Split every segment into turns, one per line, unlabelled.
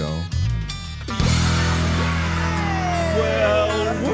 Cheers.
Well, well,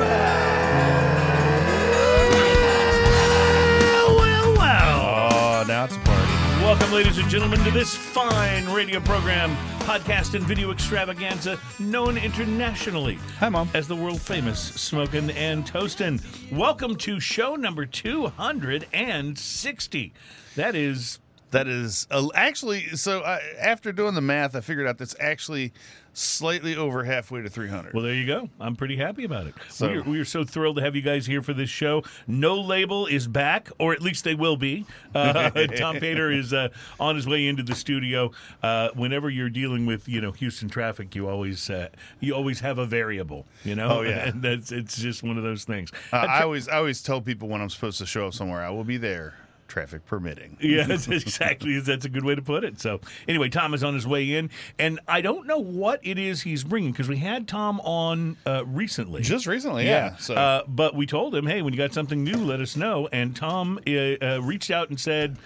well, well.
Oh, now it's a party.
Welcome, ladies and gentlemen, to this fine radio program, podcast and video extravaganza known internationally
Hi, Mom.
as the world famous Smokin' and Toastin'. Welcome to show number 260. That is
That is uh, actually so. I, after doing the math, I figured out that's actually slightly over halfway to 300.
Well, there you go. I'm pretty happy about it.
So-
we, are, we are so thrilled to have you guys here for this show. No Label is back, or at least they will be. Uh, Tom Painter is uh, on his way into the studio. Uh, whenever you're dealing with you know Houston traffic, you always uh, you always have a variable. You know,
Oh, yeah.
and that's it's just one of those things.
Uh, I always, I always tell people when I'm supposed to show up somewhere, I will be there, traffic permitting.
Yeah, that's exactly. That's a good way to put it. So, anyway, Tom is on his way in, and I don't know what it is he's bringing because we had Tom on uh, recently.
Just recently, yeah. So
Uh, but we told him, hey, when you got something new, let us know. And Tom uh, uh, reached out and said,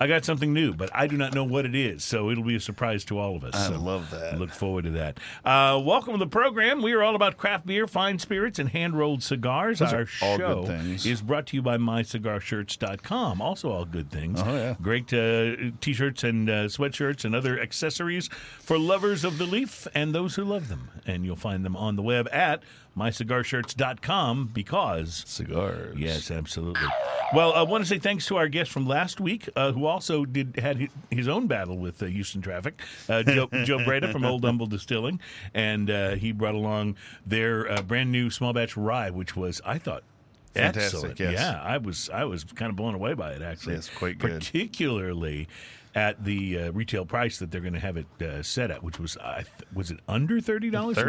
I got something new, but I do not know what it is. So it'll be a surprise to all of us.
I
So
love that.
Look forward to that. Uh, welcome to the program. We are all about craft beer, fine spirits, and hand rolled cigars.
Those
Our show is brought to you by mycigarshirts.com. Also, all good things.
Oh, yeah.
Great uh, t shirts and uh, sweatshirts and other accessories for lovers of the leaf and those who love them. And you'll find them on the web at mycigarshirts.com because
cigars.
Yes, absolutely. Well, I want to say thanks to our guest from last week, uh, who also did had his own battle with uh, Houston traffic, uh, Joe, Joe Breda from Old Humble Distilling, and uh, he brought along their uh, brand new small batch rye, which was I thought.
Fantastic,
Excellent.
yes.
Yeah, I was I was kind of blown away by it actually.
Yes, quite good.
Particularly at the uh, retail price that they're going to have it uh, set at, which was I th- was it under thirty dollars?
$35,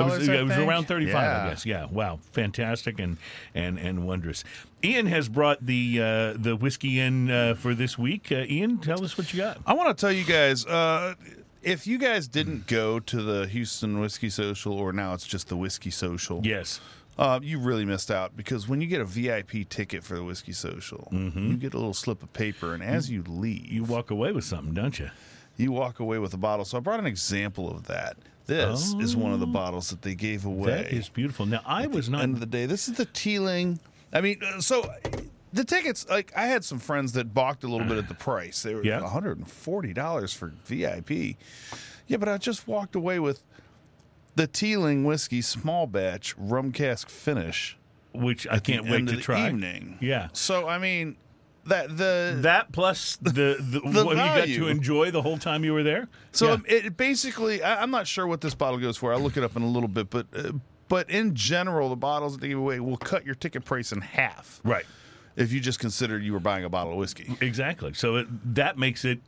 It was,
I
it was
think?
around thirty five, I guess. Yeah, wow, fantastic and and and wondrous. Ian has brought the uh, the whiskey in uh, for this week. Uh, Ian, tell us what you got.
I want to tell you guys. Uh, if you guys didn't go to the Houston Whiskey Social, or now it's just the Whiskey Social,
Yes,
Uh, you really missed out because when you get a VIP ticket for the Whiskey Social, you get a little slip of paper, and as you leave,
you walk away with something, don't you?
you walk away with a bottle. So I brought an example of that. This is one of the bottles that they gave away.
That is beautiful. Now I was not.
end of the day. This is the Teeling. I mean, uh, so the tickets. Like I had some friends that balked a little bit at the price. They were
Yeah.
one hundred and forty dollars for VIP. Yeah, but I just walked away with the Teeling whiskey small batch rum cask finish.
which I can't wait to try.
Evening.
Yeah.
So I mean, that the
That plus the, the,
The
what you got to enjoy the whole time you were there.
So
Yeah.
it basically, I, I'm not sure what this bottle goes for. I'll look it up in a little bit, but uh, but in general, the bottles that they give away will cut your ticket price in half.
right,
If you just considered you were buying a bottle of whiskey.
exactly. So it, that makes it.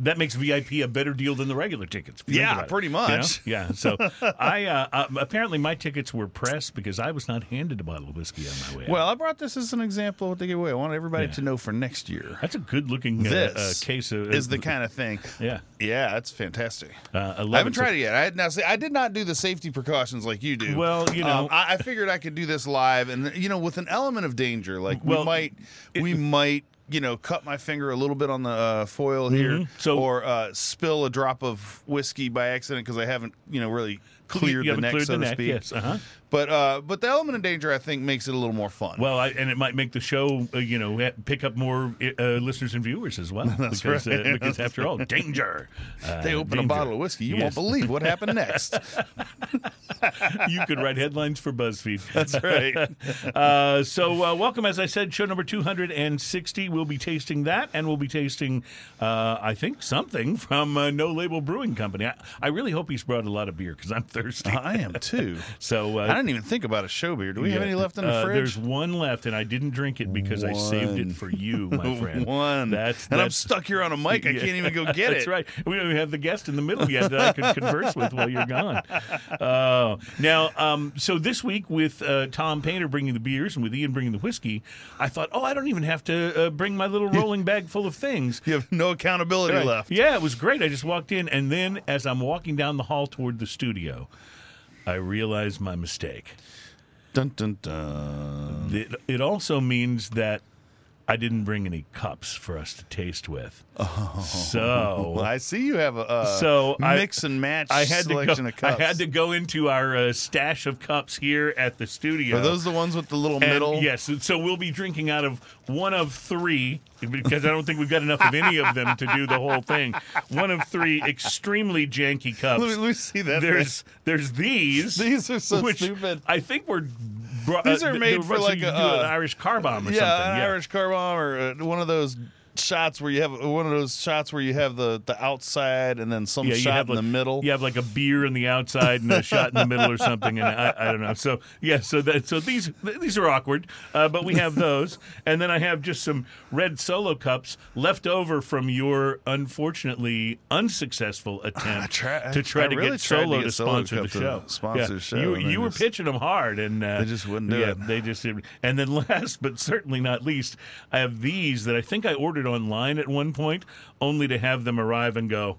That makes VIP a better deal than the regular tickets.
Yeah,
it.
pretty
You know?
much.
Yeah. So I uh, uh, apparently my tickets were pressed because I was not handed a bottle of whiskey on my way. out.
Well, I brought this as an example of what they give away. I want everybody
Yeah.
to know for next year.
that's a good looking uh,
This
uh, case of
is the kind of thing.
yeah.
Yeah, that's fantastic.
Uh,
I haven't tried it yet. I now see. I did not do the safety precautions like you do.
Well, you know-
Um, I, I figured I could do this live, and you know, with an element of danger. Like
Well,
we might, we might, you know, cut my finger a little bit on the uh, foil here,
Mm-hmm. So-
or uh, spill a drop of whiskey by accident because I haven't, you know, really cleared the neck,
cleared
so
the
to
neck,
speak.
yes, uh-huh.
But uh, but the element of danger, I think, makes it a little more fun.
Well, I, and it might make the show, uh, you know, pick up more uh, listeners and viewers as well. because,
right.
uh, because after all, danger. Uh,
they open a bottle of whiskey, you won't believe what happened next.
you could write headlines for BuzzFeed.
That's right.
Uh, so, uh, welcome, as I said, show number 260. We'll be tasting that, and we'll be tasting, uh, I think, something from uh, No Label Brewing Company. I, I really hope he's brought a lot of beer because I'm thirsty.
I am too.
So, uh,
didn't even think about a show beer. Do we have any left in the
uh,
fridge?
There's one left, and I didn't drink it because I saved
One.
it for you, my friend.
One.
That's
and I'm
that's-
stuck here on a mic. I
Yeah.
can't even go get it.
That's right. We don't even have the guest in the middle yet that I could converse with while you're gone. Uh, now, um, so this week with uh, Tom Painter bringing the beers and with Ian bringing the whiskey, I thought, oh, I don't even have to uh, bring my little rolling bag full of things.
You have no accountability
Right.
left.
Yeah, it was great. I just walked in, and then as I'm walking down the hall toward the studio, I realized my mistake.
Dun dun dun.
It, it also means that I didn't bring any cups for us to taste with.
Oh,
So
I see you have a uh,
So I-
mix and match
I had to
selection
go.
of cups.
I had to go into our uh, stash of cups here at the studio.
Are those the ones with the little
And
middle?
Yes. So we'll be drinking out of one of three because I don't think we've got enough of any of them to do the whole thing. One of three extremely janky cups.
Let me, let me see that.
there's there's these.
These are so
which
stupid.
I think were. Bro-
These
uh,
are
they
made for like a,
an
uh,
Irish car bomb or
yeah,
something.
an
yeah.
Irish car bomb or uh, one of those shots where you have one of those shots where you have the, the outside and then some
Yeah,
shot in
like,
the middle.
You have like a beer in the outside and a shot in the middle or something, and I, I don't know. So yeah, so that so these these are awkward, uh, but we have those, and then I have just some red solo cups left over from your unfortunately unsuccessful attempt
try-
to try to
really
get Solo to,
get Solo
sponsor the show.
sponsor
Yeah.
the show,
You, you were
just-
pitching them hard, and uh,
They just wouldn't do
yeah,
it.
They just and then last but certainly not least, I have these that I think I ordered online at one point, only to have them arrive and go.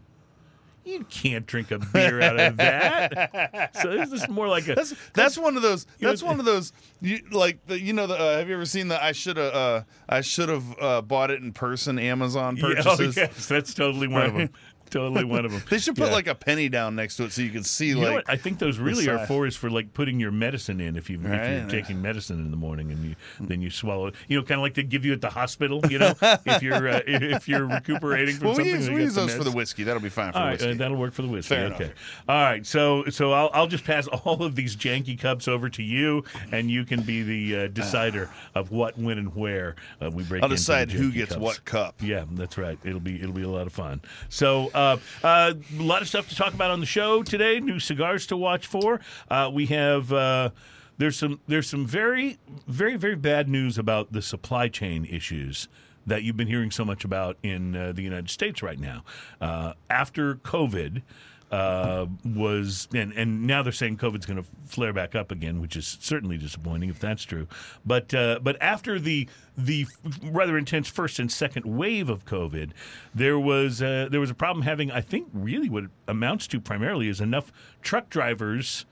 You can't drink a beer out of that. so this is more like a.
That's that's one of those. That's one of those. You, like the, you know the. Uh, have you ever seen the? I should have. Uh, I should have uh, bought it in person. Amazon
Yeah, oh,
purchases.
yes, that's totally one of them. Totally one of them.
They should put
Yeah.
like a penny down next to it so you can see
You
like.
I think those really are for is for like putting your medicine in if you if you're taking medicine in the morning and you then you swallow it. You know, kind of like they give you at the hospital. You know, if you're uh, if you're recuperating from
well, we
something.
use,
they
we use those for the whiskey. That'll be fine for
right,
whiskey.
uh, that'll work for the whiskey.
Fair
okay.
enough.
All right. So so I'll I'll just pass all of these janky cups over to you, and you can be the uh, decider of what, when, and where uh, we break.
I'll decide who gets
cups.
what cup.
Yeah, that's right. It'll be it'll be a lot of fun. So uh, uh, a lot of stuff to talk about on the show today. New cigars to watch for. Uh, we have. Uh, there's some there's some very very very bad news about the supply chain issues that you've been hearing so much about in uh, the United States right now. Uh, after COVID uh, was and and now they're saying COVID's going to flare back up again, which is certainly disappointing if that's true. But uh, but after the the rather intense first and second wave of COVID, there was uh, there was a problem having I think really what it amounts to primarily is enough truck drivers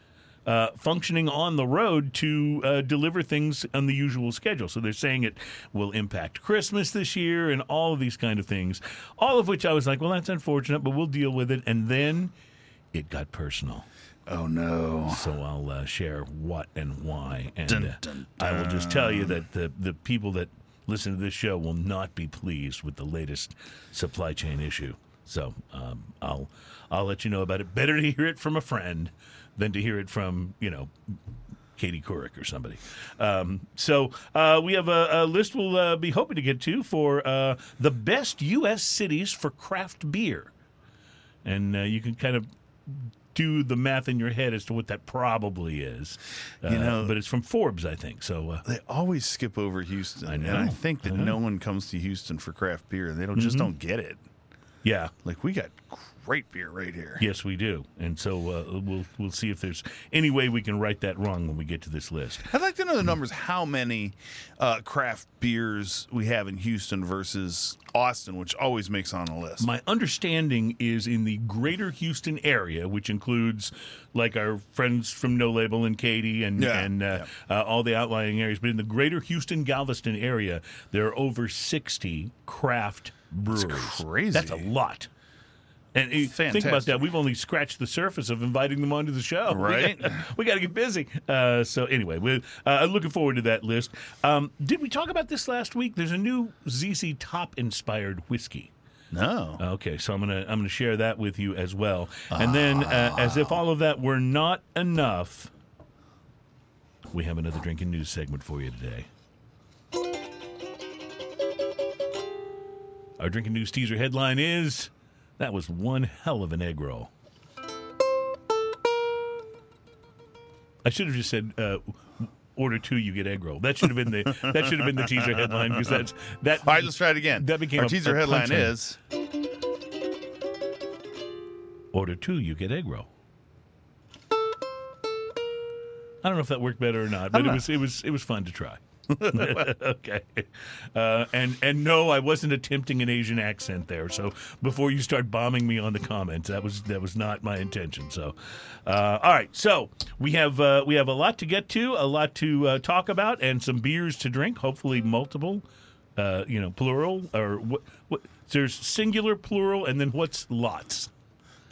uh, functioning on the road to uh, deliver things on the usual schedule. So they're saying it will impact Christmas this year and all of these kind of things. All of which I was like, well, that's unfortunate, but we'll deal with it. And then it got personal.
Oh no!
So I'll uh, share what and why, and
Dun,
uh,
dun,
I will just tell you that the the people that listen to this show will not be pleased with the latest supply chain issue. So um, I'll I'll let you know about it. Better to hear it from a friend than to hear it from you know Katie Couric or somebody. Um, so uh, we have a, a list we'll uh, be hoping to get to for uh, the best U.S. cities for craft beer, and uh, you can kind of do the math in your head as to what that probably is. Uh,
You know-
but it's from Forbes, I think. So uh,
They always skip over Houston.
I
And
know.
I think that
I
no one comes to Houston for craft beer. They don't just don't get it.
yeah,
Like we got great beer right here.
yes, we do. And so uh, we'll we'll see if there's any way we can right that wrong when we get to this list.
I'd like to know the numbers. How many uh, craft beers we have in Houston versus Austin, which always makes on a list.
My understanding is in the greater Houston area, which includes like our friends from No Label and Katy and
Yeah,
and uh, uh, all the outlying areas. But in the greater Houston Galveston area, there are over sixty craft breweries.
crazy.
That's a lot. And uh, think about that. We've only scratched the surface of inviting them onto the show.
Right.
We got to get busy. Uh, so anyway, we, uh, I'm looking forward to that list. Um, did we talk about this last week? There's a new ZZ Top inspired whiskey.
no.
Okay, so I'm gonna I'm gonna share that with you as well, and then uh, as if all of that were not enough, we have another drinking news segment for you today. Our drinking news teaser headline is that was one hell of an egg roll. I should have just said. Uh, Order two, you get egg roll. That should have been the that should have been the teaser headline because that's that.
All right, let's try it again.
That became
Our
a-
teaser
a
headline
punchline.
is
Order two, you get egg roll. I don't know if that worked better or not, but it was it was it was fun to try. okay, uh, and and no, I wasn't attempting an Asian accent there. So before you start bombing me on the comments, that was that was not my intention. So, uh, all right, so we have uh, we have a lot to get to, a lot to uh, talk about, and some beers to drink. Hopefully, multiple Uh, you know, plural or what? What? There's singular, plural, and then what's lots?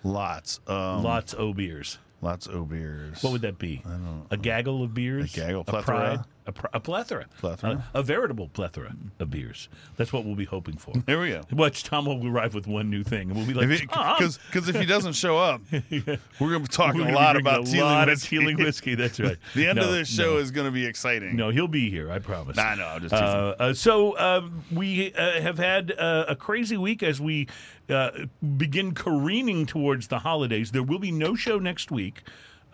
Lots. Um,
Lots o beers.
Lots of beers.
What would that be? I don't A gaggle of beers?
A gaggle,
A
plethora?
pride? A, a plethora.
Plethora.
A, a veritable plethora of beers. That's what we'll be hoping for.
There we go.
Watch Tom will arrive with one new thing, and we'll be like, Tom,
Because if he doesn't show up, we're going to be talking a lot about
a
Teeling
lot
whiskey.
of Teeling whiskey. That's right.
the end
No,
of this show
no.
is going to be exciting.
No, he'll be here. I promise.
I know. I'm just teasing.
Uh, uh, so um, we uh, have had uh, a crazy week as we uh, begin careening towards the holidays. There will be no show next week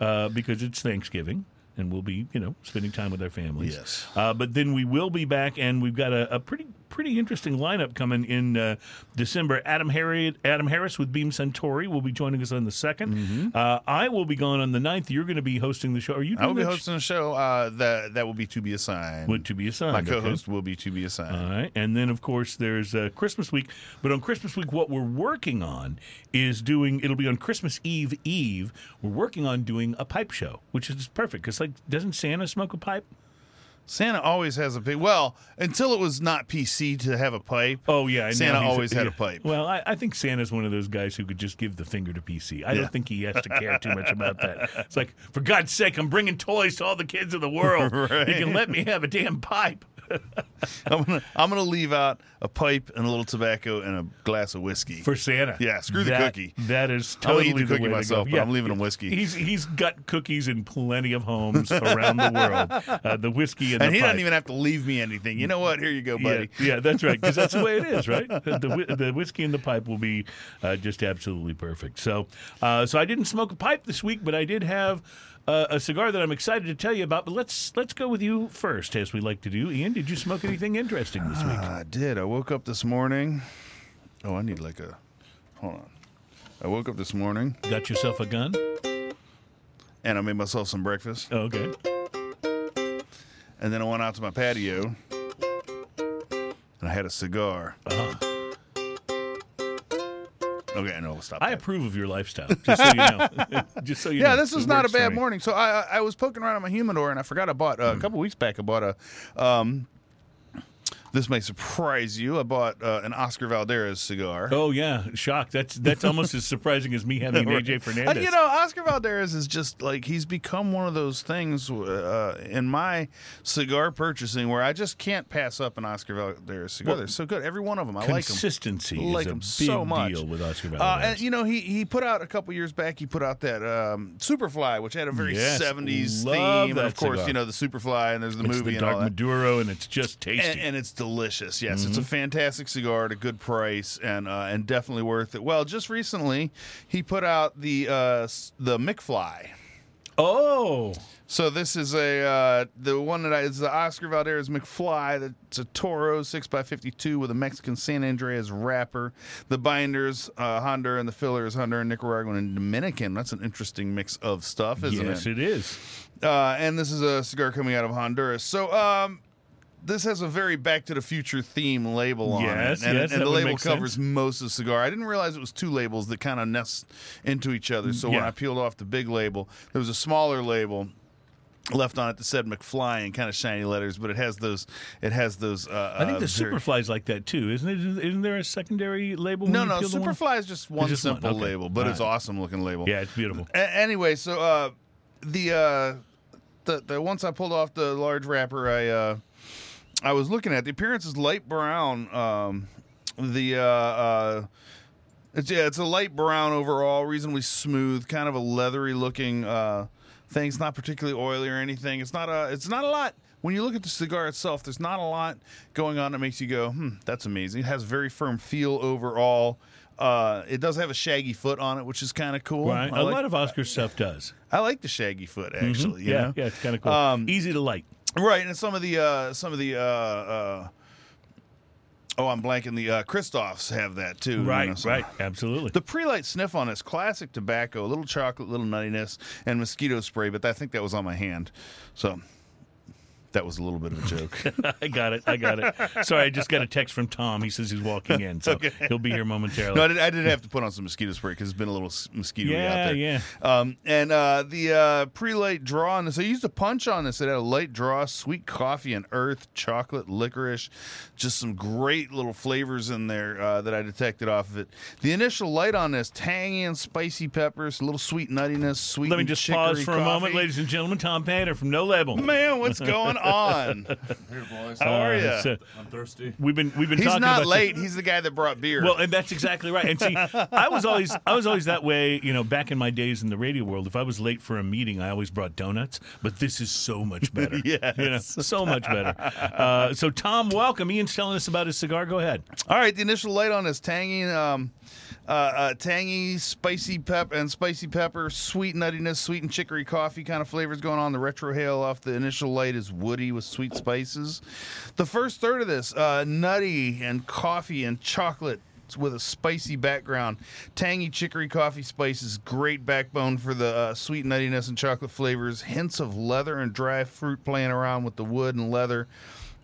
uh, because it's Thanksgiving. And we'll be, you know, spending time with our families.
Yes.
Uh, but then we will be back, and we've got a, a pretty, pretty interesting lineup coming in uh, December. Adam Harriet, Adam Harris with Beam Centauri will be joining us on the 2nd Uh, I will be gone on the 9th. You're going to be hosting the show. Are you?
Mm-hmm. I will be hosting a show uh, that that will be to be assigned.
Would to be assigned.
My co-host will be to be assigned.
All right. And then, of course, there's uh, Christmas week. But on Christmas week, what we're working on is doing, it'll be on Christmas Eve Eve. We're working on doing a pipe show, which is perfect because, like, doesn't Santa smoke a pipe?
Santa always has a pipe. Well, until it was not PC to have a pipe.
Oh, yeah. and
Santa always had a pipe.
Well, I, I think Santa's one of those guys who could just give the finger to PC. I
Yeah.
don't think he has to care too much about that. It's like, for God's sake, I'm bringing toys to all the kids of the world.
Right.
You can let me have a damn pipe.
I'm gonna I'm gonna leave out a pipe and a little tobacco and a glass of whiskey.
For Santa.
Yeah, screw the
That-
cookie.
That is totally
eat the cookie
to go.
myself, but I'm leaving him whiskey.
He's he's got cookies in plenty of homes around the world. Uh, the whiskey and,
and
the
he
pipe.
doesn't even have to leave me anything. You know what? Here you go, buddy.
Yeah, yeah, that's right. Because that's the way it is, right? The, the whiskey and the pipe will be uh, just absolutely perfect. So, uh, so I didn't smoke a pipe this week, but I did have uh, a cigar that I'm excited to tell you about. But let's let's go with you first, as we like to do. Ian, did you smoke anything interesting this week?
I did. I woke up this morning. Oh, I need like a. Hold on. I woke up this morning
Got yourself a gun?
and I made myself some breakfast.
Oh, okay.
And then I went out to my patio and I had a cigar.
Uh-huh.
Okay, no, we'll stop.
I
that.
approve of your lifestyle. Just so you know. just so you
Yeah,
know.
this is
It
not a bad morning. So I I I was poking around on my humidor and I forgot I bought uh, a couple weeks back. I bought a. Um, this may surprise you. I bought uh, an Oscar Valdez cigar.
Oh yeah, shock. That's that's almost as surprising as me having an AJ
Uh,
Fernandez.
you know, Oscar Valdez is just like he's become one of those things uh, in my cigar purchasing where I just can't pass up an Oscar Valdez cigar.
Well,
They're so good. Every one of them, I like them.
Consistency
Like
is a
'em
big
so much.
deal with Oscar
Uh,
Valdez.
and you know, he he put out a couple years back. He put out that um, Superfly, which had a very
Yes,
'70s
love
theme, and of course,
cigar.
you know the Superfly, and there's the
it's
movie
the
and
dark
all that.
Maduro, and it's just tasty.
And, and it's delicious. Yes, it's a
Mm-hmm.
fantastic cigar at a good price, and uh, and definitely worth it. Well, just recently he put out the uh, the McFly.
oh,
So this is a uh, the one that I, is the Oscar Valdez McFly. That's a Toro six x fifty two with a Mexican San Andres wrapper. The binders uh, Honduran and the fillers Honduran, Nicaraguan, and Dominican. That's an interesting mix of stuff, isn't
yes,
it?
it is.
Uh, and this is a cigar coming out of Honduras. So um, this has a very Back to the Future theme label on
Yes,
it, and,
yes,
and the label covers
sense.
most of the cigar. I didn't realize it was two labels that kind of nest into each other. So when I peeled off the big label, there was a smaller label left on it that said McFly in kind of shiny letters, but it has those. It has those. Uh,
I think
uh,
the
very-
Superfly's like that too, isn't it? Isn't there a secondary label?
No, no,
one?
Superfly is just one
just one,
simple
okay.
label, but
All
it's
right.
awesome looking label.
Yeah, it's beautiful.
A- anyway, so uh, the uh, the the once I pulled off the large wrapper, I uh, I was looking at the appearance is light brown. Um, the uh, uh, it's yeah, it's a light brown overall, reasonably smooth, kind of a leathery looking uh, thing. It's not particularly oily or anything. It's not a it's not a lot. When you look at the cigar itself, there's not a lot going on that makes you go, hmm, that's amazing. It has a very firm feel overall. Uh, it does have a shaggy foot on it, which is kind of cool.
Right,
I
a
like-
lot of Oscar stuff does.
I like the shaggy foot actually. you
yeah,
know?
yeah, it's kind of cool.
Um,
Easy to light.
Right. And some of the uh, some of the uh, uh, oh, I'm blanking. The uh, Kristoffs have that too. you
Right,
know, so-
right, absolutely.
The pre-light sniff on it's classic tobacco, a little chocolate, little nuttiness, and mosquito spray. But I think that was on my hand, so That was a little bit of a joke.
I got it. I got it. Sorry, I just got a text from Tom. He says he's walking in, so he'll be here momentarily.
no, I did, I did have to put on some mosquito spray because it's been a little mosquito out
yeah,
there.
yeah.
Um, and uh, the uh, pre-light draw on this, I used a punch on this. It had a light draw, sweet coffee and earth, chocolate, licorice, just some great little flavors in there uh, that I detected off of it. The initial light on this, tangy and spicy peppers, a little sweet nuttiness, sweet.
Let me just pause for a moment, ladies and gentlemen. Tom Painter from No Label.
Man, what's going on?
Here, boys.
How are
Uh,
you?
so
I'm thirsty.
we've been we've been
He's
talking
not
about
late. He's the guy that brought beer.
Well, and that's exactly right. And see, I was always I was always that way. You know, back in my days in the radio world, if I was late for a meeting, I always brought donuts. But this is so much better.
Yes.
you know, so much better. Uh, so, Tom, welcome. Ian's telling us about his cigar. Go ahead.
All right, the initial light on is tangy, um, uh, uh, tangy, spicy pep and spicy pepper, sweet nuttiness, sweet and chicory coffee kind of flavors going on. The retrohale off the initial light is woody with sweet spices. The first third of this, uh, nutty and coffee and chocolate with a spicy background. Tangy chicory coffee spices, great backbone for the uh, sweet nuttiness and chocolate flavors. Hints of leather and dry fruit playing around with the wood and leather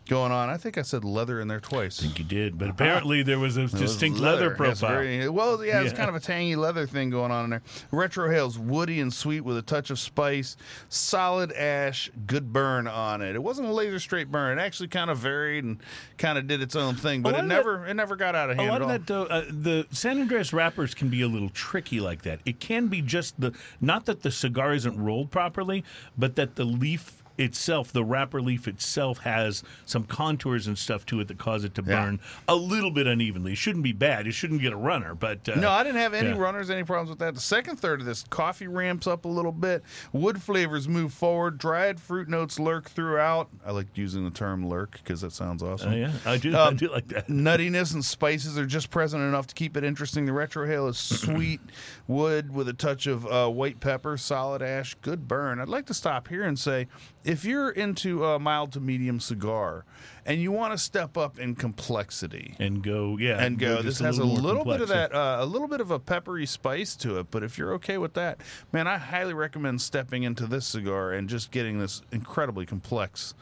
going on. I think I said leather in there twice.
I think you did, but apparently there was a
It was
distinct leather,
Yes,
profile.
very- well, yeah, it's
Yeah.
kind of a tangy leather thing going on in there. Retrohale's woody and sweet with a touch of spice. Solid ash, good burn on it. It wasn't a laser straight burn. It actually kind of varied and kind of did its own thing, but it
of that-
never it never got out of hand.
A
lot
of that, though, uh, the San Andres wrappers can be a little tricky like that. It can be just the not that the cigar isn't rolled properly, but that the leaf itself, the wrapper leaf itself, has some contours and stuff to it that cause it to
Yeah.
burn a little bit unevenly. It shouldn't be bad. It shouldn't get a runner, but uh,
No, I didn't have any
yeah.
runners, any problems with that. The second third of this, coffee ramps up a little bit. Wood flavors move forward. Dried fruit notes lurk throughout. I like using the term lurk because that sounds awesome.
Oh, yeah, I do. I
Um,
do like that.
nuttiness and spices are just present enough to keep it interesting. The retrohale is sweet wood with a touch of uh, white pepper, solid ash, good burn. I'd like to stop here and say, if you're into a mild to medium cigar and you want to step up in complexity.
And go, yeah,
And go. This has a little bit of that, uh, a little bit of a peppery spice to it. But if you're okay with that, man, I highly recommend stepping into this cigar and just getting this incredibly complex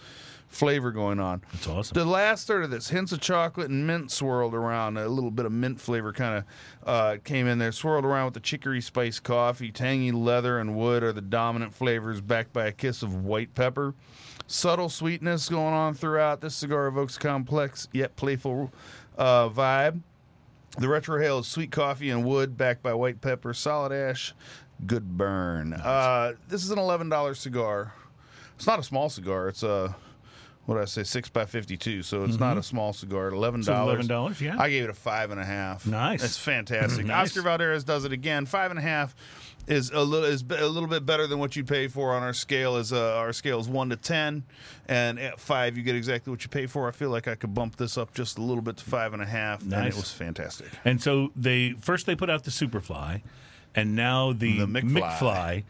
flavor going on.
That's awesome.
The last third of this, hints of chocolate and mint swirled around. A little bit of mint flavor kind of uh, came in there, swirled around with the chicory spice coffee. Tangy leather and wood are the dominant flavors, backed by a kiss of white pepper. Subtle sweetness going on throughout. This cigar evokes a complex yet playful uh, vibe. The retrohale is sweet coffee and wood, backed by white pepper, solid ash, good burn. Uh, this is an eleven dollars cigar. It's not a small cigar. It's a what did I say, six by fifty-two. So it's not a small cigar. Eleven dollars.
$11, yeah.
I gave it a five and a half.
Nice.
That's fantastic.
Nice.
Oscar Valdez does it again. Five and a half is a little is a little bit better than what you pay for on our scale. Is uh, our scale is one to ten, and at five you get exactly what you pay for. I feel like I could bump this up just a little bit to five and a half, and
Nice.
it was fantastic.
And so they first they put out the Superfly, and now the,
The McFly.
McFly.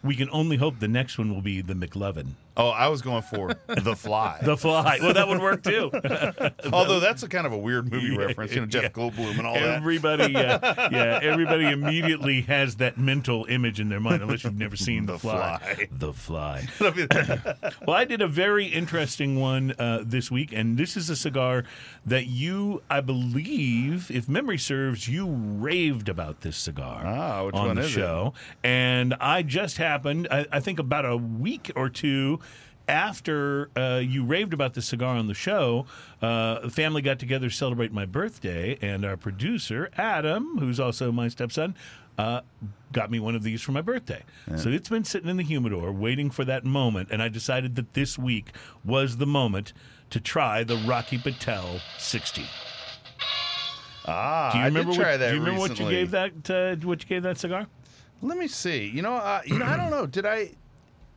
We can only hope the next one will be the McLovin.
Oh, I was going for the fly.
The Fly. Well, that would work too.
Although that's a kind of a weird movie reference, you know, Jeff
Yeah.
Goldblum and all that.
everybody, uh, yeah, everybody immediately has that mental image in their mind, unless you've never seen the,
The
fly.
Fly.
The Fly. Well, I did a very interesting one uh, this week, and this is a cigar that you, I believe, if memory serves, you raved about this cigar
Ah, which
on
one
the
is it?
show. And I just happened, I, I think, about a week or two. After uh, you raved about the cigar on the show, uh, the family got together to celebrate my birthday, and our producer Adam, who's also my stepson, uh, got me one of these for my birthday. So it's been sitting in the humidor waiting for that moment, and I decided that this week was the moment to try the Rocky Patel 60.
Ah,
Do you
I
remember,
did try
what,
that
do you remember what you gave that? Uh, what you gave that cigar?
Let me see. You know, uh, you know, I don't know. Did I?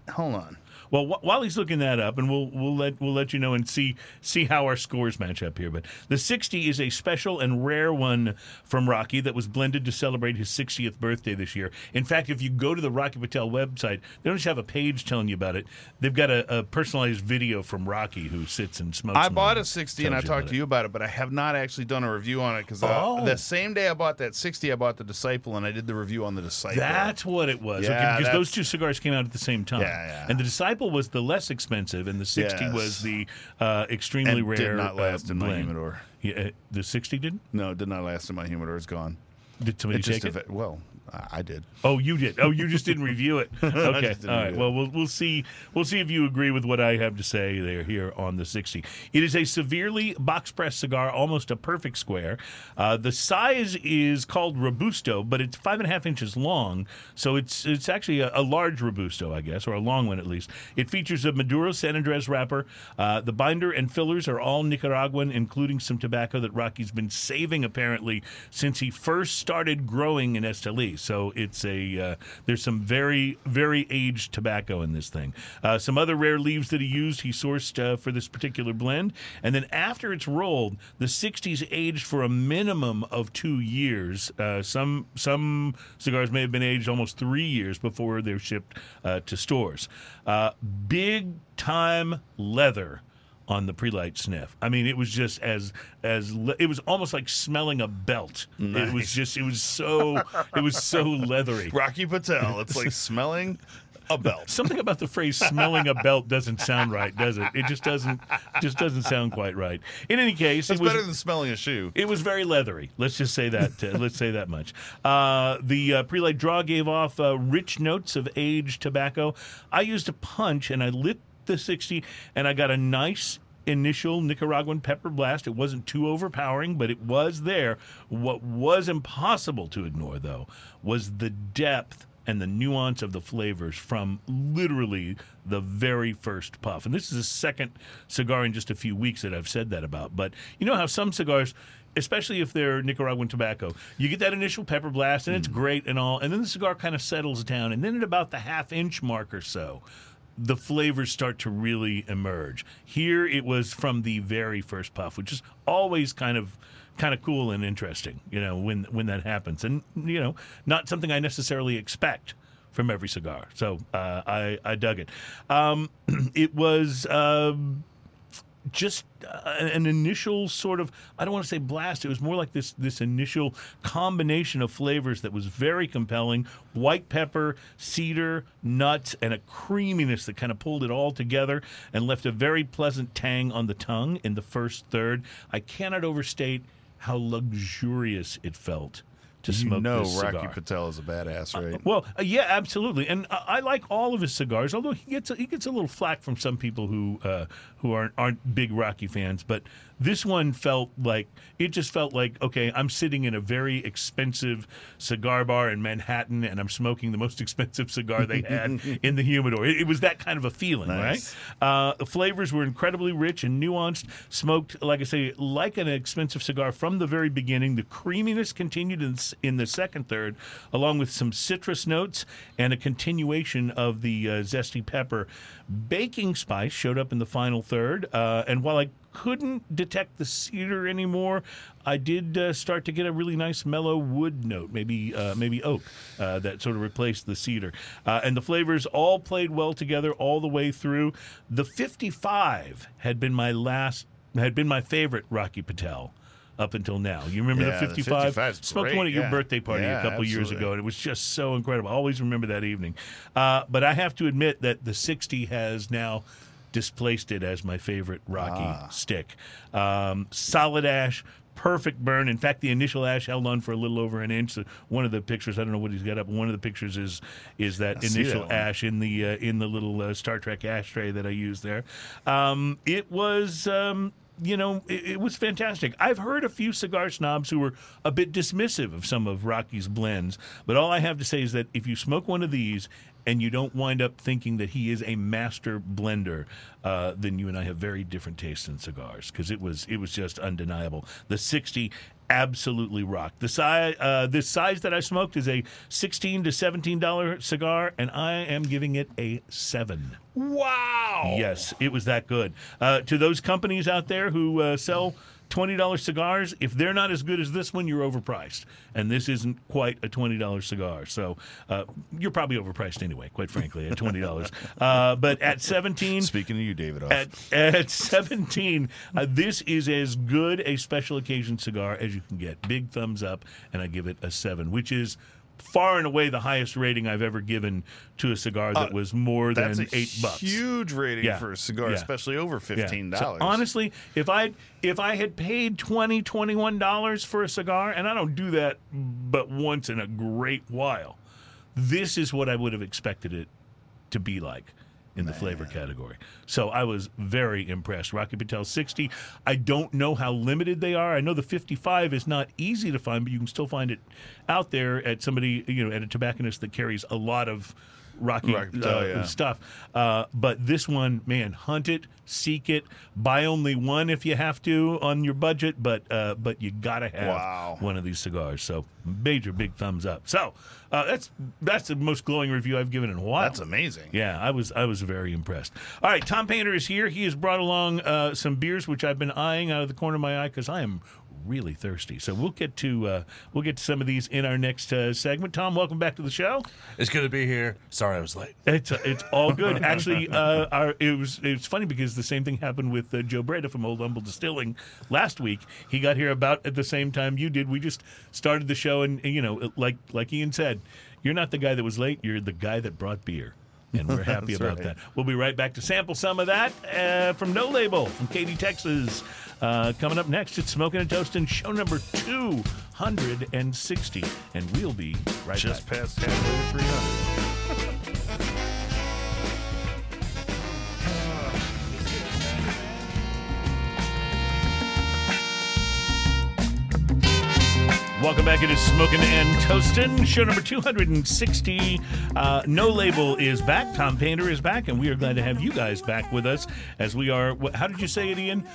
Hold on.
Well, wh- while he's looking that up, and we'll we'll let we'll let you know and see see how our scores match up here. But the 60 is a special and rare one from Rocky that was blended to celebrate his 60th birthday this year. In fact, if you go to the Rocky Patel website, they don't just have a page telling you about it. They've got a, a personalized video from Rocky who sits and smokes.
I bought a 60 and I talked to you about it, but I have not actually done a review on it because uh,
Oh.
the same day I bought that 60, I bought the Disciple and I did the review on the Disciple.
That's what it was.
Yeah,
okay, because those two cigars came out at the same time.
Yeah, yeah.
And the Disciple sample was the less expensive, and the 60
Yes.
was the uh, extremely
and
rare.
did not last
uh,
in my
blend.
humidor.
Yeah, uh, the 60 didn't?
No, it did not last in my humidor. It's gone.
Did somebody
It just
take it?
effe- well, I did.
Oh, you did. Oh, you just didn't review it. Okay. All right. Well, we'll we'll see. We'll see if you agree with what I have to say there here on the 60. It is a severely box pressed cigar, almost a perfect square. Uh, the size is called robusto, but it's five and a half inches long, so it's it's actually a, a large robusto, I guess, or a long one at least. It features a Maduro San Andres wrapper. Uh, the binder and fillers are all Nicaraguan, including some tobacco that Rocky's been saving apparently since he first started growing in Esteli. So it's a uh, there's some very very aged tobacco in this thing. Uh, some other rare leaves that he used he sourced uh, for this particular blend, and then after it's rolled, the 60s aged for a minimum of two years. Uh, some some cigars may have been aged almost three years before they're shipped uh, to stores. Uh, big time leather on the pre-light sniff. I mean, it was just as as le- it was almost like smelling a belt. It was just it was so it was so leathery.
Rocky Patel. It's like smelling a belt.
Something about the phrase "smelling a belt" doesn't sound right, does it? It just doesn't just doesn't sound quite right. In any case,
It's
it was
better than smelling a shoe.
it was very leathery. Let's just say that. Uh, let's say that much. Uh, the uh, pre-light draw gave off uh, rich notes of aged tobacco. I used a punch and I lit the 60, and I got a nice initial Nicaraguan pepper blast. It wasn't too overpowering, but it was there. What was impossible to ignore, though, was the depth and the nuance of the flavors from literally the very first puff. And this is the second cigar in just a few weeks that I've said that about. But you know how some cigars, especially if they're Nicaraguan tobacco, you get that initial pepper blast and it's mm. great and all, and then the cigar kind of settles down. And then at about the half inch mark or so, the flavors start to really emerge. Here it was from the very first puff, which is always kind of kind of cool and interesting, you know, when when that happens. And you know, not something I necessarily expect from every cigar. So uh, I I dug it. Um, it was. Um, just uh, an initial sort of I don't want to say blast. It was more like this this initial combination of flavors that was very compelling. White pepper, cedar, nuts, and a creaminess that kind of pulled it all together and left a very pleasant tang on the tongue in the first third. I cannot overstate how luxurious it felt to
You
smoke
know
this
Rocky
cigar.
Patel is a badass, right?
Well, uh, yeah, absolutely, and I, I like all of his cigars. Although he gets a, he gets a little flack from some people who uh, who aren't aren't big Rocky fans, but this one felt like it just felt like okay, I'm sitting in a very expensive cigar bar in Manhattan, and I'm smoking the most expensive cigar they had in the humidor. It, it was that kind of a feeling,
Nice.
right? Uh, the flavors were incredibly rich and nuanced. Smoked, like I say, like an expensive cigar from the very beginning. The creaminess continued in, in the second third, along with some citrus notes and a continuation of the uh, zesty pepper. Baking spice showed up in the final third, uh, and while I couldn't detect the cedar anymore. I did uh, start to get a really nice mellow wood note, maybe uh, maybe oak, uh, that sort of replaced the cedar. Uh, and the flavors all played well together all the way through. The 55 had been my last, had been my favorite Rocky Patel. Up until now, you remember
Yeah,
the
the
55?
55 's
Smoked
great,
one at your
yeah.
birthday party
Yeah,
a couple years ago, and it was just so incredible. I always remember that evening. Uh, but I have to admit that the 60 has now displaced it as my favorite Rocky
Ah.
stick. Um, solid ash, perfect burn. In fact, the initial ash held on for a little over an inch. So one of the pictures, I don't know what he's got up. One of the pictures is is that
I
initial
that
ash in the uh, in the little uh, Star Trek ashtray that I used there. Um, it was. Um, you know, it, it was fantastic. I've heard a few cigar snobs who were a bit dismissive of some of Rocky's blends, but all I have to say is that if you smoke one of these and you don't wind up thinking that he is a master blender, uh, then you and I have very different tastes in cigars because it was it was just undeniable. The sixty absolutely rocked. The size uh, this size that I smoked is a sixteen to seventeen dollar cigar, and I am giving it a seven.
Wow.
Yes, it was that good. Uh, to those companies out there who uh, sell twenty dollars cigars, if they're not as good as this one, you're overpriced, and this isn't quite a twenty dollars cigar. So uh, you're probably overpriced anyway, quite frankly, at twenty dollars. uh, but at seventeen,
Speaking of you, David. Off.
at, at 17, uh, this is as good a special occasion cigar as you can get. Big thumbs up, and I give it a 7, which is far and away the highest rating I've ever given to a cigar that
Uh,
was more
That's
than eight bucks.
huge rating
Yeah.
for a cigar,
Yeah.
especially over
Yeah.
fifteen
So
dollars.
honestly, if I if I had paid 20 21 dollars for a cigar, and I don't do that but once in a great while, this is what I would have expected it to be like in the flavor category. So I was very impressed. Rocky Patel 60. I don't know how limited they are. I know the 55 is not easy to find, but you can still find it out there at somebody, you know, at a tobacconist that carries a lot of Rocky,
Rocky Patel,
uh,
yeah.
stuff. Uh, but this one, man, hunt it, seek it, buy only one if you have to on your budget. But uh, but you gotta have
Wow.
one of these cigars. So major big thumbs up. So uh, that's that's the most glowing review I've given in a while.
That's amazing.
Yeah, I was I was very impressed. All right, Tom Painter is here. He has brought along uh, some beers which I've been eyeing out of the corner of my eye because I am really thirsty. So we'll get to uh, we'll get to some of these in our next uh, segment. Tom, welcome back to the show.
It's good to be here. Sorry I was late.
It's it's all good. Actually, uh, our, it was it's funny because the same thing happened with uh, Joe Breda from Old Humble Distilling last week. He got here about at the same time you did. We just started the show, and, you know, like like Ian said, you're not the guy that was late. You're the guy that brought beer. and we're happy about
right.
that. We'll be right back to sample some of that uh, from No Label from Katy, Texas. Uh, coming up next, it's Smoking and Toasting, show number 260, and we'll be right
Just
back.
Just past halfway to 300.
Welcome back. It is Smoking and Toasting, show number 260. Uh, no Label is back. Tom Painter is back, and we are glad to have you guys back with us as we are. How did you say it, Ian?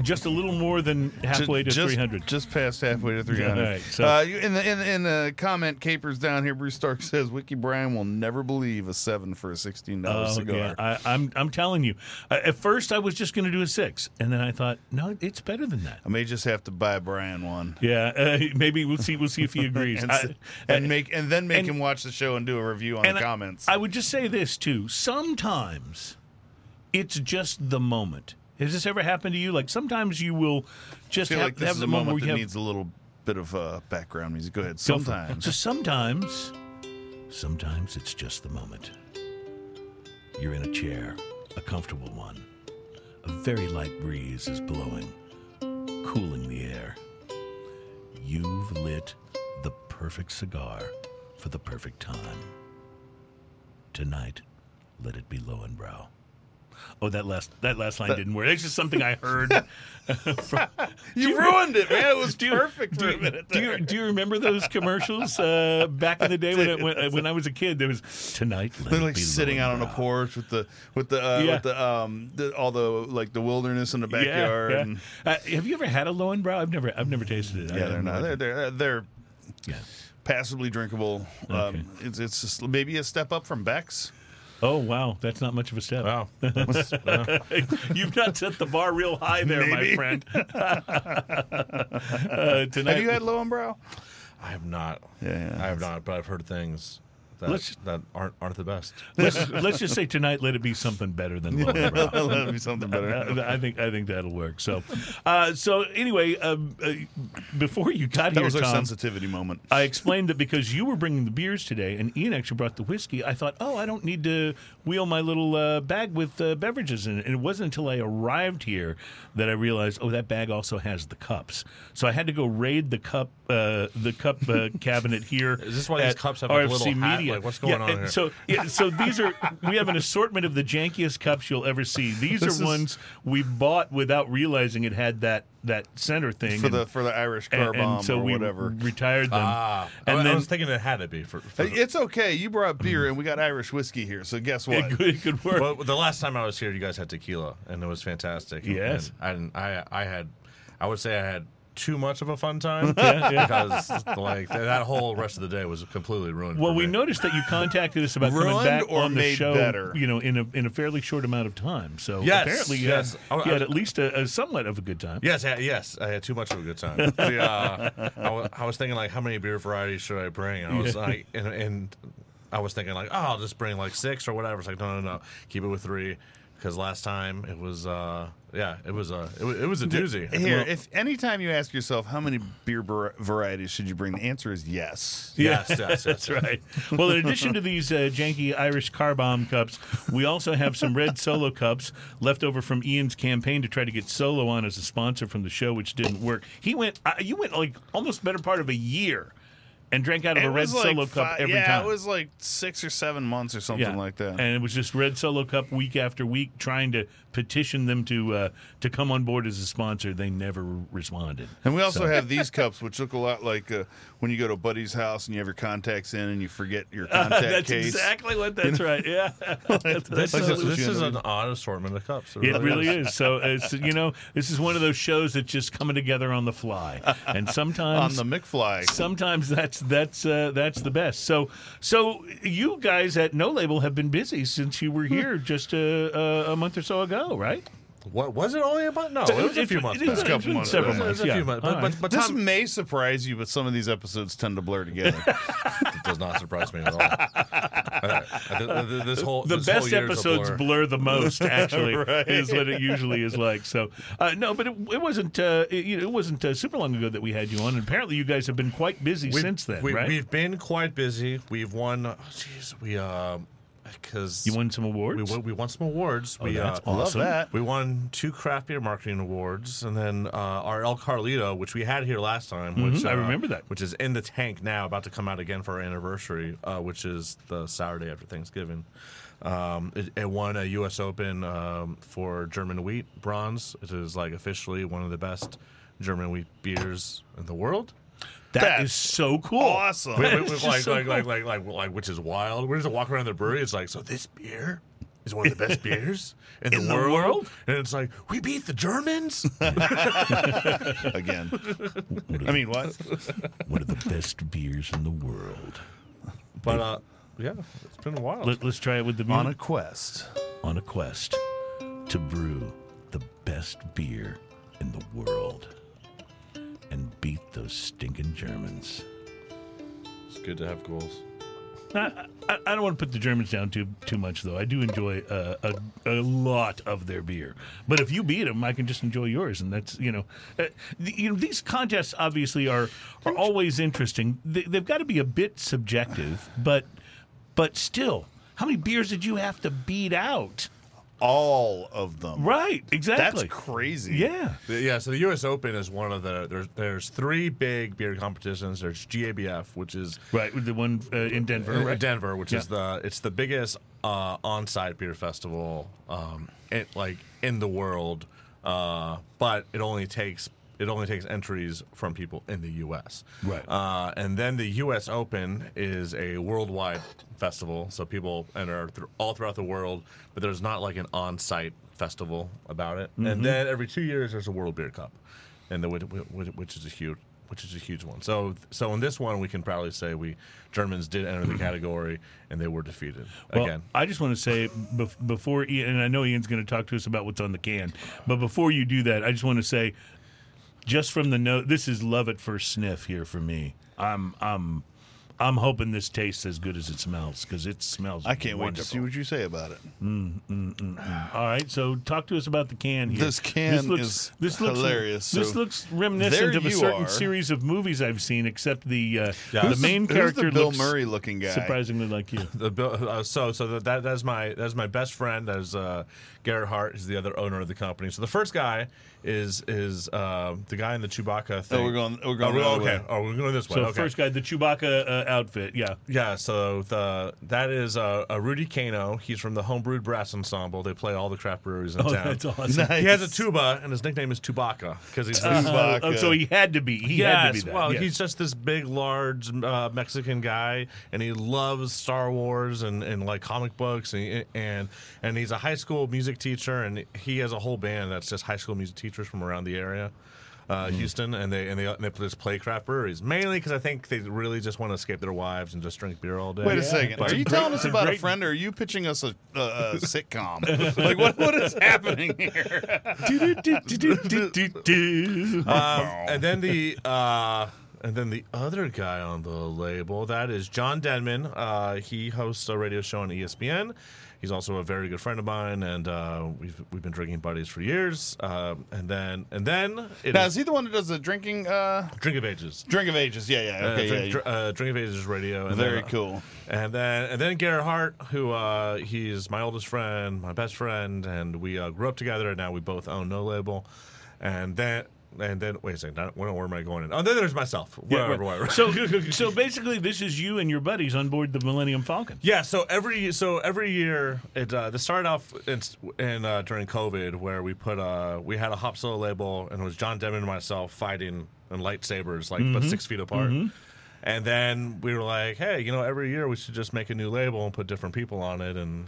Just a little more than halfway to 300.
Just past halfway to 300.
all right, so-
uh, in the in, the- in the comment capers down here, Bruce Stark says Wiki Brian will never believe a seven for a sixteen dollar
Oh,
cigar.
yeah. I, I'm, I'm telling you. Uh, at first, I was just going to do a six, and then I thought, no, it's better than that.
I may just have to buy Brian one.
Yeah, uh, maybe we'll see. We'll see if he agrees.
And,
I-
and make and then make
and-
him watch the show and do a review on the comments.
I would just say this too. Sometimes it's just the moment. Has this ever happened to you? Like sometimes you will just have,
like this
have
is
the
a
moment,
moment
where
that
have
needs a little bit of uh, background music. Go ahead. Sometimes.
So sometimes, sometimes it's just the moment. You're in a chair, a comfortable one. A very light breeze is blowing, cooling the air. You've lit the perfect cigar for the perfect time. Tonight, let it be Lowenbrau. Oh, that last that last line didn't work. It's just something I heard. from,
you ruined it, man. It was
do
perfect
do,
for
you-
a minute.
do you, do you remember those commercials uh, back in the day when, it, when, when I was a kid? There was tonight.
They're like
be
sitting out on a porch with the with the uh,
Yeah.
with the um the, all the like the wilderness in the backyard.
yeah.
And,
Uh, have you ever had a Lowenbrau? I've never. I've never tasted it.
Yeah, they're not. They're, they're they're
Yeah.
passably drinkable.
Okay.
Um, it's it's just maybe a step up from Beck's.
Oh wow, that's not much of a step.
Wow.
You've not set the bar real high there, my friend. uh, tonight,
Have you had Lowenbrau?
I have not.
Yeah, yeah.
I have not, but I've heard things that,
Let's-
that aren't aren't the best.
let's, let's just say tonight. Let it be something better than Lowenbrau.
That'd be something better.
Uh, I think I think that'll work. So, uh, so anyway, um, uh, before you got
That
here,
was our
Tom,
sensitivity moment.
I explained that because you were bringing the beers today, and Ian actually brought the whiskey. I thought, oh, I don't need to wheel my little uh, bag with uh, beverages in it. And it wasn't until I arrived here that I realized, oh, that bag also has the cups. So I had to go raid the cup uh, the cup uh, cabinet here.
Is this why these cups have, like, a little hat?
Media.
Like, what's going
Yeah,
on here?
So, yeah, so these are we have an assortment of the jankiest cups you'll ever see. These
This
are
is-
ones we bought without realizing it had that that center thing
for
and-
the for the Irish car
and,
bomb
and so
or
we
whatever.
retired them.
Ah,
and
I,
then
I was thinking it had to be for. for
Hey, It's okay. You brought beer and we got Irish whiskey here. So guess what?
it could, it could work.
well, the last time I was here, you guys had tequila, and it was fantastic.
Yes.
and I. I I had. I would say I had too much of a fun time
Yeah, yeah.
because like that whole rest of the day was completely ruined.
Well,
for
we
me.
noticed that you contacted us about coming back
or
on the show,
better?
you know, in a in a fairly short amount of time. So
Yes,
apparently, you
yes.
had,
I-
had at least a, a somewhat of a good time.
Yes, I, yes, I had too much of a good time. The, uh, I, was thinking like, how many beer varieties should I bring? And I was like, and, and I was thinking like, oh, I'll just bring like six or whatever. It's like, no, no, no, keep it with three. Because last time it was uh, yeah, it was a it, wa- it was a doozy.
Here,
Well,
if anytime you ask yourself how many beer var- varieties should you bring, the answer is yes.
yes, yes, yes,
That's right. Well, in addition to these uh, janky Irish car bomb cups, we also have some red solo cups left over from Ian's campaign to try to get Solo on as a sponsor from the show, which didn't work. He went, uh, you went like almost better part of a year and drank out of
It
a red
like
solo cup
fi-
every
yeah,
time.
it was like six or seven months or something like that.
And it was just Red Solo Cup week after week, trying to petition them to uh, to come on board as a sponsor. They never responded.
And we also have these cups, which look a lot like uh, when you go to a buddy's house and you have your contacts in and you forget your contact
That's
case.
exactly what that's right. Yeah, that's,
This,
that's
is, this is an odd assortment of cups.
It really is. So it's you know this is one of those shows that's just coming together on the fly, and sometimes on
the McFly.
sometimes that's that's uh, that's the best. So so you guys at No Label have been busy since you were here just a, a, a month or so ago, right?
What was it only a month? No, it was a few months.
It was a couple months. Several
It was
months.
a few months. But, but, but
This
Tom,
may surprise you, but some of these episodes tend to blur together.
it does not surprise me at all. I- I- I- this whole
the
this
best
a
episodes
blur.
blur the most actually
Right.
is what it usually is like so uh, no but it, it wasn't uh, it, you know, it wasn't uh, super long ago that we had you on and apparently you guys have been quite busy
We've-
since then
we,
right
We've been quite busy. We've won. oh, Jeez, we um, because
you won some awards
we won, we won some awards.
oh,
we
that's
uh,
Love
awesome
that.
we won two craft beer marketing awards, and then uh, our El Carlito, which we had here last time, which
Mhm, I
uh,
remember that.
which is in the tank now, about to come out again for our anniversary, uh, which is the Saturday after Thanksgiving. Um, it, it won a U.S. Open um, for German wheat bronze. It is like officially one of the best German wheat beers in the world.
That
That's
is so cool
awesome.
Wait, wait,
It's
wait, like,
so
like,
cool.
like, like, like, like, which is wild. We're just walking around the brewery. It's like, so this beer is one of the best beers in,
In
the,
the
world?
world?
And it's like, we beat the Germans.
Again. I mean, what?
one of the best beers in the world
but uh, yeah, it's been a while.
Let, us try it with the
On a quest.
on a quest to brew the best beer in the world and beat those stinking Germans.
It's good to have goals.
I, I, I don't want to put the Germans down too too much, though. I do enjoy uh, a a lot of their beer, but if you beat them, I can just enjoy yours, and that's you know, uh, the, you know these contests obviously are are always interesting. They, they've got to be a bit subjective, but but still, how many beers did you have to beat out?
All of them.
Right, exactly.
That's crazy.
yeah.
The- Yeah, so the U.S. Open is one of the there's there's three big beer competitions. There's GABF, which is
Right, the one uh, in Denver.
in
right?
Denver, which is the it's the biggest uh, on-site beer festival um, it, like in the world, uh, but it only takes it only takes entries from people in the U.S.
Right.
uh, and then the U.S. Open is a worldwide festival, so people enter all throughout the world, but there's not like an on-site festival about it.
Mm-hmm.
And then every two years there's a World Beer Cup, and the, which, which is a huge which is a huge one. So so in this one we can probably say we Germans did enter the category and they were defeated
Well,
again.
I just want to say bef- before Ian, and I know Ian's going to talk to us about what's on the can, but before you do that, I just want to say, just from the note, this is love at first sniff here for me. I'm I'm I'm hoping this tastes as good as it smells because it smells.
I can't wait to see what you say about it.
All right, so talk to us about the can here.
This can
looks,
is
this looks,
hilarious.
This
So
looks reminiscent of a certain
are.
series of movies I've seen, except the uh,
Yeah.
the
Who's
main
Who's
character
the Bill
looks
Murray looking guy?
surprisingly like you.
The Bill- uh, so so that, that that's my that's my best friend. That's uh, Garrett Hart. He's the other owner of the company. So the first guy is is uh, the guy in the Chewbacca thing.
Oh, we're going- we're
Oh,
going
we're- okay.
way.
Oh, we're going this way.
So
okay.
first guy, the Chewbacca uh, outfit, yeah.
Yeah, so the that is uh, a Rudy Kano. He's from the Homebrewed Brass Ensemble. They play all the craft breweries in
Oh,
town.
that's awesome.
Nice.
He has a tuba, and his nickname is Tubaka because he's this,
Chewbacca.
Oh, so he had to be. He had to be
Yes,
that.
well,
yes.
he's just this big, large uh, Mexican guy, and he loves Star Wars and, and like comic books, and, and and he's a high school music teacher, and he has a whole band that's just high school music teachers from around the area. Uh,
Hmm.
Houston, and they and they and they just play craft breweries mainly because I think they really just want to escape their wives and just drink beer all day.
Wait a
Yeah.
second.
But-
Are you
Great-
telling us
it's a
about a friend, or are you pitching us a, a, a sitcom? like, what, what is happening here?
Um, and then the uh, and then the other guy on the label that is John Denman. Uh, he hosts a radio show on ESPN. He's also a very good friend of mine, and uh, we've we've been drinking buddies for years. Um, and then and then it
Now,
is
is he the one who does the drinking? Uh,
Drink of Ages.
drink of ages. Yeah, yeah.
Uh,
Okay,
drink,
yeah.
Dr- uh, Drink of Ages Radio. And
Very
then, uh,
cool.
And then and then Garrett Hart, who uh, he's my oldest friend, my best friend, and we uh, grew up together. And now we both own No Label. And then and then wait a second, don't- where am I going? In? Oh, then there's myself.
Yeah,
Whatever,
right. So, so basically, this is you and your buddies on board the Millennium Falcon.
Yeah, so every so every year it uh, this started off in, in uh, during COVID where we put uh we had a hop solo label and it was John Denman and myself fighting in lightsabers like
Mm-hmm.
but six feet apart. And then we were like, hey, you know, every year we should just make a new label and put different people on it and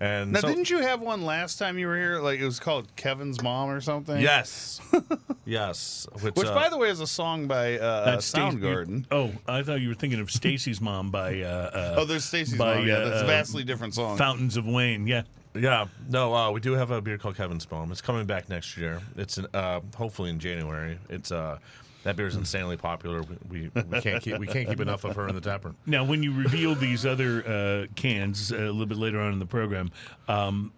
and
Now,
so,
didn't you have one last time you were here? Like it was called Kevin's Mom or something.
yes, yes, which,
Which,
uh,
by the way, is a song by uh,
That's Stacy-
Soundgarden.
Oh, I thought you were thinking of Stacy's mom by uh, uh,
Oh, there's Stacy's
by,
Mom. Yeah,
uh,
that's a
uh,
vastly different song.
Fountains of Wayne. Yeah.
Yeah, no, uh, we do have a beer called Kevin's Bomb. It's coming back next year. It's in, uh, hopefully in January. It's uh, that beer is insanely popular. We, we, we can't keep we can't keep enough of her in the taproom.
Now, when you reveal these other uh, cans uh, a little bit later on in the program, um,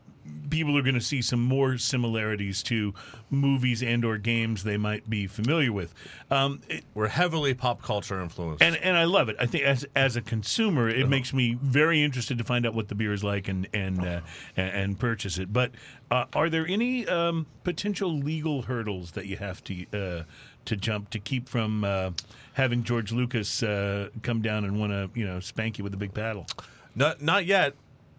people are going to see some more similarities to movies and or games they might be familiar with. Um, it-
We're heavily pop culture influenced.
and and I love it. I think as as a consumer, it makes me very interested to find out what the beer is like and and uh, and, and purchase it. But uh, are there any um, potential legal hurdles that you have to uh, to jump to keep from uh, having George Lucas uh, come down and want to you know spank you with a big paddle?
not not yet.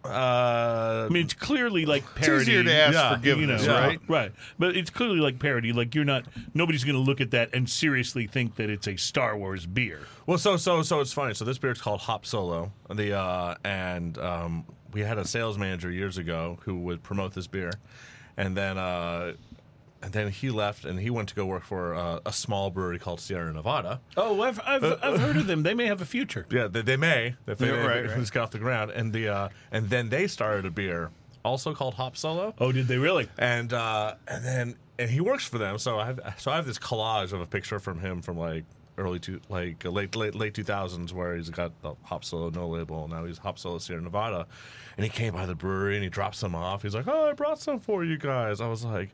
Uh,
I mean, it's clearly like parody.
It's easier to ask
yeah,
forgiveness,
you know,
right?
Right, but it's clearly like parody. Like you're not. Nobody's going to look at that and seriously think that it's a Star Wars beer.
Well, so so so it's funny. So this beer is called Hop Solo. The uh, and um, we had a sales manager years ago who would promote this beer, and then uh, and then he left and he went to go work for uh, a small brewery called Sierra Nevada.
Oh, I've I've, I've heard of them. They may have a future.
Yeah, they, they may if they,
Yeah, right,
if
right.
it's got off the ground, and the uh, and then they started a beer also called Hop Solo.
Oh, did they really?
and uh, and then and he works for them. So I have so I have this collage of a picture from him from like early to like uh, late late late two thousands where he's got the Hop Solo no label. Now he's Hop Solo Sierra Nevada, and he came by the brewery and he dropped some off. He's like, "Oh, I brought some for you guys." I was like.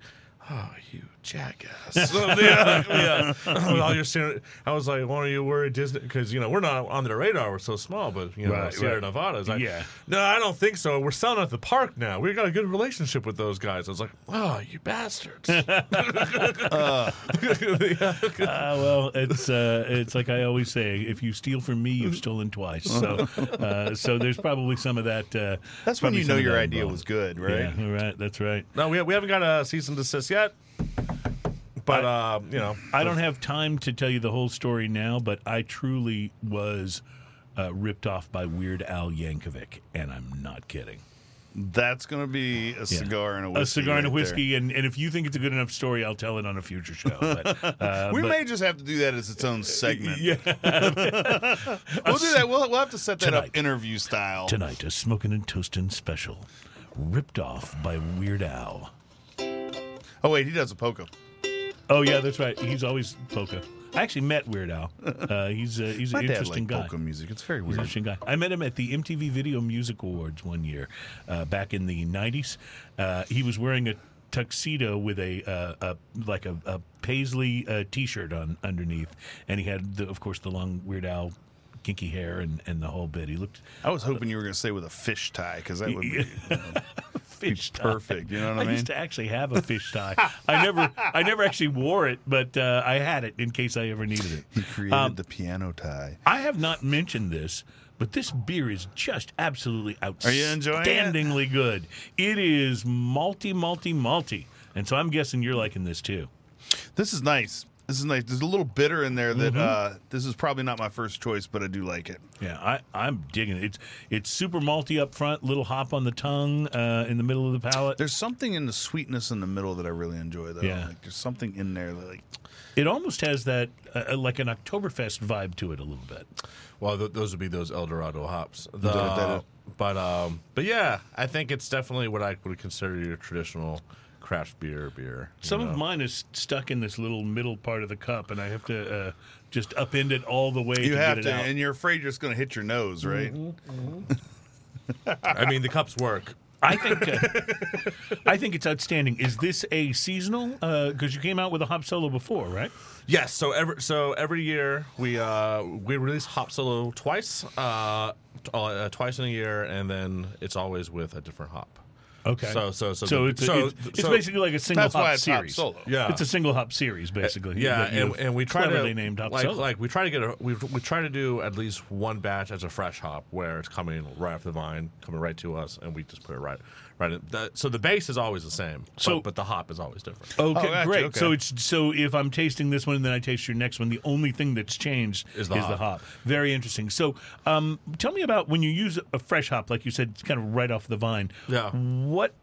Oh, you jackass! So, yeah, yeah. All your Sierra- I was like, "Why are you worried, Disney?" Because you know we're not on their radar. We're so small, but you know
Right,
Sierra
right.
Nevada is like,
Yeah.
no, I don't think so. We're selling at the park now. We got a good relationship with those guys. I was like, oh, you bastards.
Uh, well, it's uh, it's like I always say: if you steal from me, you've stolen twice. So, uh, so there's probably some of that. Uh,
That's when you know your idea
involved.
was good, right?
Yeah, right. That's right.
no, we, we haven't got a cease and desist yet. But, uh, you know,
I don't have time to tell you the whole story now, but I truly was uh, ripped off by Weird Al Yankovic, and I'm not kidding.
That's gonna be a cigar and a whiskey.
a cigar and a whiskey, and, and if you think it's a good enough story, I'll tell it on a future show. But, uh.
We
but-
may just have to do that as its own segment.
yeah.
We'll do that. We'll, we'll have to set that
Tonight.
up interview style.
Tonight, a smoking and toasting special, ripped off by Weird Al.
Oh wait, he does a polka.
Oh yeah, that's right. He's always polka. I actually met Weird Al. Uh, he's uh, he's
My
an
dad
interesting
liked
guy.
polka music. It's very weird.
interesting guy. I met him at the MTV Video Music Awards one year, uh, back in the '90s. Uh, he was wearing a tuxedo with a, uh, a like a, a paisley uh, T-shirt on underneath, and he had, the, of course, the long Weird Al kinky hair and, and the whole bit. He looked
I was hoping you were going to say with a fish tie because that would be
fish tie.
perfect. You know what I mean?
I used to actually have a fish tie. I never, I never actually wore it, but uh, I had it in case I ever needed it.
he created
Um,
the piano tie.
I have not mentioned this, but this beer is just absolutely
you enjoying it?
outstandingly good. It is malty, malty, malty, and so I'm guessing you're liking this too.
This is nice. This is nice. There's a little bitter in there
Mm-hmm.
that uh, this is probably not my first choice, but I do like it.
Yeah, I, I'm digging it. It's it's super malty up front, little hop on the tongue, uh, in the middle of the palate.
There's something in the sweetness in the middle that I really enjoy, though.
Yeah.
Like, there's something in there that, like,
It almost has that uh, like an Oktoberfest vibe to it a little bit.
well, th- those would be those El Dorado hops. The, but, um, but yeah, I think it's definitely what I would consider your traditional craft beer beer.
Some
know?
of mine is stuck in this little middle part of the cup, and I have to uh, just upend it all the way
You
to
have
get
to,
it out.
and you're afraid you're just going to hit your nose, right?
I mean, the cups work.
I think uh, I think it's outstanding. Is this a seasonal? Because you came out with a hop solo before, right?
Yes. So every so every year we uh we release Hop Solo twice, uh, t- uh, twice in a year, and then it's always with a different hop.
Okay.
So so so
So
the-
it's
so-
it's, it's
so-
basically like a single
That's why
hop
it's Hop
series.
Solo.
Yeah.
it's a single hop series basically.
Yeah,
that
and, and we try
cleverly
to
named hop
like
solo.
like we try to get a we we try to do at least one batch as a fresh hop where it's coming right off the vine, coming right to us, and we just put it right right. In. That, so the base is always the same,
So-
but, but the hop is always different.
Okay,
Oh, gotcha,
great.
okay.
So it's so if I'm tasting this one and then I taste your next one, the only thing that's changed
Is the hop.
Very interesting. So, um, tell me about when you use a fresh hop, like you said, it's kind of right off the vine.
Yeah.
What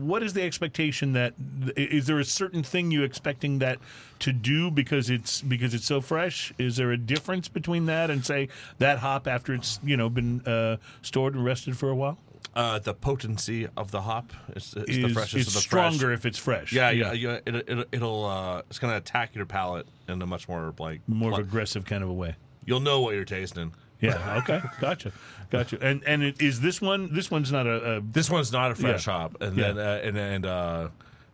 what is the expectation that is there a certain thing you expecting that to do because it's because it's so fresh? Is there a difference between that and say that hop after it's you know been uh, stored and rested for a while?
Uh, the potency of the hop is, is,
Is
the freshest
it's
of the fresh.
stronger if it's fresh?
Yeah, yeah, yeah. It, it, it'll uh, it's gonna attack your palate in a much more like
more
pl-
aggressive kind of a way.
You'll know what you're tasting.
Yeah. Okay. Gotcha. Gotcha. And and it, is this one? This one's not a. a
This one's not a fresh
Yeah.
hop, and
Yeah.
then uh, and and uh,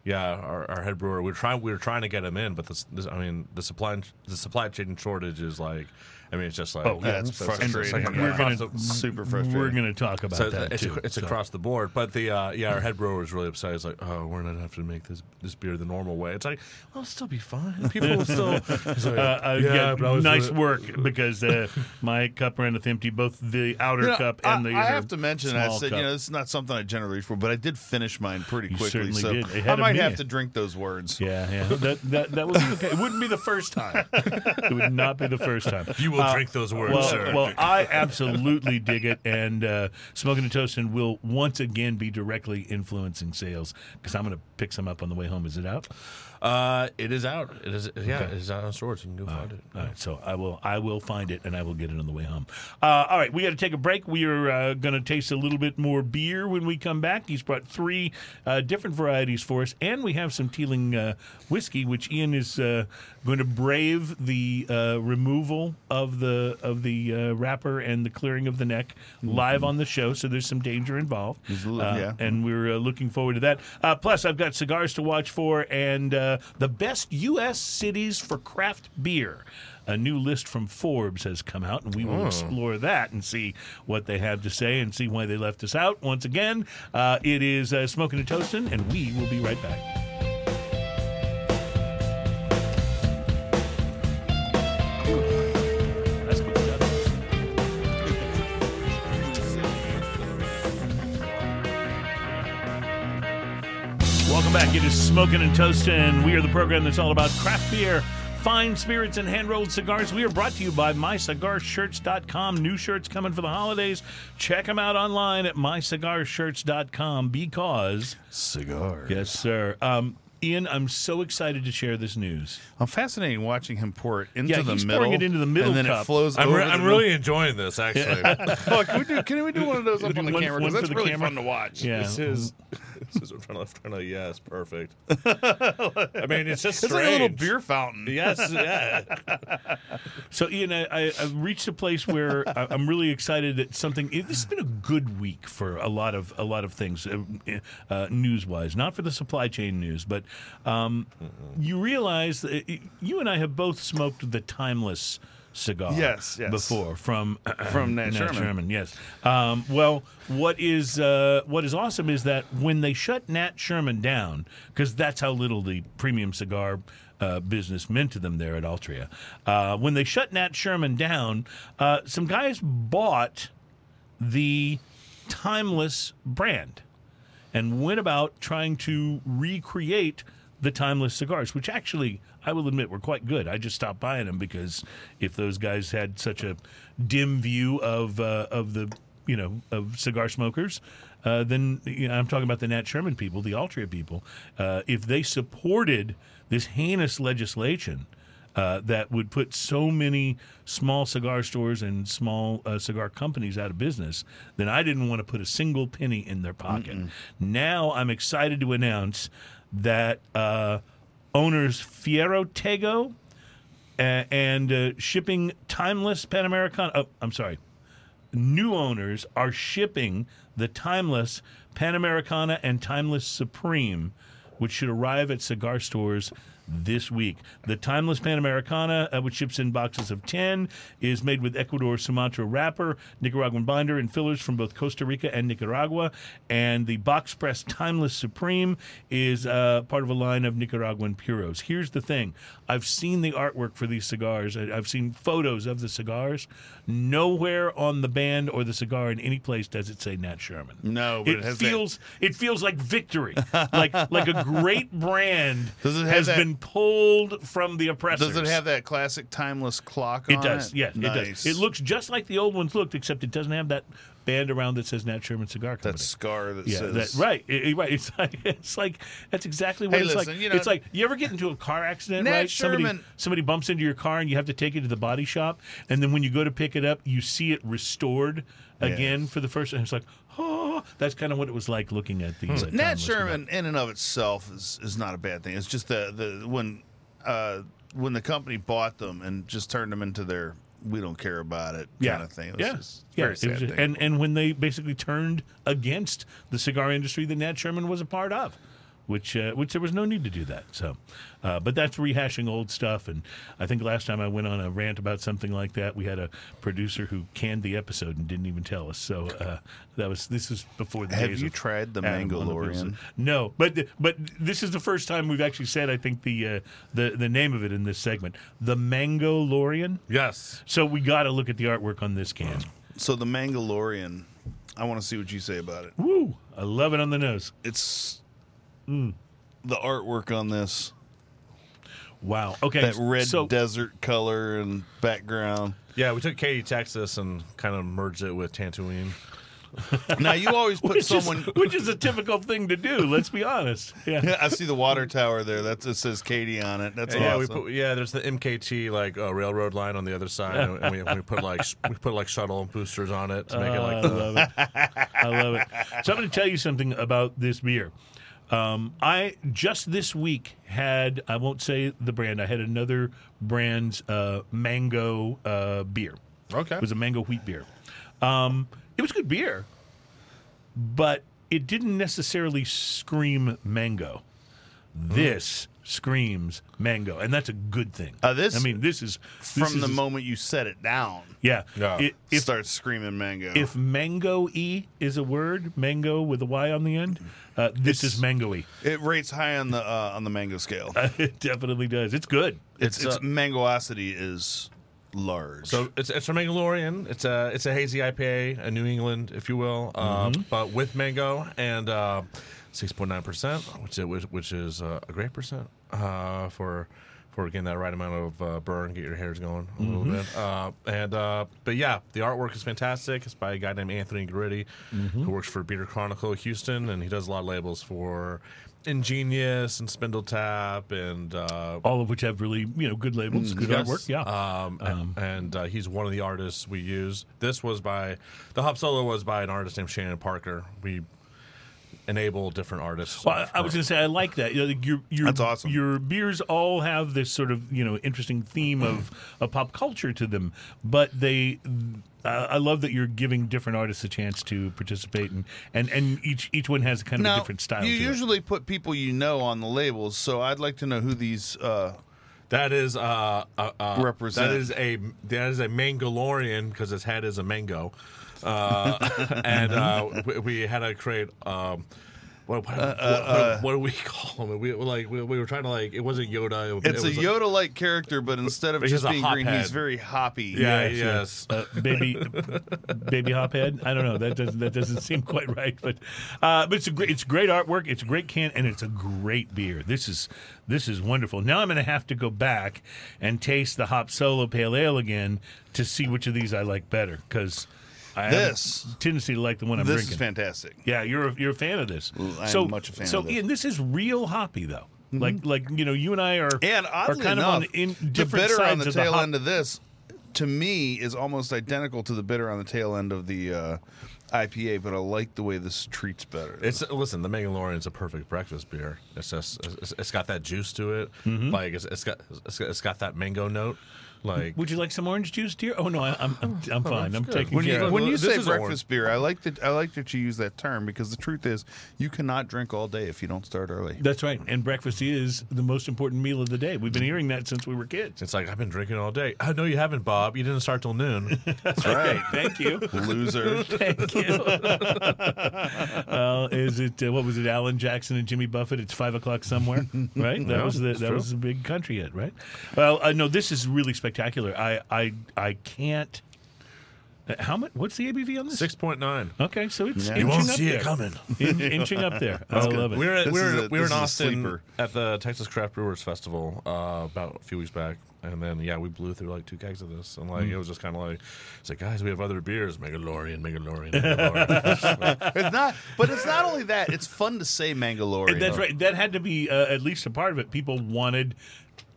yeah, our, our head brewer. We are trying we were trying to get him in, but this, this I mean the supply the supply chain shortage is like. I mean, it's just like
Oh, yeah,
it's frustrating.
like
We're
across
gonna-
the-
Super frustrating.
we're going to talk about
so
that
it's,
too.
it's
So-
across the board, but the uh, yeah, our head brewer is really upset. He's like, "Oh, we're not have to make this this beer the normal way." It's like, "Well, it'll still be fine. People will still." He's like,
Uh, uh, yeah,
but
nice
really-
work because uh, my cup ran with empty, both the outer
You know,
cup
I,
and the.
I have to mention, I
small
said,
cup.
you know, this is not something I generally reach for, but I did finish mine pretty
You
quickly.
certainly
So
did.
I might
me.
have to drink those words.
Yeah, yeah. That that that would be okay. It wouldn't be the first time. It would not be the first time.
You will drink those words,
well,
sir.
well, I absolutely dig it, and uh, Smoking and Toasting will once again be directly influencing sales because I'm going to pick some up on the way home. Is it out?
Uh, it is out. It is. Yeah, it is out on stores. You can go find it.
All right, so I will I will find it and I will get it on the way home. Uh, all right, we got to take a break. We are uh, going to taste a little bit more beer when we come back. He's brought three uh, different varieties for us, and we have some Teeling uh, whiskey, which Ian is uh, going to brave the uh, removal of the of the uh, wrapper and the clearing of the neck live on the show. So there's some danger involved.
There's a li-
Uh,
yeah.
and we're uh, looking forward to that. Uh, plus, I've got cigars to watch for and uh, the best U.S. cities for craft beer. A new list from Forbes has come out, and we will explore that and see what they have to say and see why they left us out. Once again, uh, it is uh, Smoking and Toasting, and we will be right back. Smoking and Toasting. We are the program that's all about craft beer, fine spirits, and hand rolled cigars. We are brought to you by MyCigarShirts.com. New shirts coming for the holidays. Check them out online at MyCigarShirts.com because,
Cigar.
yes, sir. Um, Ian, I'm so excited to share this news.
I'm fascinating watching him pour it into
Yeah,
the
he's
middle.
pouring it into the middle
and then
cup.
it flows
I'm,
over
re-
the
I'm
middle.
really enjoying this actually.
Oh, can we do? Can we do one of those up on the
one-
camera?
one
Because that's
the
really
camera?
fun to watch.
Yeah.
This is this is I'm trying to, trying to yes, perfect. I mean, it's just
It's
strange.
like a little beer fountain.
Yes, yeah.
So, Ian, I, I, I've reached a place where I- I'm really excited that something. This has been a good week for a lot of a lot of things, uh, uh, news wise. Not for the supply chain news, but um, you realize that you and I have both smoked the timeless cigar.
Yes, yes.
Before from
From Nat Sherman.
Yes. Um, well, what is uh, what is awesome is that when they shut Nat Sherman down, because that's how little the premium cigar uh, business meant to them there at Altria. Uh, when they shut Nat Sherman down, uh, some guys bought the Timeless brand and went about trying to recreate the timeless cigars, which actually I will admit were quite good. I just stopped buying them because if those guys had such a dim view of uh, of the you know of cigar smokers, uh, then you know, I'm talking about the Nat Sherman people, the Altria people. Uh, if they supported this heinous legislation. Uh, that would put so many small cigar stores and small uh, cigar companies out of business, then I didn't want to put a single penny in their pocket. Now I'm excited to announce that uh, owners Fiero Tego uh, and uh, shipping timeless Pan Americana. Oh, I'm sorry. New owners are shipping the timeless Pan Americana and timeless Supreme, which should arrive at cigar stores this week. The timeless Pan Americana, uh, which ships in boxes of 10, is made with Ecuador Sumatra wrapper, Nicaraguan binder, and fillers from both Costa Rica and Nicaragua. And the box press Timeless Supreme is uh, part of a line of Nicaraguan puros. Here's the thing I've seen the artwork for these cigars, I've seen photos of the cigars. Nowhere on the band or the cigar in any place does it say Nat Sherman.
No, but
it,
it has that-
feels it feels like victory, like like a great brand
Does it have
has
that-
been pulled from the oppressors.
Does it have that classic timeless clock
It
on
does.
it?
Yes, it does. It looks just like the old ones looked, except it doesn't have that band around that says Nat Sherman Cigar Company.
that scar that
yeah,
says
that, right, it- right. It's like it's like that's exactly what
Hey,
it's
listen,
like.
you know-
it's like you ever get into a car accident,
Nat
right? Somebody
Sherman-
somebody bumps into your car and you have to take it to the body shop, and then when you go to pick it up, you see it restored again
Yes.
for the first time. It's like, oh, that's kind of what it was like looking at these. uh,
Nat Sherman, in and of itself, is is not a bad thing. It's just the the when uh, when the company bought them and just turned them into their we don't care about it kind of thing. It was
yeah,
just
yeah.
very
it
sad
was just-
thing.
and and when they basically turned against the cigar industry that Nat Sherman was a part of, which uh, which there was no need to do that. So, uh, but that's rehashing old stuff. And I think last time I went on a rant about something like that, we had a producer who canned the episode and didn't even tell us. So uh, that was this is before the
Have
days
you
of
tried the
Adam on the
Mangalorian?
Pilsen. No, but but this is the first time we've actually said I think the uh, the the name of it in this segment, the Mango Lorian.
Yes.
So we got to look at the artwork on this can.
so the Mangalorian, I want to see what you say about it.
Woo! I love it on the nose.
It's
Mm.
the artwork on this
Wow. Okay.
that red
So
desert color and background.
Yeah, we took Katy, Texas, and kind of merged it with Tatooine.
now you always put
which
someone.
is, which is a typical thing to do. Let's be honest. Yeah.
Yeah, I see the water tower there. That's it says Katy on it. That's
yeah, we
awesome.
put yeah. There's the MKT like uh, railroad line on the other side, and we, we put like we put like shuttle boosters on it to make it
Uh,
like
I love it. I love it. So I'm going to tell you something about this beer. Um, I just this week had I won't say the brand. I had another brand's uh, mango uh, beer.
Okay.
It was a mango wheat beer. Um, it was good beer, but it didn't necessarily scream mango. This screams mango, and that's a good thing.
Uh, this-
I mean, this is this
From the moment you set it down,
yeah.
Yeah.
It- if
starts screaming mango.
if mango e is a word, mango with a y on the end, uh, this
It's-
is mango e.
it rates high on the uh, on the mango scale.
it definitely does. It's good.
It's,
It's,
its
uh,
mangoosity is large.
So it's it's a Mangalorian. It's a it's a hazy IPA, a New England, if you will, uh, but with mango and uh, six point nine percent, which is which, which is uh, a great percent uh, for for getting that right amount of uh, burn, get your hairs going a little bit. Uh, and uh, but yeah, the artwork is fantastic. It's by a guy named Anthony Gritty, who works for Beer Chronicle Houston, and he does a lot of labels for. Ingenious and Spindle Tap and uh,
All of which have really you know good labels, good
Yes.
artwork. Yeah.
Um, and- and uh, he's one of the artists we use. This was by the Hop Solo was by an artist named Shannon Parker. We enable different artists.
Well, I I was going to say I like that. You know, your your
That's awesome.
your beers all have this sort of you know interesting theme of, of pop culture to them, but they. Uh, I love that you're giving different artists a chance to participate, and, and, and each each one has a kind of a different style.
you
to it.
usually put people you know on the labels, so I'd like to know who these. Uh,
that is uh, uh, uh,
Represent.
That is a that is a Mangalorian because his head is a mango, uh, and uh, we, we had to create. Um, what, what, what, what do we call him? We like we, we were trying to like it wasn't Yoda. It,
it's a Yoda-like character, but instead of just being green,
head.
he's very hoppy.
Yeah,
Yes,
yes.
uh, baby, baby hophead. I don't know. That doesn't that doesn't seem quite right, but uh, but it's a great it's great artwork. It's a great can, and it's a great beer. This is this is wonderful. Now I'm going to have to go back and taste the Hop Solo Pale Ale again to see which of these I like better because I
This-
have a tendency to like the one I'm
this
drinking.
is fantastic.
Yeah, you're a, you're a fan of this.
I'm
so
much a fan
So
of this. Mm-hmm.
Ian, this is real hoppy though. Like like you know, you and I are
And
are
oddly
kind
enough,
of on in
the
different
bitter
sides
on the
of
tail
the hop.
end of this to me is almost identical to the bitter on the tail end of the uh, IPA, but I like the way this treats better.
It's listen, the Mandalorian is a perfect breakfast beer. It's just it's, it's got that juice to it.
Mm-hmm.
Like it's, it's got it's got, it's got that mango note. Like
Would you like some orange juice, dear? Oh no, I, I'm I'm, I'm fine. I'm
good.
taking
when
care
you when you
This
say
is
breakfast beer, I like that I like that you use that term because the truth is you cannot drink all day if you don't start early.
That's right. And breakfast is the most important meal of the day. We've been hearing that since we were kids.
it's like I've been drinking all day. Oh, no, you haven't, Bob. You didn't start till noon.
That's right,
Thank you.
loser.
Thank you. well, is it uh, what was it? Alan Jackson and Jimmy Buffett. It's five o'clock somewhere, right? That
Yeah,
was the that
true.
was a big country hit, right? Well, uh, no, this is really spectacular. I I I can't. How much? What's the ABV on this?
Six point nine.
Okay, so it's
Yeah.
inching
You
won't
up
see
there.
it coming.
In, inching up there. I love it.
We were at,
This
we
is
were,
a-
we were
this
in
is a
Austin
sleeper.
at the Texas Craft Brewers Festival uh, about a few weeks back, and then yeah, we blew through like two kegs of this, and like it was just kind of like it's like guys, we have other beers, Megalorian, Megalorian, Megalorian.
It's not, but it's not only that. It's fun to say Mangalorian.
That's right. That had to be uh, at least a part of it. People wanted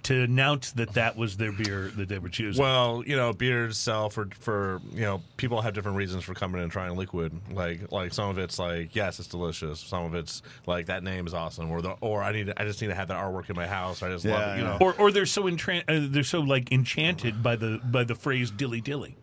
to announce that that was their beer that they were choosing.
well, you know, beers sell for for you know people have different reasons for coming in and trying liquid. Like like some of it's like yes, it's delicious. Some of it's like that name is awesome, or the or I need to, I just need to have that artwork in my house. I just
Yeah,
love it, you
yeah.
know.
or or they're so entran- uh, they're so like enchanted by the by the phrase dilly dilly.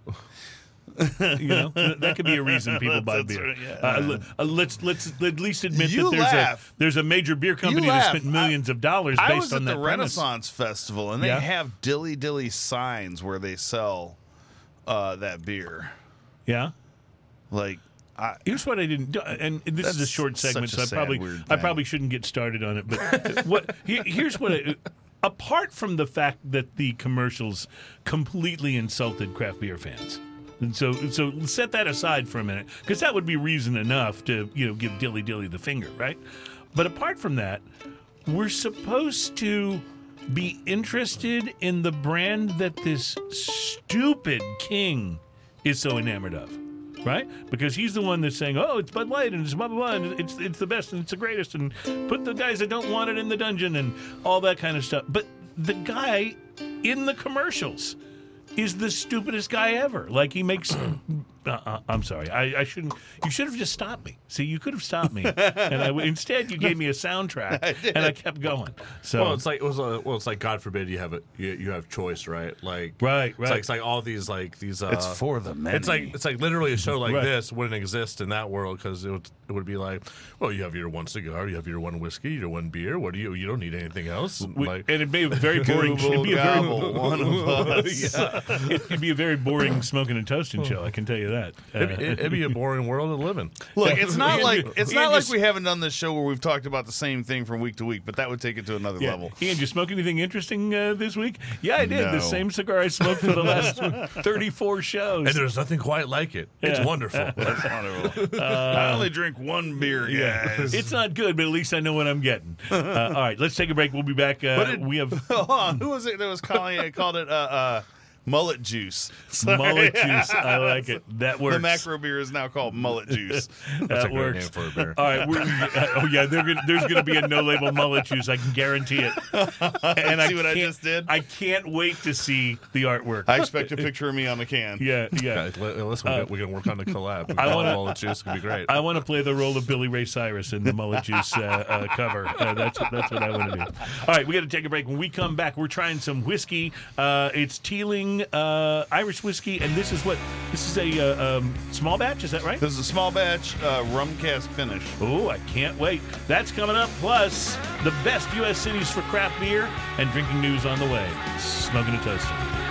you know that could be a reason people buy
That's
beer.
right, yeah.
uh, uh, let's let's at least admit
You
that there's
laugh.
a there's a major beer company that spent millions of dollars
I
based
was
on
at
that
the
premise.
Renaissance Festival, and they
Yeah.
have dilly dilly signs where they sell uh, that beer.
Yeah.
Like, I,
Here's what I didn't do, and this is a short segment,
a
so I probably
sad, weird
I probably shouldn't get started on it. But what here, here's what I, apart from the fact that the commercials completely insulted craft beer fans. And so, so set that aside for a minute, because that would be reason enough to, you know, give Dilly Dilly the finger, right? But apart from that, we're supposed to be interested in the brand that this stupid king is so enamored of, right? Because he's the one that's saying, "Oh, it's Bud Light and it's blah blah blah, and it's it's the best and it's the greatest, and put the guys that don't want it in the dungeon and all that kind of stuff." But the guy in the commercials is the stupidest guy ever. Like he makes. Uh, uh, I'm sorry. I, I shouldn't. You should have just stopped me. See, you could have stopped me, and I, instead you gave me a soundtrack, and I kept going. So
Well, it's like it was a, well, it's like God forbid you have a you, you have choice, right? Like
Right,
It's
right.
like, it's like all these like these. Uh,
It's for the many.
It's like it's like literally a show like
Right.
this wouldn't exist in that world because it would it would be like, well, you have your one cigar, you have your one whiskey, your one beer. What do you? You don't need anything else.
We-
like
and it'd be a very boring. it'd be a very,
gobble, one of us.
it'd be a very boring smoking and toasting show. I can tell you that. Uh,
it'd, be- it'd be a boring world to live in.
Look, it's not like it's
Ian
not like we haven't done this show where we've talked about the same thing from week to week, but that would take it to another
yeah.
level.
Ian, did you smoke anything interesting uh, this week? Yeah, I did.
No.
The same cigar I smoked for the last 34 shows.
And there's nothing quite like it. It's
Yeah.
wonderful.
That's wonderful. I only drink one beer, guys.
It's not good, but at least I know what I'm getting. Uh, all right, let's take a break. We'll be back. Uh,
But it-
we have
Hold on, who was it that was calling it? Called it uh, uh, mullet juice. Sorry.
mullet juice. I like it. That works.
The macro beer is now called mullet juice.
that
That's a great
works.
name for a beer.
All right. We're, uh, oh yeah, gonna, there's going to be a no label mullet juice. I can guarantee it. And
See what I just did?
I can't wait to see the artwork.
I expect a picture of me on the can.
yeah, yeah.
Guys, li- listen, we, we can work on the collab.
I
I
wanna-
want juice. Could be great.
I want to play the role of Billy Ray Cyrus in the Mullet Juice uh, uh, cover. Uh, that's that's what I want to do. All right, we got to take a break. When we come back, we're trying some whiskey. Uh, it's Teeling uh, Irish whiskey, and this is what this is a uh, um, small batch. Is that right?
This is a small batch uh, rum cast finish.
Oh, I can't wait. That's coming up. Plus, the best U.S. cities for craft beer and drinking news on the way. Smoking a toasting.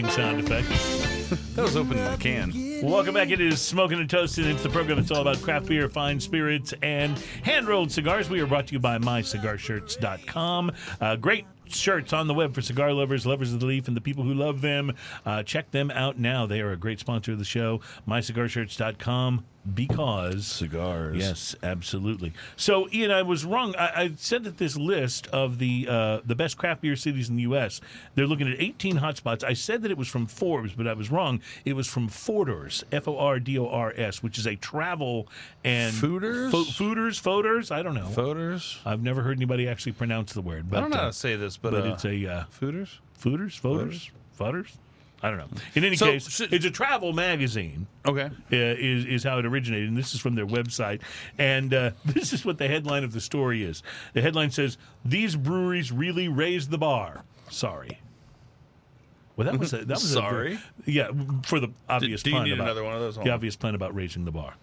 Interesting sound effect.
That was opening the can.
Welcome back. It is Smoking and Toasting. It's the program that's all about craft beer, fine spirits, and hand rolled cigars. We are brought to you by mycigarshirts.com. Uh, great shirts on the web for cigar lovers, lovers of the leaf, and the people who love them. Uh, check them out now. They are a great sponsor of the show. Mycigarshirts.com. because
Cigars.
Yes, absolutely. So, Ian, I was wrong. I, I said that this list of the uh, the best craft beer cities in the U.S. They're looking at 18 hotspots. I said that it was from Forbes, but I was wrong. It was from Fordors, F O R D O R S, which is a travel and
Fooders?
Fo- fooders, Foders. I don't know.
Fooders.
I've never heard anybody actually pronounce the word. But,
I don't know how
uh,
to say this, but,
but
uh,
it's a uh,
fooders.
fooders, Foders, Fodders. I don't know. In any
So,
case,
should-
it's a travel magazine
Okay.
uh, is is how it originated, and this is from their website. And uh, this is what the headline of the story is. The headline says, "These breweries really raised the bar." Sorry. Well, that was a, that was
Sorry?
very- yeah, for the obvious
do you
pun
need
about,
another one of those?
The obvious pun about raising the bar.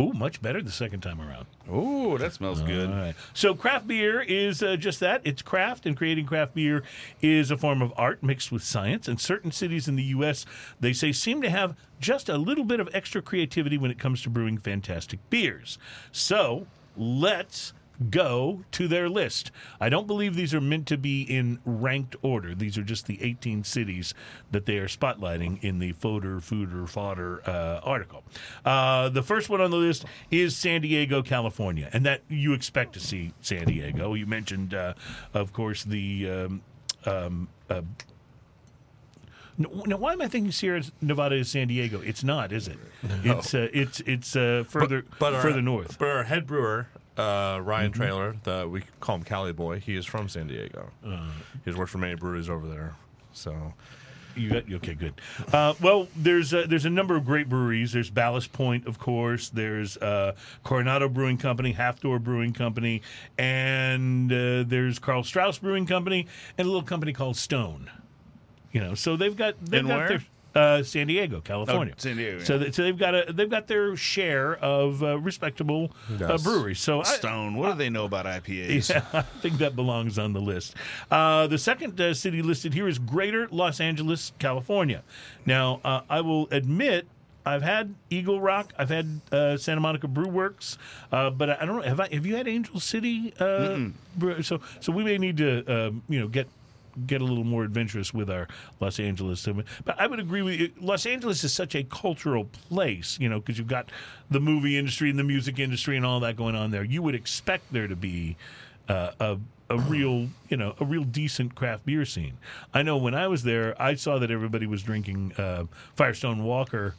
Ooh, much better the second time around.
Ooh, that smells good.
All right. So craft beer is uh, just that. It's craft, and creating craft beer is a form of art mixed with science. And certain cities in the U.S., they say, seem to have just a little bit of extra creativity when it comes to brewing fantastic beers. So let's go to their list. I don't believe these are meant to be in ranked order. These are just the 18 cities that they are spotlighting in the Fodder, Fooder, Fodder uh, article. Uh, the first one on the list is San Diego, California, and that you expect to see San Diego. You mentioned, uh, of course, the. Um, um, uh, now, why am I thinking Sierra Nevada is San Diego? It's not, is it? It's uh, it's it's uh, further
our-
further north.
But our head brewer, uh, Ryan
Mm-hmm.
Trailer, the, we call him Cali Boy. He is from San Diego.
Uh.
He's worked for many breweries over there. So
You got okay, good. Uh, well, there's uh, there's a number of great breweries. There's Ballast Point, of course. There's uh, Coronado Brewing Company, Half Door Brewing Company, and uh, there's Karl Strauss Brewing Company, and a little company called Stone. You know, so they've got they've
And
got
where?
their uh, San Diego, California.
Oh, San Diego,
So,
yeah.
that, so they've got a they've got their share of uh, respectable uh, breweries. So I,
Stone. What do they know about IPAs?
yeah, I think that belongs on the list. Uh, the second uh, city listed here is Greater Los Angeles, California. Now, uh, I will admit. I've had Eagle Rock. I've had uh, Santa Monica Brew Works, uh, but I, I don't know. Have I? Have you had Angel City? Uh, brew- so, so we may need to, um, you know, get get a little more adventurous with our Los Angeles. But I would agree with you. Los Angeles is such a cultural place, you know, because you've got the movie industry and the music industry and all that going on there. You would expect there to be uh, a a real, you know, a real decent craft beer scene. I know when I was there, I saw that everybody was drinking uh, Firestone Walker.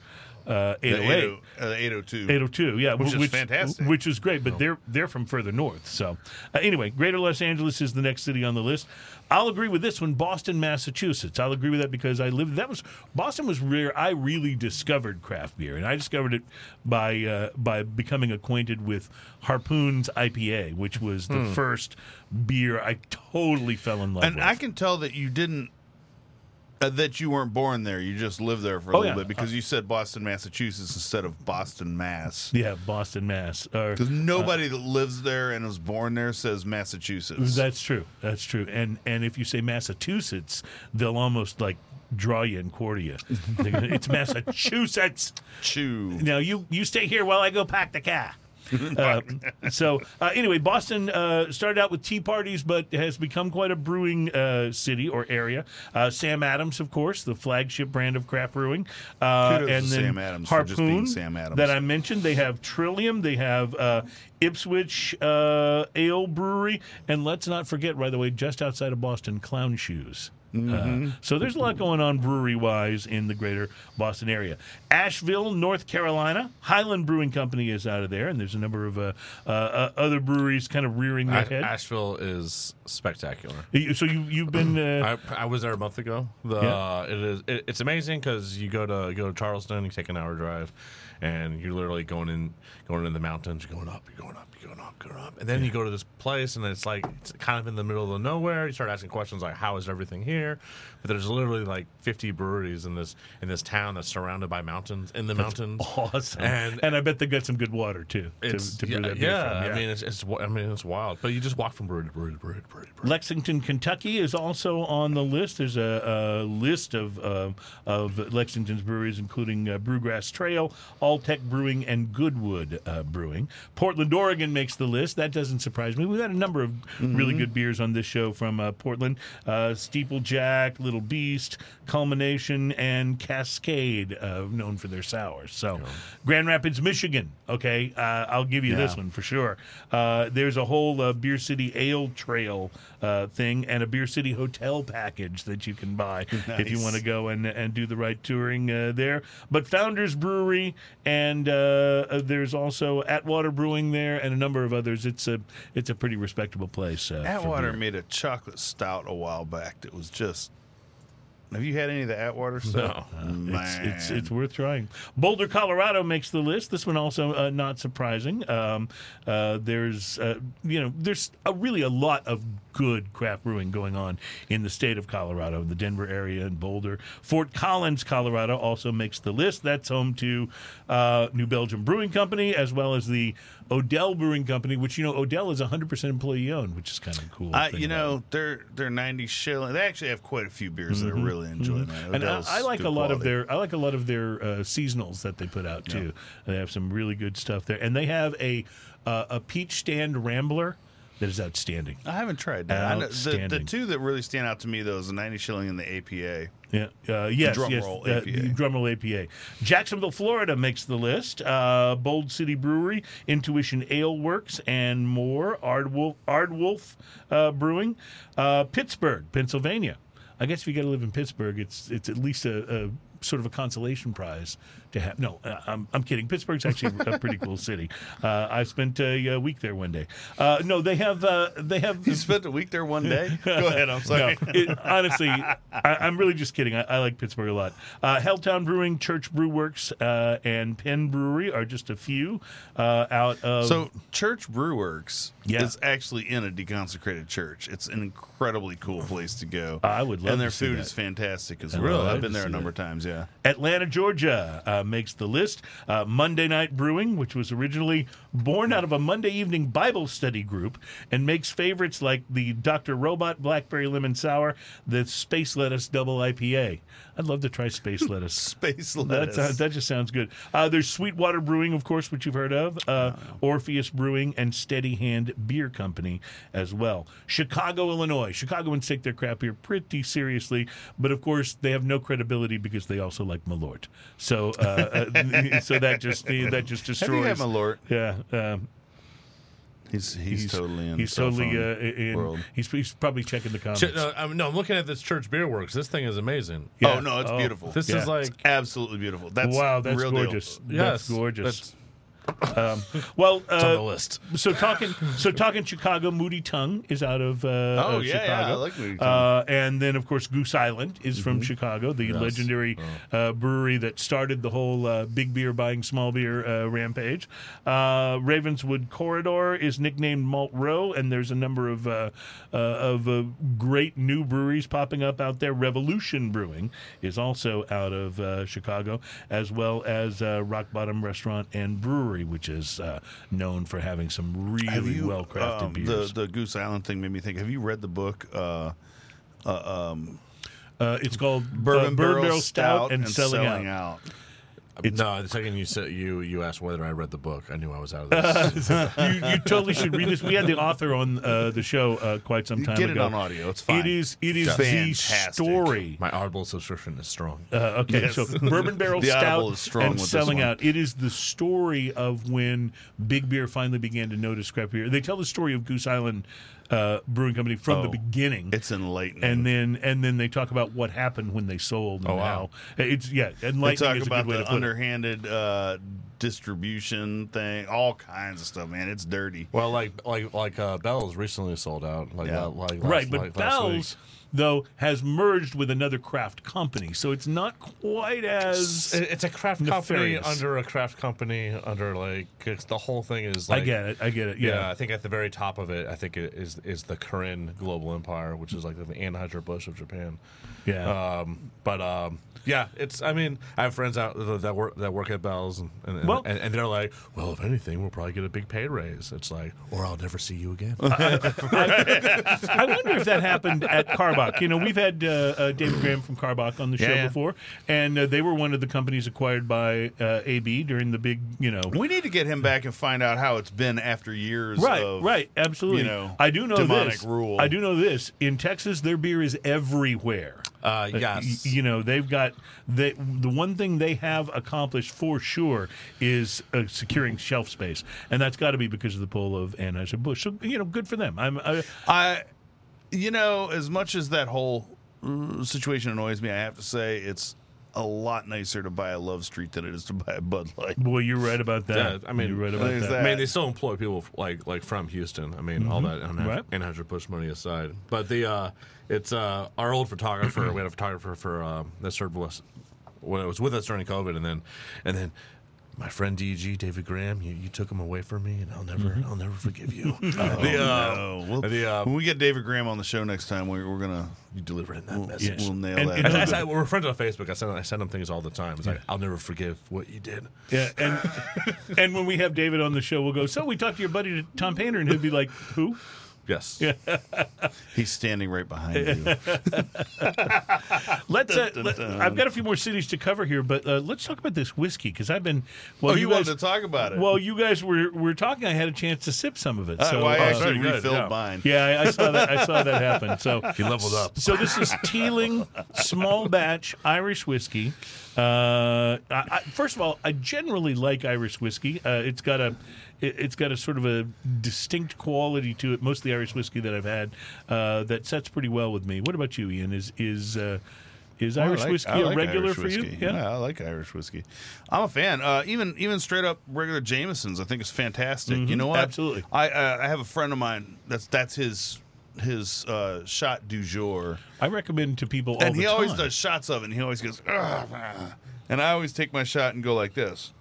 Uh,
The
808.
80 uh, 802.
802, yeah,
Which
wh-
is fantastic.
Which is great, but they're they're from further north. So, uh, anyway, Greater Los Angeles is the next city on the list. I'll agree with this one, Boston, Massachusetts. I'll agree with that because I lived. That was Boston was where I really discovered craft beer, and I discovered it by uh, by becoming acquainted with Harpoon's IPA, which was the first beer I totally fell in love with.
And
with.
I can tell that you didn't. Uh, that you weren't born there. You just lived there for a
Oh,
little
yeah.
bit because you said Boston, Massachusetts instead of Boston, Mass.
yeah, Boston, Mass.
Because nobody that lives there and was born there says Massachusetts.
That's true. That's true. And and if you say Massachusetts, they'll almost like draw you and quarter you. It's Massachusetts.
Chew.
Now you you stay here while I go pack the car. Uh, so uh, anyway, Boston uh, started out with tea parties, but has become quite a brewing uh, city or area. Uh, Sam Adams, of course, the flagship brand of craft brewing, uh, and then
Sam Adams for just being
Harpoon
Sam Adams.
that I mentioned. They have Trillium. They have uh, Ipswich uh, Ale Brewery, and let's not forget, by the way, just outside of Boston, Clown Shoes.
Mm-hmm.
Uh, so there's a lot going on brewery wise in the greater Boston area. Asheville, North Carolina, Highland Brewing Company is out of there, and there's a number of uh, uh, uh, other breweries kind of rearing their head.
Asheville is spectacular.
So you you've been uh,
I, I was there a month ago. The
Yeah.
it is it, it's amazing because you go to you go to Charleston, you take an hour drive, and you're literally going in going in the mountains. You're going up, you're going up, you're going up, going up, and then you go to this place, and it's like it's kind of in the middle of nowhere. You start asking questions like, "How is everything here?" But there's literally like 50 breweries in this in this town that's surrounded by mountains in the mountains.
awesome,
And-
and, I bet they got some good water too
It's,
to brew
yeah,
that beer
yeah. I mean it's, it's I mean it's wild, but you just walk from brewery to brewery to brewery to brewery. To brewery.
Lexington, Kentucky is also on the list. There's a, a list of uh, of Lexington's breweries, including uh, Brewgrass Trail, Alltech Brewing, and Goodwood uh, Brewing. Portland, Oregon makes the list. That doesn't surprise me. We've had a number of really good beers on this show from uh, Portland. Uh, Steeple Jack, Little Beast, Culmination, and Cascade, uh, known for their sours. So, Grand Rapids, Michigan. Okay, uh, I'll give you this one for sure. Uh, there's a whole uh, Beer City Ale Trail uh, thing and a Beer City Hotel package that you can buy if you want to go and and do the right touring uh, there. But Founders Brewery and there's also Atwater Brewing there and a number of others. It's a it's a pretty respectable place. Uh,
Atwater made a chocolate stout a while back that was just. Have you had any of the Atwater stuff?
No.
Man.
It's, it's it's worth trying. Boulder, Colorado makes the list. This one also uh, not surprising. Um, uh, there's uh, you know there's a, really a lot of good craft brewing going on in the state of Colorado, the Denver area and Boulder. Fort Collins, Colorado also makes the list. That's home to uh, New Belgium Brewing Company as well as the Odell Brewing Company, which you know Odell is 100% employee owned, which is kind of cool.
You know, they're they're ninety shilling. They actually have quite a few beers that are really enjoy.
Mm-hmm. and I, I like a lot of their I like a lot of their uh, seasonals that they put out too. They have some really good stuff there, and they have a uh, a peach stand rambler that is outstanding.
I haven't tried that. The, the two that really stand out to me though is the ninety shilling and the APA.
Yeah, uh, yes,
Drum
yes,
roll
uh,
APA.
drum roll APA. Jacksonville, Florida makes the list. Uh, Bold City Brewery, Intuition Ale Works, and more. Aardwolf, Aardwolf uh, Brewing. Uh, Pittsburgh, Pennsylvania. I guess if you got to live in Pittsburgh, it's it's at least a, a sort of a consolation prize to have. No, uh, I'm, I'm kidding. Pittsburgh's actually a pretty cool city. Uh, I spent a, a week there one day. Uh, no, they have uh, they have
You spent a week there one day. Go ahead. I'm
no,
sorry.
it, honestly, I, I'm really just kidding. I, I like Pittsburgh a lot. Uh, Helltown Brewing, Church Brew Works, uh, and Penn Brewery are just a few uh, out of.
So Church Brewworks
Yeah.
is actually in a deconsecrated church. It's an incredibly cool place to go.
I would love
and their food
that.
is fantastic as well. I've been there a number
that.
of times. Yeah.
Atlanta, Georgia uh, makes the list. Uh, Monday Night Brewing, which was originally born out of a Monday evening Bible study group, and makes favorites like the Dr. Robot Blackberry Lemon Sour, the Space Lettuce Double IPA. I'd love to try Space Lettuce.
Space lettuce.
sounds- that just sounds good. Uh, there's Sweetwater Brewing, of course, which you've heard of, uh, Orpheus Brewing, and Steady Hand Beer Company as well. Chicago, Illinois. Chicagoans take their craft beer pretty seriously, but of course they have no credibility because they also like Malort. So, uh, uh, so that just that just destroys.
Have you had Malort?
Yeah, um,
He's, he's totally in.
He's totally
phone
uh, in.
world.
He's, he's probably checking the comments.
Shit, no, I'm, no, I'm looking at this Church Beer Works. This thing is amazing.
Yeah.
Oh no, it's
Oh,
beautiful.
This
Yeah.
is like
absolutely beautiful. That's
wow, that's
real deal.
gorgeous.
yes,
that's gorgeous.
That's
well,
it's on the
uh,
list.
so talking, so talking Chicago, Moody Tongue is out of uh,
Oh,
of
yeah, yeah,
Chicago.
I like Moody Tongue.
Uh, and then of course Goose Island is from Chicago, the
Yes.
legendary uh, brewery that started the whole uh, big beer buying small beer uh, rampage. Uh, Ravenswood Corridor is nicknamed Malt Row, and there's a number of uh, uh, of uh, great new breweries popping up out there. Revolution Brewing is also out of uh, Chicago, as well as uh, Rock Bottom Restaurant and Brewery, which is uh, known for having some really well crafted
um,
beers.
The the Goose Island thing made me think. Have you read the book? Uh,
uh, it's called
Bourbon,
uh,
Barrel,
Stout, and, Selling, Out.
out.
No, the second you said you you asked whether I read the book, I knew I was out of this.
you, you totally should read this. We had the author on uh, the show uh, quite some time
Get
ago.
it on audio. It's fine.
It is. It is the story.
My Audible subscription is strong.
Uh, okay,
Yes.
so Bourbon Barrel
The
Stout
Audible is strong
and
with this
selling out. It is the story of when big beer finally began to notice craft beer. They tell the story of Goose Island uh, Brewing Company from the
Oh,
beginning.
It's enlightening.
and then and then they talk about what happened when they sold. And
Oh, wow.
how it's yeah, enlightening.
they
enlightening
talk
is a
about
good way
the
to put it.
underhanded uh, distribution thing, all kinds of stuff. Man, it's dirty.
Well, like like like uh, Bell's recently sold out. Like
Yeah.
uh, like last,
right, but
like last week.
Bell's though has merged with another craft company, so it's not quite as.
It's a craft company under a craft company under like it's, the whole thing is Like, I
get it. I get it.
Yeah.
Yeah.
I think at the very top of it, I think it is is the Kirin Global Empire, which is like the Anheuser Busch of Japan.
Yeah.
Um, but um, yeah, it's. I mean, I have friends out that- work that work at Bell's, and and,
Well-
and, and they're like, well, if anything, we'll probably get a big pay raise. It's like, or I'll never see you again.
I wonder if that happened at Carbide. Karbach. You know, we've had uh, uh, David Graham from Karbach on the show
Yeah, yeah.
before, and uh, they were one of the companies acquired by uh, AB during the big, you know.
We need to get him back and find out how it's been after years.
Right,
of,
right, absolutely.
you know,
I do know
demonic
this.
rule.
I do know this. In Texas, their beer is everywhere.
Uh,
Uh,
yes.
y- you know they've got they, the one thing they have accomplished for sure is uh, securing shelf space, and that's got to be because of the pull of Anheuser Busch. So you know, good for them. I'm I,
I, you know, as much as that whole uh, situation annoys me, I have to say it's a lot nicer to buy a Love Street than it is to buy a Bud Light.
Well, you're right about that.
Yeah, I mean,
you're right about that.
that.
I mean, they still employ people like like from Houston. I mean, all that
Mm-hmm. Right.
Anheuser Busch money aside, but the uh, it's uh, our old photographer. we had a photographer for um, that served us when it was with us during COVID, and then and then my friend DG David Graham, you, you took him away from me, and I'll never
Mm-hmm.
I'll never forgive you.
Oh,
the, uh,
no. We'll-
the, uh,
when we get David Graham on the show next time, we're, we're gonna
you delivering that
we'll,
message.
we'll nail
And-
that.
and
I, I, I- we're friends on Facebook. I send I send him things all the time. It's like I'll never forgive what you did.
Yeah, and and when we have David on the show, we'll go. So we talked to your buddy Tom Painter, and he'll be like, "Who?"
Yes.
He's standing right behind you.
Let's. Uh, let. I've got a few more cities to cover here, but uh, let's talk about this whiskey because I've been. Well,
oh, you,
guys,
wanted to talk about it?
Well, you guys were were talking. I had a chance to sip some of it.
Uh,
So
well, I
uh,
actually refilled mine.
yeah, I, I saw that. I saw that happen. So
He leveled up.
So this is Teeling small batch Irish whiskey. Uh, I, I, first of all, I generally like Irish whiskey. Uh, it's got a it, it's got a sort of a distinct quality to it. Most of the Irish whiskey that I've had uh, that sets pretty well with me. What about you, Ian? Is is uh, is
I
Irish
like-
whiskey
I
a
like
regular
Irish
for
whiskey.
you?
I like Irish whiskey. I'm a fan. Uh, even even straight up regular Jamesons, I think is fantastic. You know what?
Mm-hmm. Absolutely.
I uh, I have a friend of mine that's that's his his uh, shot du jour,
I recommend to people all
and he always does shots of it. and He always goes, "Ugh, ah." and I always take my shot and go like this.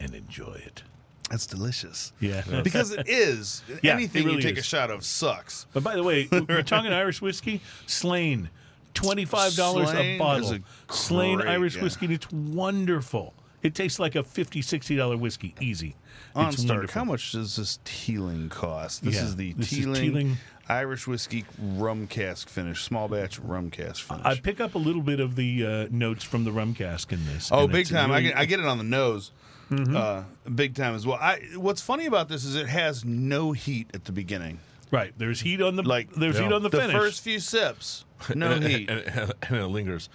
And enjoy it.
That's delicious.
Yeah.
Because it is.
Yeah,
Anything
it really
you take a shot of sucks.
But by the way, we're talking Irish whiskey. Slane, twenty five dollars a bottle.
is a great-
Irish
yeah.
whiskey. and It's wonderful. It tastes like a 50 60 dollar whiskey, easy.
On
it's
Stark, how much does this Teeling cost? This
Yeah,
is the
this is
Teeling,
Teeling.
Irish whiskey rum cask finish, small batch rum cask finish.
I pick up a little bit of the uh, notes from the rum cask in this.
Oh, big time! I get, I get it on the nose,
Mm-hmm.
uh, big time as well. I what's funny about this is it has no heat at the beginning.
right. There's heat on the
Like
there's heat on the,
The
finish.
first few sips, no
and,
heat,
and, and, and it lingers.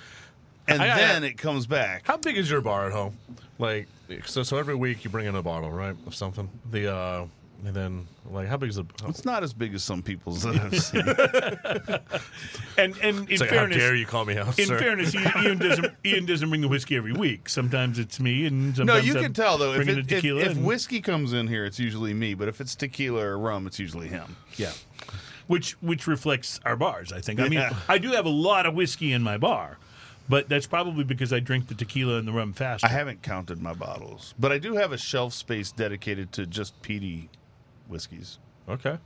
and
I- I-
then it comes back.
How big is your bar at home? Like, so so every week you bring in a bottle, right, of something. The uh, and then like how big is the? How,
It's not as big as some people's that I've seen.
and and in
it's like,
fairness,
how dare you call me out,
in
sir?
fairness, Ian, Ian doesn't Ian doesn't bring the whiskey every week. Sometimes it's me, and
no,
sometimes
you
I'm
can tell though. If,
bringing
it,
the
if,
tequila
if
and-
whiskey comes in here, it's usually me. But if it's tequila or rum, it's usually him.
Yeah. Which which reflects our bars, I think. I mean,
Yeah.
I do have a lot of whiskey in my bar, but that's probably because I drink the tequila and the rum faster.
I haven't counted my bottles, but I do have a shelf space dedicated to just peaty whiskeys.
Okay,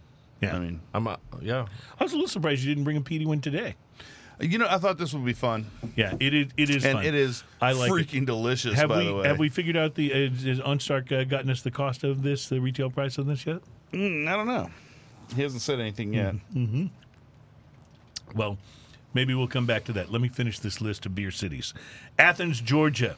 yeah.
I mean,
I'm uh, yeah.
I was a little surprised you didn't bring a peaty one today.
you know, I thought this would be fun,
Yeah, it is. It is
and
fun.
it is
I like it.
freaking delicious.
Have
by
we
the way,
have we figured out the is, is OnStark uh, gotten us the cost of this, the retail price of this yet?
Mm, I don't know. He hasn't said anything yet.
Mm-hmm. Well, maybe we'll come back to that. Let me finish this list of beer cities. Athens, Georgia.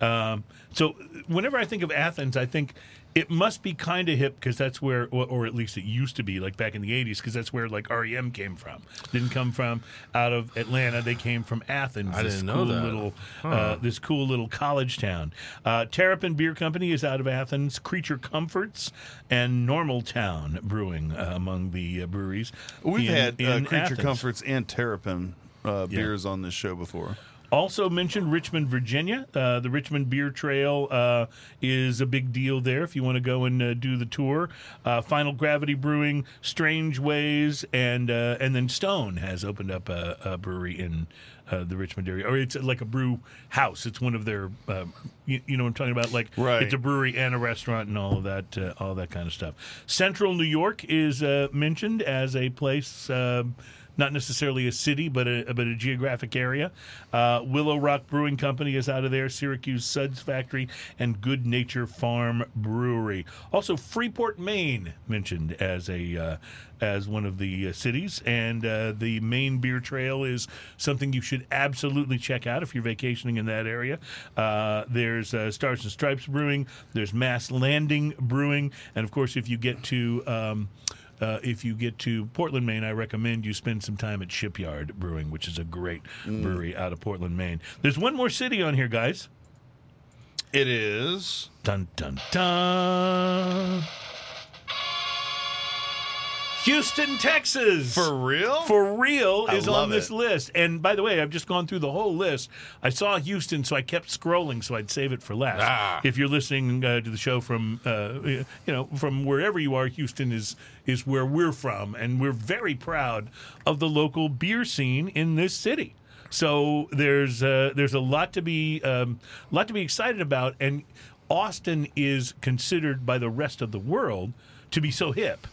Um, so whenever I think of Athens, I think it must be kind of hip because that's where, or, or at least it used to be, like back in the '80s, because that's where like REM came from. Didn't come from out of Atlanta; they came from Athens.
I
this
didn't know
cool
that.
Little, uh, this cool little college town. Uh, Terrapin Beer Company is out of Athens. Creature Comforts and Normal Town Brewing uh, among the uh, breweries.
We've
in-
had uh,
in
Creature
Athens.
Comforts and Terrapin uh, beers on this show before.
Also mentioned Richmond, Virginia. Uh, the Richmond Beer Trail uh, is a big deal there if you want to go and uh, do the tour. Uh, Final Gravity Brewing, Strange Ways, and uh, and then Stone has opened up a, a brewery in uh, the Richmond area, or it's like a brew house. It's one of their, you, you know, what I'm talking about. Like
Right.
it's a brewery and a restaurant and all of that, uh, all that kind of stuff. Central New York is uh, mentioned as a place. Not necessarily a city, but a but a geographic area. Uh, Willow Rock Brewing Company is out of there. Syracuse Suds Factory and Good Nature Farm Brewery. Also, Freeport, Maine mentioned as a uh, as one of the uh, cities, and uh, the Maine Beer Trail is something you should absolutely check out if you're vacationing in that area. Uh, there's uh, Stars and Stripes Brewing. There's Mast Landing Brewing, and of course, if you get to um, uh, if you get to Portland, Maine, I recommend you spend some time at Shipyard Brewing, which is a great brewery out of Portland, Maine. There's one more city on here, guys.
It is.
Dun dun dun. Houston, Texas.
For real?
For real
I
is on this
it.
list. And by the way, I've just gone through the whole list. I saw Houston, so I kept scrolling so I'd save it for last.
Ah.
If you're listening uh, to the show from uh, you know from wherever you are, Houston is is where we're from, and we're very proud of the local beer scene in this city. So there's uh, there's a lot to be um, lot to be excited about, and Austin is considered by the rest of the world to be so hip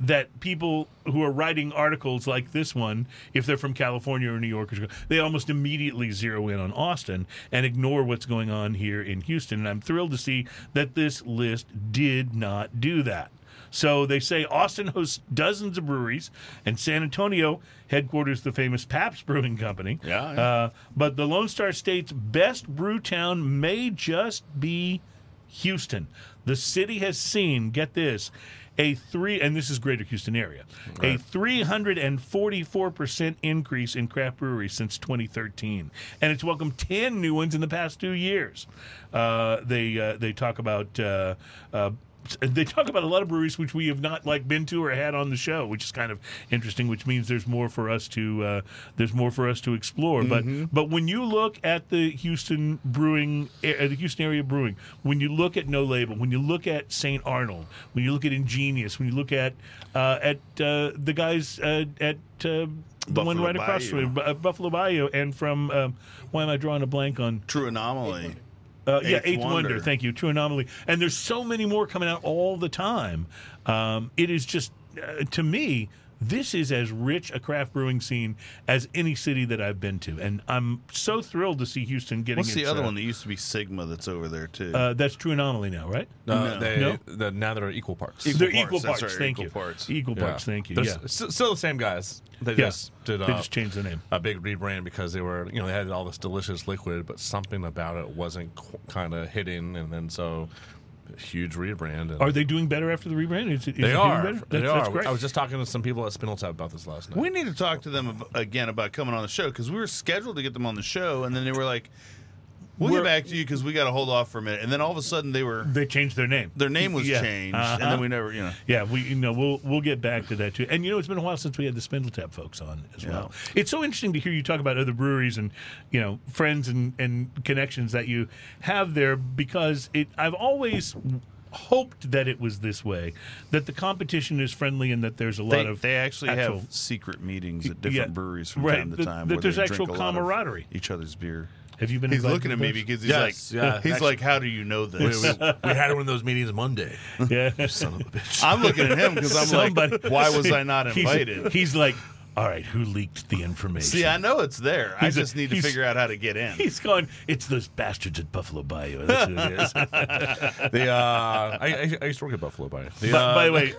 that people who are writing articles like this one, if they're from California or New York, or Chicago, they almost immediately zero in on Austin and ignore what's going on here in Houston. And I'm thrilled to see that this list did not do that. So they say Austin hosts dozens of breweries, and San Antonio headquarters the famous Pabst Brewing Company.
Yeah, yeah.
Uh, but the Lone Star State's best brew town may just be Houston. The city has seen, get this, a three, and this is greater Houston area, a 344% increase in craft breweries since 2013. And it's welcomed 10 new ones in the past two years. Uh, they, uh, they talk about, uh, uh, they talk about a lot of breweries which we have not like been to or had on the show, which is kind of interesting. Which means there's more for us to uh, there's more for us to explore. But but when you look at the Houston brewing, uh, the Houston area brewing, when you look at No Label, when you look at St. Arnold, when you look at Ingenious, when you look at uh, at uh, the guys uh, at uh, the one
Buffalo
right across
Bayou.
from Buffalo Bayou, and from um, why am I drawing a blank on
True anomaly.
Uh, yeah,
Eighth
Eighth Wonder.
Wonder.
Thank you. True Anomaly. And there's so many more coming out all the time. Um, it is just, uh, to me, this is as rich a craft brewing scene as any city that I've been to. And I'm so thrilled to see Houston getting
What's the
its,
other
uh,
one that used to be Sigma that's over there too?
Uh, that's True Anomaly now, right?
No,
No.
they
No?
the, now they're equal parts.
Equal
They're
parts,
equal parts.
right,
Thank
equal
you.
parts.
Equal
Yeah.
parts. Thank you.
They're
Yeah.
s- s- still the same guys. They
Yeah.
just did.
They
uh,
just changed the name.
a big rebrand because they were, you know, they had all this delicious liquid, but something about it wasn't qu- kind of hitting, and then so huge rebrand. And
Are they doing better after the rebrand? Is, it- is
they
it
are.
doing better?
They
That's,
are.
great.
I was just talking to some people at Spindletap about this last night.
we need to talk to them again about coming on the show because we were scheduled to get them on the show, and then they were like, "We'll get back to you because we got to hold off for a minute." And then all of a sudden, they were
they changed their name.
their name was
Yeah.
changed,
Uh-huh.
and then we never, you know.
Yeah, we you know we'll we'll get back to that too. And you know it's been a while since we had the Spindletap folks on as well. It's so interesting to hear you talk about other breweries and you know friends and and connections that you have there because it I've always hoped that it was this way that the competition is friendly and that there's a lot
They,
of
they actually
actual-
have secret meetings at
Yeah,
different breweries from
right,
time to
that-
time.
that
where
there's
they
actual
drink a lot of
camaraderie.
each other's beer.
Have you been?
He's looking at me because he's
Yes,
like,
yeah,
he's
actually-
like, how do you know
we,
this?
we, we had one of those meetings Monday.
yeah.
Son of a bitch.
I'm looking at him because I'm
Somebody-
like, why was I not
He's-
invited?
He's, like, all right, who leaked the information?
See, I know it's there. I
He's a-
just need to figure out how to get in.
He's going. It's those bastards at Buffalo Bayou. That's who it is.
the, uh, I, I, I used to work at Buffalo Bay. The,
By,
uh,
by the way,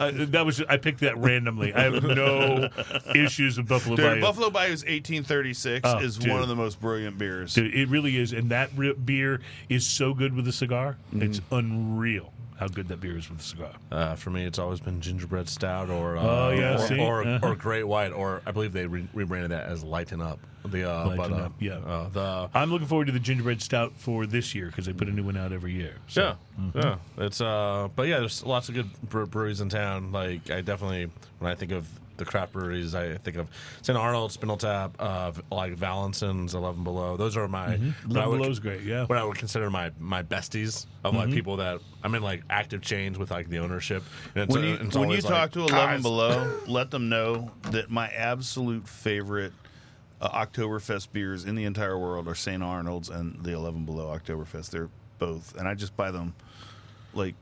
uh, that was I picked that randomly. I have no issues with Buffalo
Dude,
Bayou.
Buffalo Bayou's 1836
Oh,
is
dude.
one of the most brilliant beers.
Dude, it really is, and that beer is so good with a cigar.
Mm-hmm.
It's unreal how good that beer is with a cigar.
Uh, for me, it's always been gingerbread stout or uh,
Oh, yeah,
or,
see?
or,
Uh-huh.
or great white, or I believe they re- rebranded that as Lighten Up. The uh,
Lighten
but, uh,
Up, yeah.
uh, the
I'm looking forward to the gingerbread stout for this year because they put a new one out every year. So,
yeah, yeah. It's uh, but yeah, there's lots of good bre- breweries in town. Like I definitely, when I think of the craft breweries, I think of St. Arnold, Spindletap, uh, like Vallensons', Eleven Below. Those are my what I
Love
would-
Below's great. Yeah.
what I would consider my my besties of like people that I'm in like active chains with like the ownership. And it's,
when
uh,
you,
it's
when you talk
like,
to 11
"Guys."
Below, let them know that my absolute favorite uh, Oktoberfest beers in the entire world are St. Arnold's and the 11 Below Oktoberfest. They're both, and I just buy them like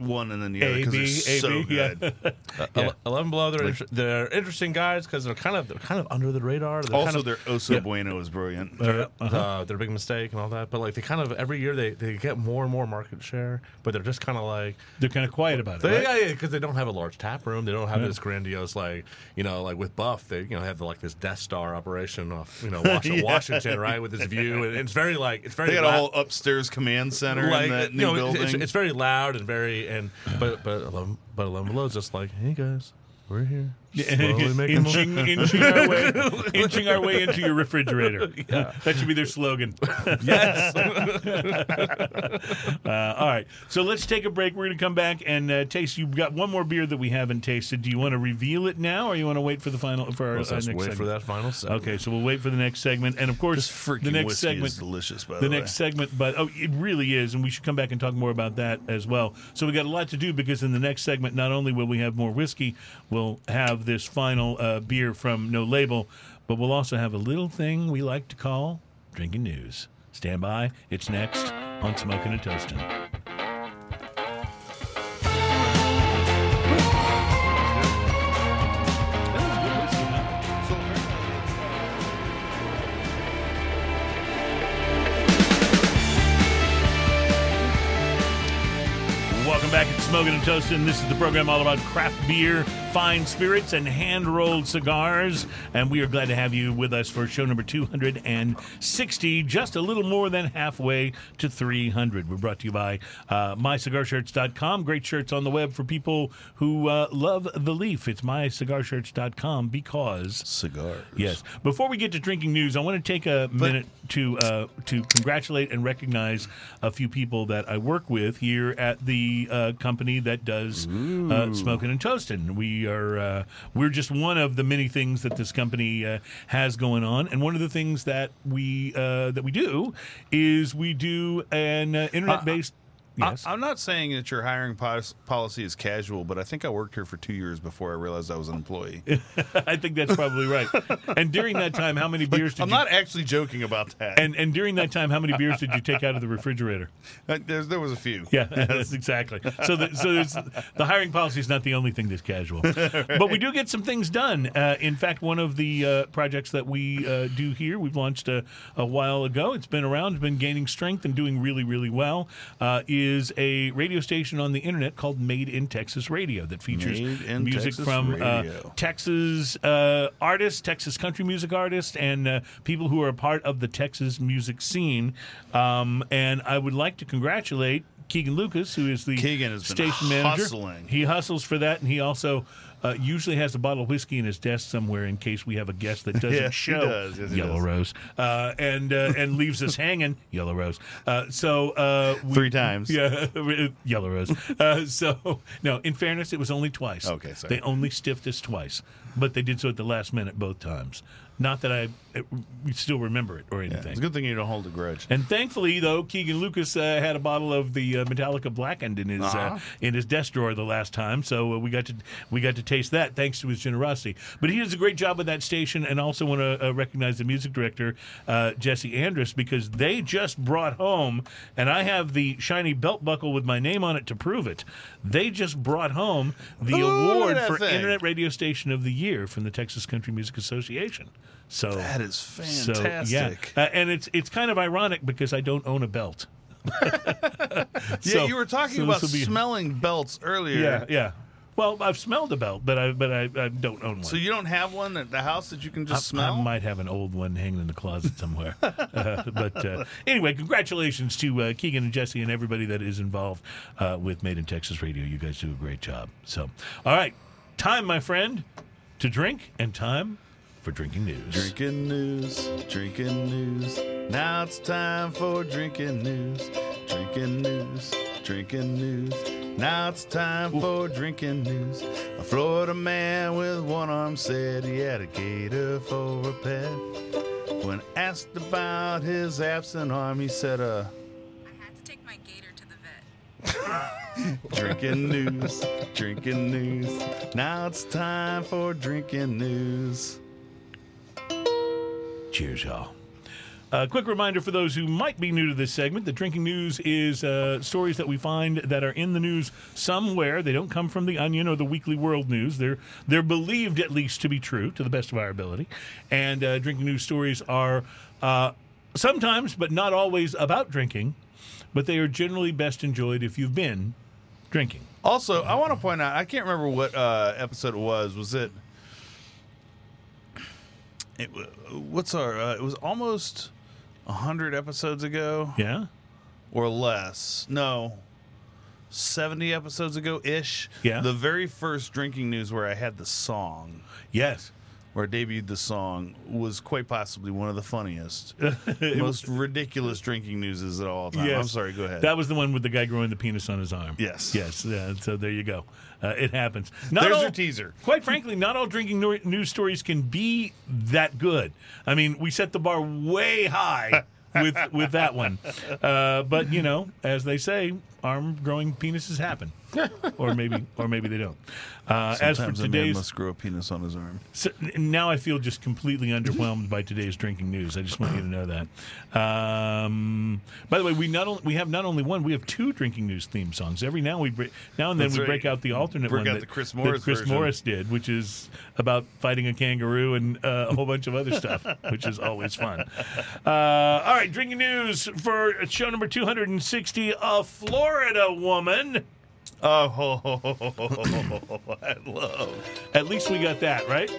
one and then the other because
A,
they're
B, A,
so
B, yeah.
good.
Ele- Eleven Below, they're inter- they're interesting guys because they're kind of they're kind of under the radar. They're
Also,
kind of,
their Oso
yeah.
Bueno is brilliant.
they're, uh, they're a big mistake and all that. But like they kind of every year they, they get more and more market share, but they're just kind of like
They're kind of quiet about it.
they,
right?
yeah, yeah, because they don't have a large tap room. They don't have this grandiose like you know like with Buff. They you know have like this Death Star operation off you know Washington,
Yeah.
Washington right with this view and it's very like it's very
They got a
la-
whole upstairs command center in that
you
new
know,
building.
It's, it's very loud and very and but but eleven but eleven below is just like hey guys we're here slowly making
inching, inching our way, inching our way into your refrigerator. Yeah. That should be their slogan.
yes
Uh, all right, so let's take a break. We're going to come back and uh, taste. You've got one more beer that we haven't tasted. Do you want to reveal it now, or you want to wait for the final for our
let's
uh, next
wait
segment?
for that final segment.
Okay, so we'll wait for the next segment, and of course, the next segment
is delicious. By the, way.
the next segment, but oh, it really is, and we should come back and talk more about that as well. So we got a lot to do because in the next segment, not only will we have more whiskey, we'll have this final uh, beer from No Label, but we'll also have a little thing we like to call drinking news. Stand by; it's next on Smoking and Toasting. Smoking and Toasting. This is the program all about craft beer, fine spirits, and hand rolled cigars. And we are glad to have you with us for show number 260, just a little more than halfway to 300. We're brought to you by uh, mycigarshirts.com. Great shirts on the web for people who uh, love the leaf. It's mycigarshirts.com because.
cigars.
Yes. Before we get to drinking news, I want to take a minute to uh, to congratulate and recognize a few people that I work with here at the uh, company that does uh, smoking and toasting. We are uh, we're just one of the many things that this company uh, has going on, and one of the things that we uh, that we do is we do an uh, internet based. Yes.
I, am not saying that your hiring policy is casual, but I think I worked here for two years before I realized I was an employee.
I think that's probably right. And during that time, how many beers did
I'm
you?
not actually joking about that.
and and during that time, how many beers did you take out of the refrigerator?
Uh, There's, there was a few.
Yeah, that's exactly. So, the, so there's, the hiring policy is not the only thing that's casual, but we do get some things done. Uh, in fact, one of the uh, projects that we uh, do here, we've launched a, a while ago. It's been around, it's been gaining strength and doing really, really well. Uh, is a radio station on the internet called Made in Texas Radio that features music
Texas
from uh, Texas uh, artists, Texas country music artists, and uh, people who are a part of the Texas music scene. Um, and I would like to congratulate Keegan Lucas, who is the
Keegan has
station manager.
hustling.
He hustles for that, and he also. Uh, usually has a bottle of whiskey in his desk somewhere in case we have a guest that doesn't
Yes,
show
does. Yes,
Yellow
does.
Rose uh, and uh, and leaves us hanging Yellow Rose. Uh, so uh, we,
Three times.
yeah, Yellow Rose. Uh, so no, in fairness, it was only twice.
Okay, sorry.
They only stiffed us twice, but they did so at the last minute both times. Not that I still remember it or
Yeah,
anything.
it's a good thing you don't hold a grudge.
And thankfully, though, Keegan Lucas uh, had a bottle of the uh, Metallica Blackened in his uh
Uh-huh.
in his desk drawer the last time, so uh, we got to we got to taste that thanks to his generosity. But he does a great job with that station, and also want to uh, recognize the music director uh, Jesse Andrus because they just brought home, and I have the shiny belt buckle with my name on it to prove it. They just brought home the
Ooh,
award for
thing.
Internet Radio Station of the Year from the Texas Country Music Association. So
That is
so,
fantastic.
yeah, uh, and it's it's kind of ironic because I don't own a belt.
Yeah,
So-
you were talking
so
about
be-
smelling belts earlier.
Yeah, yeah. Well, I've smelled a belt, but I but I, I don't own one.
So you don't have one at the house that you can just
I,
smell?
I might have an old one hanging in the closet somewhere. uh, but uh, anyway, congratulations to uh, Keegan and Jesse and everybody that is involved uh, with Made in Texas Radio. You guys do a great job. So, all right, time, my friend, to drink and time for drinking news.
Drinking news, drinking news. Now it's time for drinking news, drinking news, drinking news. Now it's time for drinking news. A Florida man with one arm said he had a gator for a pet. When asked about his absent arm, he said, uh,
I had to take my gator to the vet.
drinking news, drinking news. Now it's time for drinking news.
Cheers, y'all. A quick reminder for those who might be new to this segment: the drinking news is uh, stories that we find that are in the news somewhere. They don't come from the Onion or the Weekly World News. They're they're believed at least to be true to the best of our ability. And uh, drinking news stories are uh, sometimes, but not always, about drinking. But they are generally best enjoyed if you've been drinking.
Also, I want to point out, I can't remember what uh, episode it was. Was it? It what's our? Uh, it was almost hundred episodes ago,
Yeah.
or less. No, seventy episodes ago ish.
Yeah.
The very first drinking news where I had the song,
Yes.
where I debuted the song, was quite possibly one of the funniest, most ridiculous drinking newses of all time. I'm sorry. Go ahead.
That was the one with the guy growing the penis on his arm.
Yes.
Yes. Yeah, so there you go. Uh, it happens. Not
There's
all-
your teaser.
Quite frankly, not all drinking no- news stories can be that good. I mean, we set the bar way high with with that one. Uh, but you know, as they say, arm growing penises happen, or maybe or maybe they don't. Uh, as for
Sometimes a man must grow a penis on his arm.
so, now I feel just completely underwhelmed by today's drinking news. I just want you to know that. Um, by the way, we not only we have not only one, we have two drinking news theme songs. Every now we break, now and then
That's
we
right.
break out the alternate
Break
one
out
that
the Chris
that
Morris
Chris
version.
Morris did, which is about fighting a kangaroo and uh, a whole bunch of other stuff, which is always fun. Uh, all right, drinking news for show number two hundred and sixty. A Florida woman.
Oh, I love.
At least we got that, right?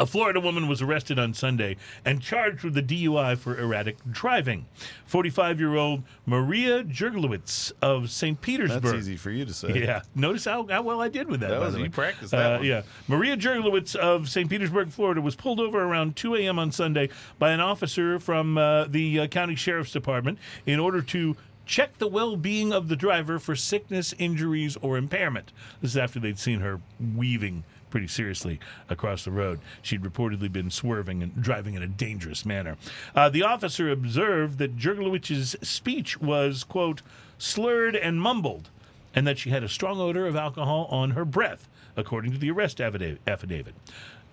A Florida woman was arrested on Sunday and charged with a DUI for erratic driving. 45 year old Maria Jurgelowitz of St. Petersburg.
That's easy for you to say.
Yeah, notice how, how well I did with that.
That was- you practiced that
Uh. Yeah, Maria Jurgelowitz of St. Petersburg, Florida, was pulled over around 2 a.m. on Sunday by an officer from uh, the uh, county sheriff's department in order to check the well-being of the driver for sickness, injuries, or impairment. This is after they'd seen her weaving pretty seriously across the road. She'd reportedly been swerving and driving in a dangerous manner. Uh, the officer observed that Jurgelowitz's speech was, quote, slurred and mumbled, and that she had a strong odor of alcohol on her breath, according to the arrest affidavit.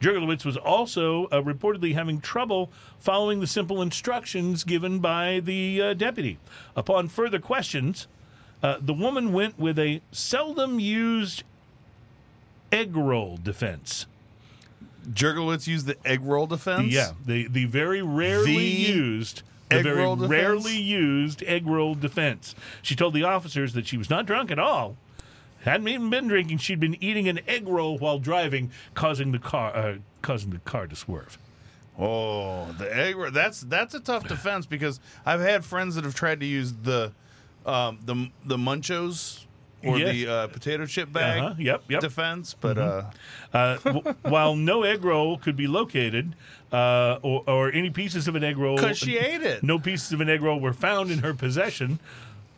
Jurgelowitz was also uh, reportedly having trouble following the simple instructions given by the uh, deputy. Upon further questions, uh, the woman went with a seldom used egg roll defense.
Jurgelowitz used the egg roll defense.
Yeah, the the very rarely
The
used, the very
defense?
rarely used egg roll defense. She told the officers that she was not drunk at all, hadn't even been drinking. She'd been eating an egg roll while driving, causing the car uh, causing the car to swerve.
Oh, the egg. ro- That's that's a tough defense because I've had friends that have tried to use the um, the the Munchos or
Yes.
the uh, potato chip bag
Uh-huh, yep, yep.
defense, but uh,
Uh, w- while no egg roll could be located, uh, or, or any pieces of an egg roll,
because she ate it.
no pieces of an egg roll were found in her possession.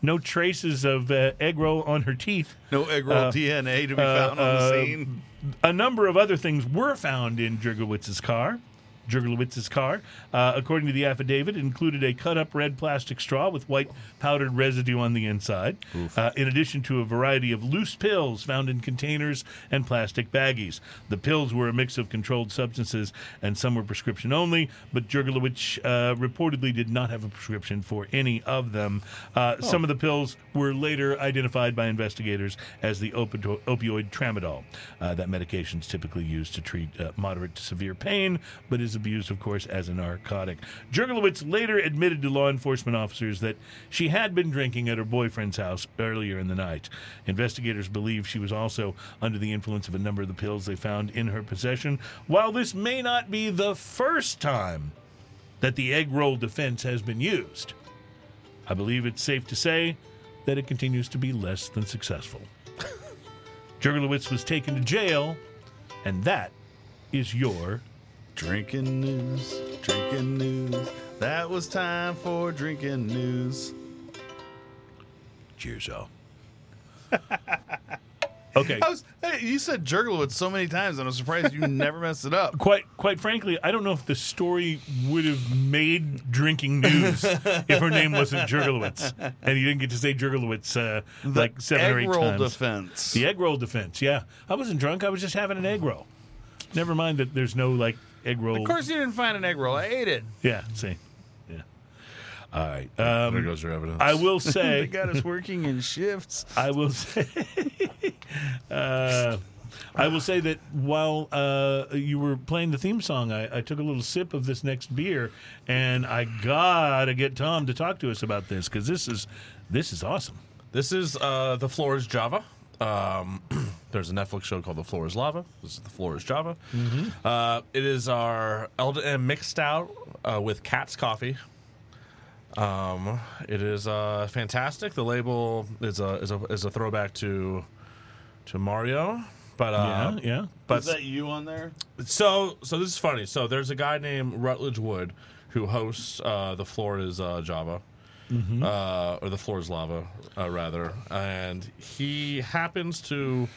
No traces of uh, egg roll on her teeth.
No egg roll
Uh,
DNA to be
uh,
found on the
uh,
scene.
A number of other things were found in Jurgowitz's car. Jurgowitz's car, uh, according to the affidavit, included a cut-up red plastic straw with white powdered residue on the inside, uh, in addition to a variety of loose pills found in containers and plastic baggies. The pills were a mix of controlled substances, and some were prescription only. But Jurgelowitz uh, reportedly did not have a prescription for any of them. Uh, Some of the pills were later identified by investigators as the opi- opioid tramadol. Uh, that medication is typically used to treat uh, moderate to severe pain, but is abused, of course, as a narcotic. Jurgelowitz later admitted to law enforcement officers that she had been drinking at her boyfriend's house earlier in the night. Investigators believe she was also under the influence of a number of the pills they found in her possession. While this may not be the first time that the egg roll defense has been used, I believe it's safe to say that it continues to be less than successful. Jurgelowitz was taken to jail, and that is your
Drinking news, drinking news. That was time for drinking news.
cheers, all. okay.
I was, hey, you said Jurgelowitz so many times, and I'm surprised you never messed it up.
Quite, quite frankly, I don't know if the story would have made drinking news if her name wasn't Jurgelowitz, and you didn't get to say Jurgelowitz uh, like seven or
egg
eight
roll
times.
defense.
The egg roll defense, yeah. I wasn't drunk. I was just having an egg roll. Never mind that there's no like egg roll.
Of course, you didn't find an egg roll. I ate it.
Yeah. See. Yeah. All right.
there
Um,
goes your evidence.
I will say.
They got us working in shifts.
I will say. uh, I will say that while uh, you were playing the theme song, I, I took a little sip of this next beer, and I gotta get Tom to talk to us about this because this is this is awesome.
This is uh, the floor is Java. Um, there's a Netflix show called The Floor is Lava. This is The Floor is Java. Uh, it is our Elden M mixed out uh, with Katz Coffee. Um, it is uh, fantastic. The label is a is a is a throwback to to Mario, but uh,
yeah, yeah.
but
Is that you on there?
so so this is funny. So there's a guy named Rutledge Wood who hosts uh, the floor is uh, Java. Uh, or the floor is lava, uh, rather, and he happens to.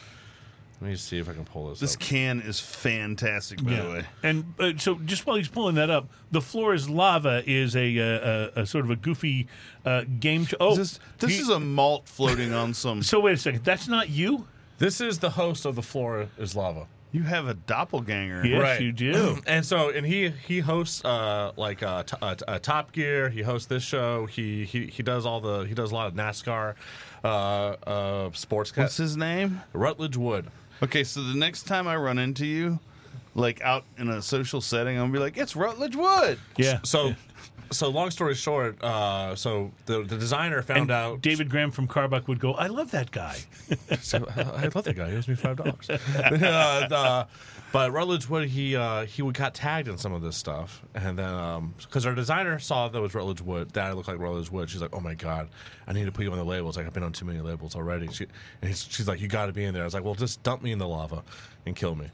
Let me see if I can pull this.
This
up.
can is fantastic, by the way.
And uh, so, just while he's pulling that up, the floor is lava is a, uh, a, a sort of a goofy uh, game show. Oh,
This, this
he-
is a malt floating on some.
So wait a second. That's not you.
This is the host of the floor is lava.
You have a doppelganger.
Yes,
Right.
you do.
and so and he he hosts uh like uh, t- uh, t- uh Top Gear. He hosts this show. He he he does all the he does a lot of NASCAR, uh uh sports.
What's his name?
Rutledge Wood.
Okay, so the next time I run into you, like out in a social setting, I'm gonna be like, "It's Rutledge Wood."
Yeah.
So so long story short, uh so the the designer found
And
out
David Graham from Karbach would go, "I love that guy."
So, I love that guy. He owes me five dollars. uh, the- but Rutledge Wood, he uh, he would got tagged in some of this stuff, and then because our designer saw that it was Rutledge Wood, that I looked like Rutledge Wood. She's like, "Oh my god, I need to put you on the labels. Like I've been on too many labels already." She, and he's, she's like, "You got to be in there." I was like, "Well, just dump me in the lava and kill me."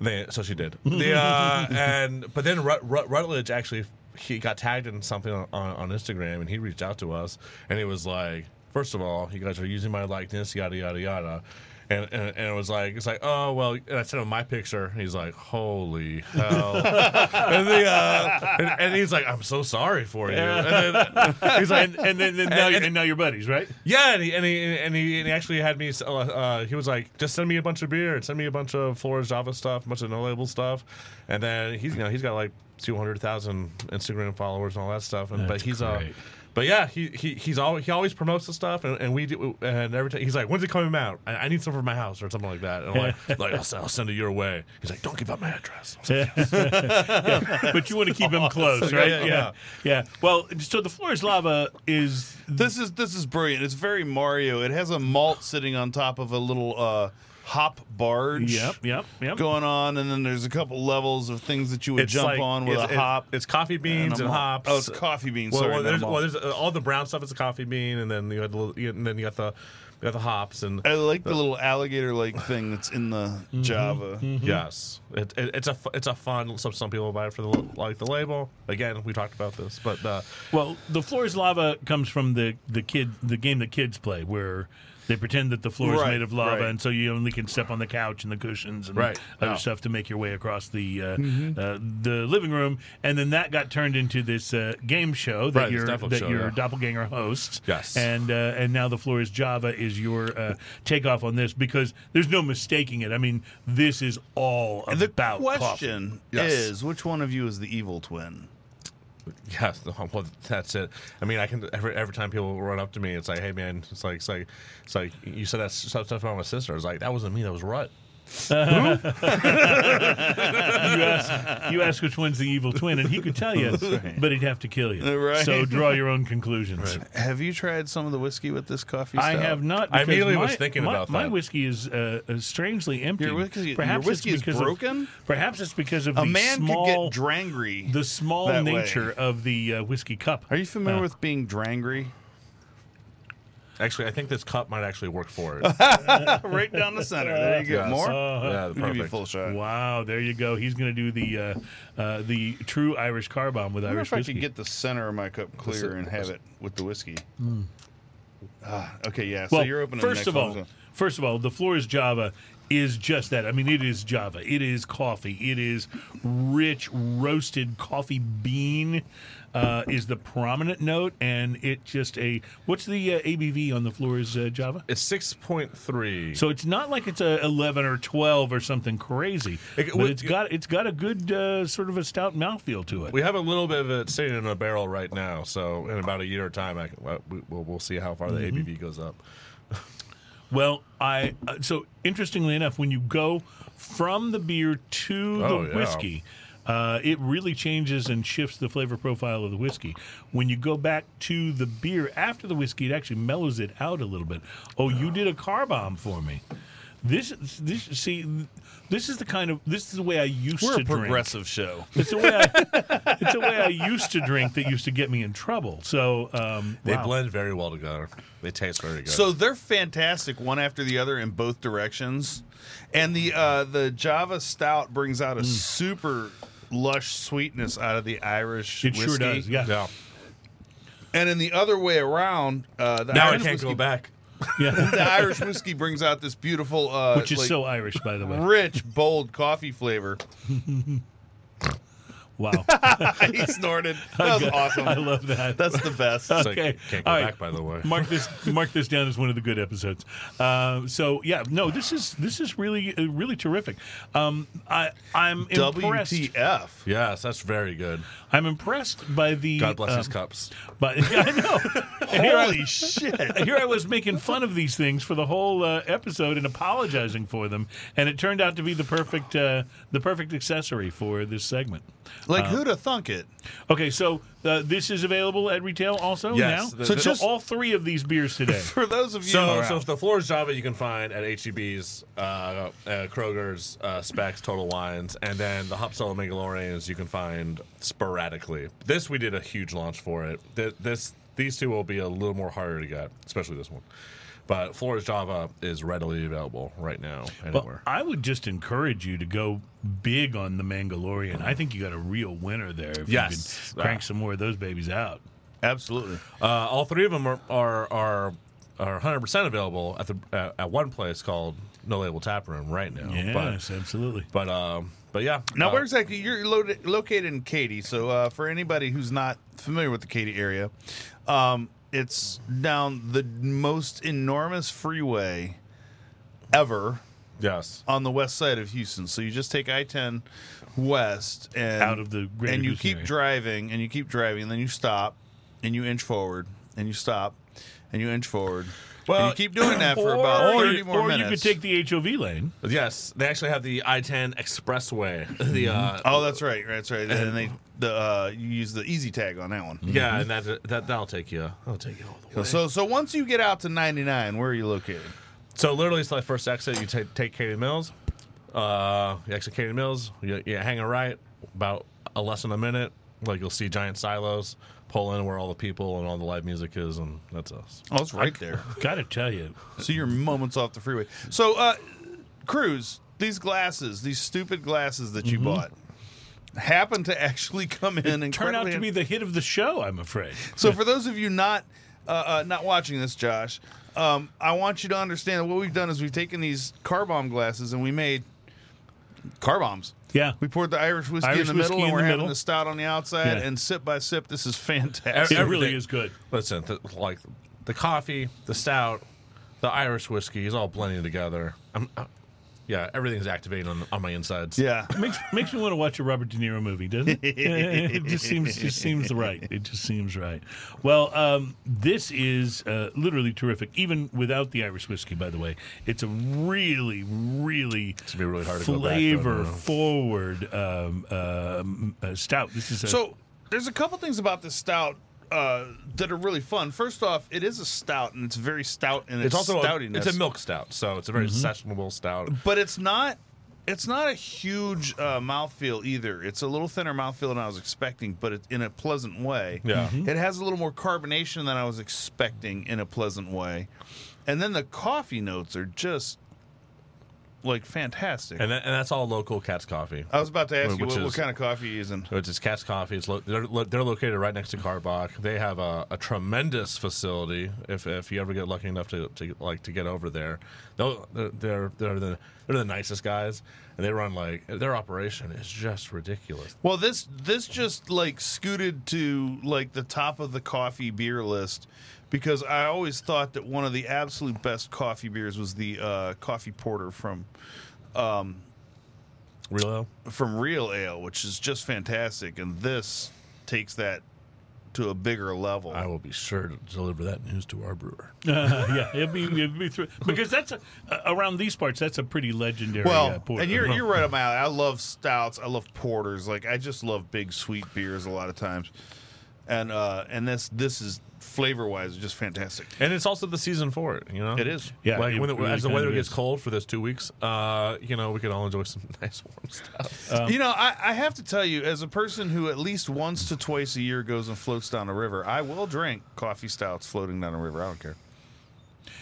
They, so she did. The, uh, and but then Rut, Rut, Rutledge actually he got tagged in something on, on Instagram, and he reached out to us, and he was like, first of all, you guys are using my likeness, yada yada yada. And, and, and it was like it's like oh well and I sent him my picture and he's like holy hell and, the, uh, and, and he's like I'm so sorry for you and then he's like
and, then and now,
And-
and, now you're buddies, right?
yeah, and he and he, and he, and he actually had me. Uh, uh, he was like, just send me a bunch of beer and send me a bunch of Flores Java stuff, a bunch of no label stuff, and then he's you know he's got like two hundred thousand Instagram followers and all that stuff. And but
That's
he's uh,
great.
But yeah, he, he he's always he always promotes the stuff, and, and we do, and every time he's like, when's it coming out? I, I need some for my house or something like that. And I'm like, like I'll, send- I'll send it your way. He's like, don't give up my address.
But you want to keep him close, right?
Yeah, yeah,
yeah. Well, so the floor is lava is
This is this is brilliant. It's very Mario. It has a malt sitting on top of a little uh, hop barge.
yep, yep, yep.
Going on, and then there's a couple levels of things that you would
It's
jump
like-
on with
it's,
a
it-
hop.
It's coffee beans
a
and, hops.
Oh, it's coffee beans.
Well,
Sorry,
well,
not a
there's,
malt.
well, there's uh, all the brown stuff is a coffee bean, and then you got the little, you, and then you got the you got the hops, and
I like the little alligator-like thing that's in the
Mm-hmm.
Java.
yes, it, it, it's a fu- it's a fun. Some some people buy it for the li- like the label. Again, we talked about this, but uh,
Well, the floor is lava comes from the the kid the game that kids play where they pretend that the floor is made of lava,
right.
and so you only can step on the couch and the cushions and
Right.
other stuff to make your way across the uh,
Mm-hmm.
uh, the living room. And then that got turned into this uh, game show that
Right,
your that
show,
your
yeah.
doppelganger hosts.
Yes.
and uh, and now the floor is Java is your uh, takeoff on this because there's no mistaking it. I mean, this is all
And the
about coffee.
question
Yes.
is, which one of you is the evil twin?
Yeah, well, that's it. I mean, I can every every time people run up to me, it's like, hey man, it's like it's like it's like you said that stuff stuff about my sister. It's like that wasn't me, that was Rut.
you ask you ask which one's the evil twin, and he could tell you, but he'd have to kill you.
Right.
So draw your own conclusions.
Have you tried some of the whiskey with this coffee?
I have not.
I
because
immediately
my,
was thinking
my,
about
My whiskey is uh, uh, strangely empty.
Your whiskey- your
perhaps
whiskey
it's
is
because of-
broken?
perhaps it's because of
A
the
man
small,
could get drangry.
the small
that way.
nature of the uh, whiskey cup.
Are you familiar
Uh,
with being drangry?
Actually, I think this cup might actually work for it.
right down the center. There you go.
Yes.
More?
Uh,
yeah,
I'll give you a
perfect.
full shot.
Wow, there you go. He's going to do the uh, uh, the true Irish car bomb with
I wonder
Irish
if I
whiskey.
could get the center of my cup clear and have it with the whiskey. Ah, okay, yeah. So
well,
you're opening.
first
the
of all,
one.
first of all, the floor is Java is just that. I mean, it is Java. It is coffee. It is rich roasted coffee bean. Uh, is the prominent note, and it just a what's the uh, ABV on the floors, uh, Java?
It's six point three.
So it's not like it's a eleven or twelve or something crazy,
It-
but
we-
it's got it's got a good uh, sort of a stout mouthfeel to it.
We have a little bit of it sitting in a barrel right now, so in about a year time, I can, we, we'll, we'll see how far the
Mm-hmm.
ABV goes up.
Well, I uh, so interestingly enough, when you go from the beer to the
Oh, yeah.
whiskey, uh, it really changes and shifts the flavor profile of the whiskey. When you go back to the beer after the whiskey, it actually mellows it out a little bit. Oh, you did a car bomb for me. This, this, see, this is the kind of this is the way I used
We're
to
a
drink.
progressive show.
It's the way I, it's the way I used to drink that used to get me in trouble. So um,
They
wow.
blend very well together. They taste very good.
So they're fantastic, one after the other in both directions. And the uh, the Java Stout brings out a
Mm.
super lush sweetness out of the Irish
It
whiskey.
sure does. Yeah.
yeah.
And in the other way around, uh, the
Now I can't
whiskey,
go back.
Yeah.
The Irish whiskey brings out this beautiful, uh,
Which is
like,
so Irish, by the way.
rich, bold coffee flavor.
Wow.
he snorted. That was awesome.
I love that.
That's the best.
So
okay.
I can't go
All right.
back, by the way.
mark this mark this down as one of the good episodes. Uh, so yeah, no, this is this is really uh, really terrific. Um, I I'm impressed.
WTF?
Yes, that's very good.
I'm impressed by the.
God bless
um,
his cups.
But yeah, I know. And here I-
Holy shit.
here I was making fun of these things for the whole uh, episode and apologizing for them, and it turned out to be the perfect uh, the perfect accessory for this segment.
Like, who'd have thunk it?
Okay, so uh, this is available at retail also
Yes,
now.
the-
so
the-
just all three of these beers today.
For those of you
So, so if the floors Java you can find at HEB's, uh, uh, Kroger's, uh, Specs, Total Wines, and then the Hopsell Mangalorians you can find sporadically. This we did a huge launch for it. Th- This these two will be a little more harder to get, especially this one. But Flores Java is readily available right now
Well,
anywhere.
I would just encourage you to go big on the Mandalorian. I think you got a real winner there if
Yes.
you could crank some more of those babies out.
Absolutely.
Uh, all three of them are are are, are 100% available at the at, at one place called No Label Tap Room right now.
Yes, absolutely.
But but um but yeah.
Now,
uh,
where exactly you're lo- located in Katy? So, uh, for anybody who's not familiar with the Katy area, um, it's down the most enormous freeway ever
Yes.
on the west side of Houston. So you just take I-10 west and
Out of the greater
and you
Houston
keep
area.
driving and you keep driving, and then you stop and you inch forward and you stop and you inch forward.
Well,
and you keep doing that for
or
about thirty
you,
more
or you
minutes.
could take the HOV lane.
Yes, they actually have the I-10 Expressway. The uh,
Oh, that's right. That's right. And they the uh, you use the EZ TAG on that one.
yeah, and that that that'll take you. That'll take you all the way.
So so once you get out to 99, where are you located?
So literally, it's like first exit. You take take Katy Mills. Uh, you exit Katy Mills. You, you hang a right about a less than a minute. Like you'll see giant silos. Pull in where all the people and all the live music is, and that's us.
Oh, it's right there.
Got to tell you,
so you're moments off the freeway. So uh Cruz, these glasses, these stupid glasses that you bought happen to actually come in and
turn out to be the hit of the show. I'm afraid.
So for those of you not uh, uh, not watching this, Josh, um, I want you to understand that what we've done is we've taken these car bomb glasses and we made car bombs.
Yeah,
We poured the Irish whiskey
Irish
in the
whiskey
middle, and we're
the
having
middle.
the stout on the outside,
Yeah.
and sip by sip, this is fantastic.
it really is good.
Listen, th- like the coffee, the stout, the Irish whiskey is all blending together. I'm, uh, yeah, everything's activating on, on my insides.
Yeah.
makes makes me want to watch a Robert De Niro movie, doesn't it? it just seems just seems right. It just seems right. Well, um, this is uh, literally terrific, even without the Irish whiskey. By the way, it's a really, really
gonna be really hard to go back, though,
flavor
no.
forward um, um, uh, stout. This is a,
So there's a couple things about this stout uh, that are really fun. First off, it is a stout, and it's very stout and its,
It's also a,
stoutiness.
it's a milk stout, so it's a very sessionable stout.
but it's not. It's not a huge uh, mouthfeel either. It's a little thinner mouthfeel than I was expecting, but it, in a pleasant way.
Yeah.
It has a little more carbonation than I was expecting in a pleasant way. And then the coffee notes are just like fantastic.
and that, and that's all local Katz Coffee.
I was about to ask you what, what
is-
kind of coffee you using.
Which is Katz Coffee. It's lo- they're, lo- they're located right next to Karbach. They have a, a tremendous facility. If, if you ever get lucky enough to, to like to get over there, they'll, they're they're they're the they're the nicest guys, and they run like their operation is just ridiculous.
Well, this this just like scooted to like the top of the coffee beer list because I always thought that one of the absolute best coffee beers was the uh, coffee porter from
Real
from Real Ale, which is just fantastic, and this takes that to a bigger level.
I will be sure to deliver that news to our brewer.
Uh, yeah, it'd be, it'd be through, because that's a, uh, around these parts. That's a pretty legendary.
well,
uh, porter.
and you're you're right up my alley. I love stouts. I love porters. Like I just love big sweet beers a lot of times, and uh, and this this is flavor wise just fantastic.
And it's also the season for it. You know,
It is.
Yeah,
like
it
when the,
really
as the weather gets cold for those two weeks, uh, you know, we can all enjoy some nice warm stuff.
you know, I, I have to tell you, as a person who at least once to twice a year goes and floats down a river, I will drink coffee stouts floating down a river. I don't care.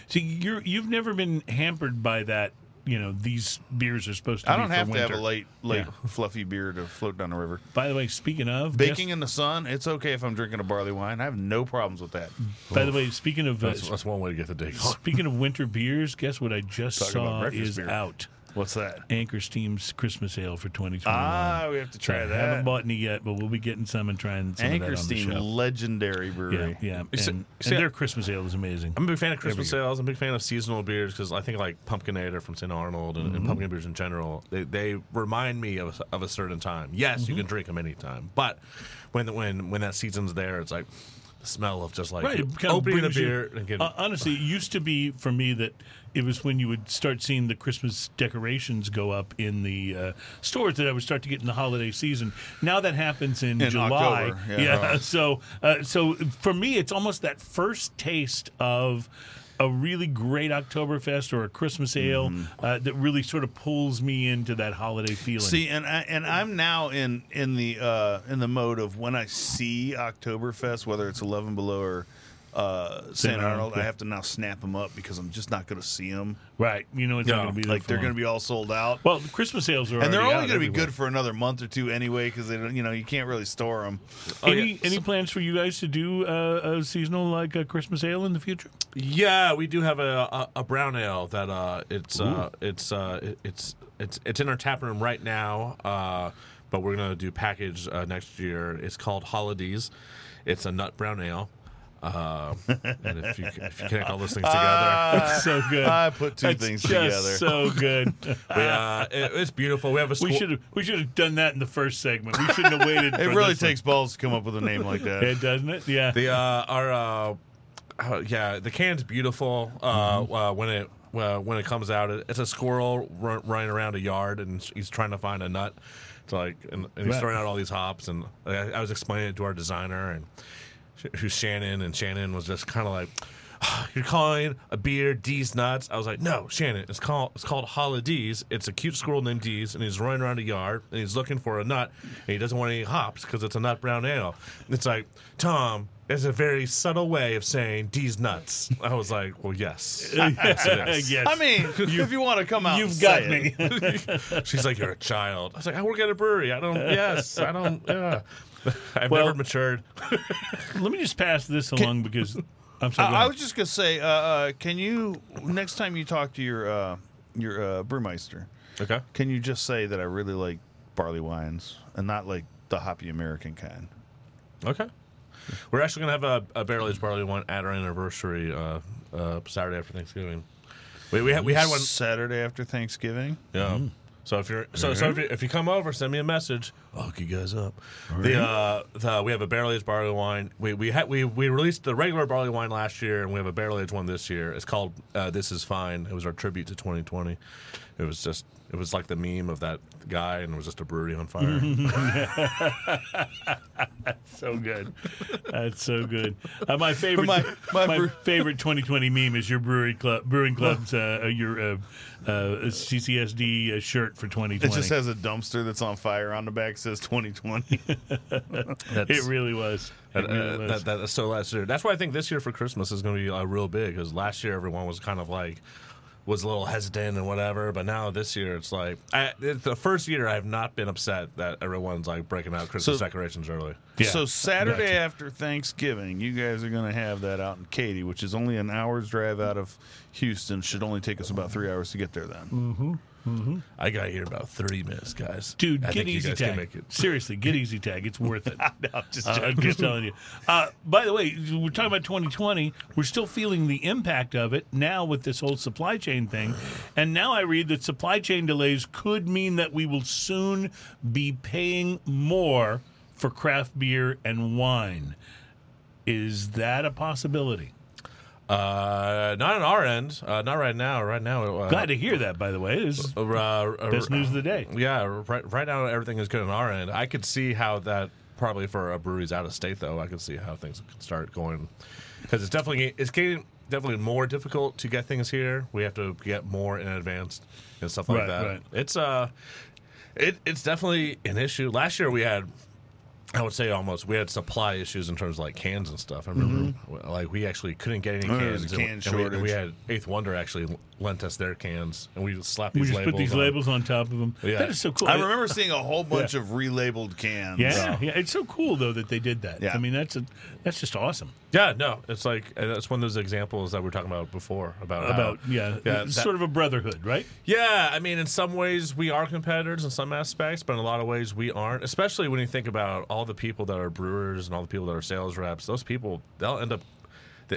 See, you're you've never been hampered by that. You know, these beers are supposed to.
I don't
for
have to have a light, light,
Yeah.
fluffy beer to float down the river.
By the way, speaking of
Baking
guess-
in the sun, it's okay if I'm drinking a barley wine. I have no problems with that.
by the way, speaking of uh,
That's, that's one way to get the day going.
speaking of winter beers, guess what I just
Talking
saw is
beer.
out.
What's that?
Anchor Steam's Christmas Ale for 2021.
Ah, we have to try that.
I
that.
haven't bought any yet, but we'll be getting some and trying some
Anchor
of that on the
Steam,
show.
legendary
Yeah,
brewery.
yeah, and,
see-
and
see,
their Christmas ale is amazing.
I'm a big fan of Christmas sales. I'm a big fan of seasonal beers because I think like Pumpkinator from St. Arnold and,
Mm-hmm.
and pumpkin beers in general, they, they remind me of a, of a certain time. Yes,
Mm-hmm.
you can drink them anytime, but when when when that season's there, it's like the smell of just like
Right, kind of
opening a
brings you-
beer and getting.
Uh, honestly, it used to be for me that it was when you would start seeing the Christmas decorations go up in the uh, stores that I would start to get in the holiday season. Now that happens in,
In
July.
October, yeah.
So, uh, so for me, it's almost that first taste of. A really great Oktoberfest or a Christmas ale
Mm-hmm.
uh, that really sort of pulls me into that holiday feeling.
See, and I, and I'm now in in the uh, in the mode of when I see Oktoberfest, whether it's Eleven Below or uh, St.
Arnold,
Arnold,
yeah.
I have to now snap them up because I'm just not going to see them.
right? You know, it's
No,
not going to be
Like they're going to be all sold out.
Well, the Christmas sales are
and they're only going to be good for another month or two anyway because they don't, you know, you can't really store them.
Oh,
any
yeah.
any plans for you guys to do uh, a seasonal like a Christmas ale in the future?
Yeah, we do have a a, a brown ale that uh, it's uh, it's uh, it- it's it's it's in our tap room right now. Uh, but we're gonna do package uh, next year. It's called Holidays. It's a nut brown ale. Uh, and if you if you connect all those things together,
That's so good.
I put two
That's
things
just
together.
so good.
we, uh, it- it's beautiful. We have a
we should have we should have done that in the first segment. We shouldn't have waited.
it
for
really
this one.
takes balls to come up with a name like that.
it, doesn't it? Yeah.
The uh, our uh, uh, yeah, the can's beautiful. Uh, uh, when it uh, when it comes out, it's a squirrel run, running around a yard, and he's trying to find a nut. To like, and, and he's throwing out all these hops, and I, I was explaining it to our designer, and who's Shannon, and Shannon was just kind of like. Ah, you're calling a beer D's nuts? I was like, no, Shannon. It's called it's called Holidays. It's a cute squirrel named D's, and he's running around a yard, and he's looking for a nut, and he doesn't want any hops because it's a nut brown ale. It's like Tom. It's a very subtle way of saying D's nuts. I was like, well, yes, yes, it is.
yes.
I mean, if you want to come out,
You've got me.
She's like, you're a child. I was like, I work at a brewery. I don't. Yes, I don't. Yeah, I've
Well-
never matured.
Let me just pass this along because I'm sorry.
I, I was just gonna say, uh, uh, can you next time you talk to your uh, your uh, brewmeister,
Okay.
can you just say that I really like barley wines and not like the hoppy American kind?
Okay. We're actually gonna have a, a barrel aged barley wine at our anniversary uh, uh, Saturday after Thanksgiving. We we had we had one.
Saturday after Thanksgiving.
Yeah. So if you're so so if you, if you come over, send me a message. I'll hook you guys up. The uh the we have a barrel aged barley wine. We we had we we released the regular barley wine last year, and we have a barrel aged one this year. It's called uh, This Is Fine. It was our tribute to 2020. It was just it was like the meme of that guy, and it was just a brewery on fire.
so good. That's so good. Uh, my favorite,
My-
my,
my brew-
favorite 2020 meme is your brewery club, brewing club's uh, uh, your uh, uh, CCSD uh, shirt for 2020.
It just has a dumpster that's on fire on the back. Says 2020.
That's,
it really was. It
Uh,
really was.
that, that's so last year. That's why I think this year for Christmas is going to be uh, real big because last year everyone was kind of like, was a little hesitant and whatever. But now this year, it's like I, it's the first year I have not been upset that everyone's like breaking out Christmas
So-
decorations early.
Yeah.
So Saturday
Gotcha.
after Thanksgiving, you guys are going to have that out in Katy, which is only an hour's drive out of Houston. Should only take us about three hours to get there. Then mm-hmm.
I got here about thirty minutes, guys.
Dude,
I
get
EZ
TAG. Seriously, get EZ TAG. It's worth it.
no, I'm just
Uh, I'm just telling you. Uh, by the way, we're talking about 2020. We're still feeling the impact of it now with this whole supply chain thing. And now I read that supply chain delays could mean that we will soon be paying more for craft beer and wine. Is that a possibility?
Uh, not on our end. Uh, not right now. Right now, uh,
Glad to hear that, by the way. Is
uh, uh,
best news of the day.
Yeah, right, right now everything is good on our end. I could see how that probably for a breweries out of state though. I could see how things could start going because it's definitely it's getting definitely more difficult to get things here. We have to get more in advance and stuff like
Right,
that.
right.
It's uh, it it's definitely an issue. Last year we had. I would say almost we had supply issues in terms of like cans and stuff. I remember like we actually couldn't get any
Oh,
cans. and-
can
and we- and we, had Eighth Wonder actually lent us their cans, and we slapped
We
these
just
labels
put these
on.
labels on top of them.
Yeah.
That is so cool.
I remember seeing a whole bunch of relabeled cans.
Yeah, yeah, it's so cool though that they did that.
Yeah.
I mean, that's a that's just awesome.
Yeah, no, it's like that's one of those examples that we were talking about before about how-
About yeah,
yeah,
it's
that-
sort of a brotherhood, right?
yeah. I mean, in some ways we are competitors in some aspects, but in a lot of ways we aren't. Especially when you think about all the people that are brewers and all the people that are sales reps. Those people they'll end up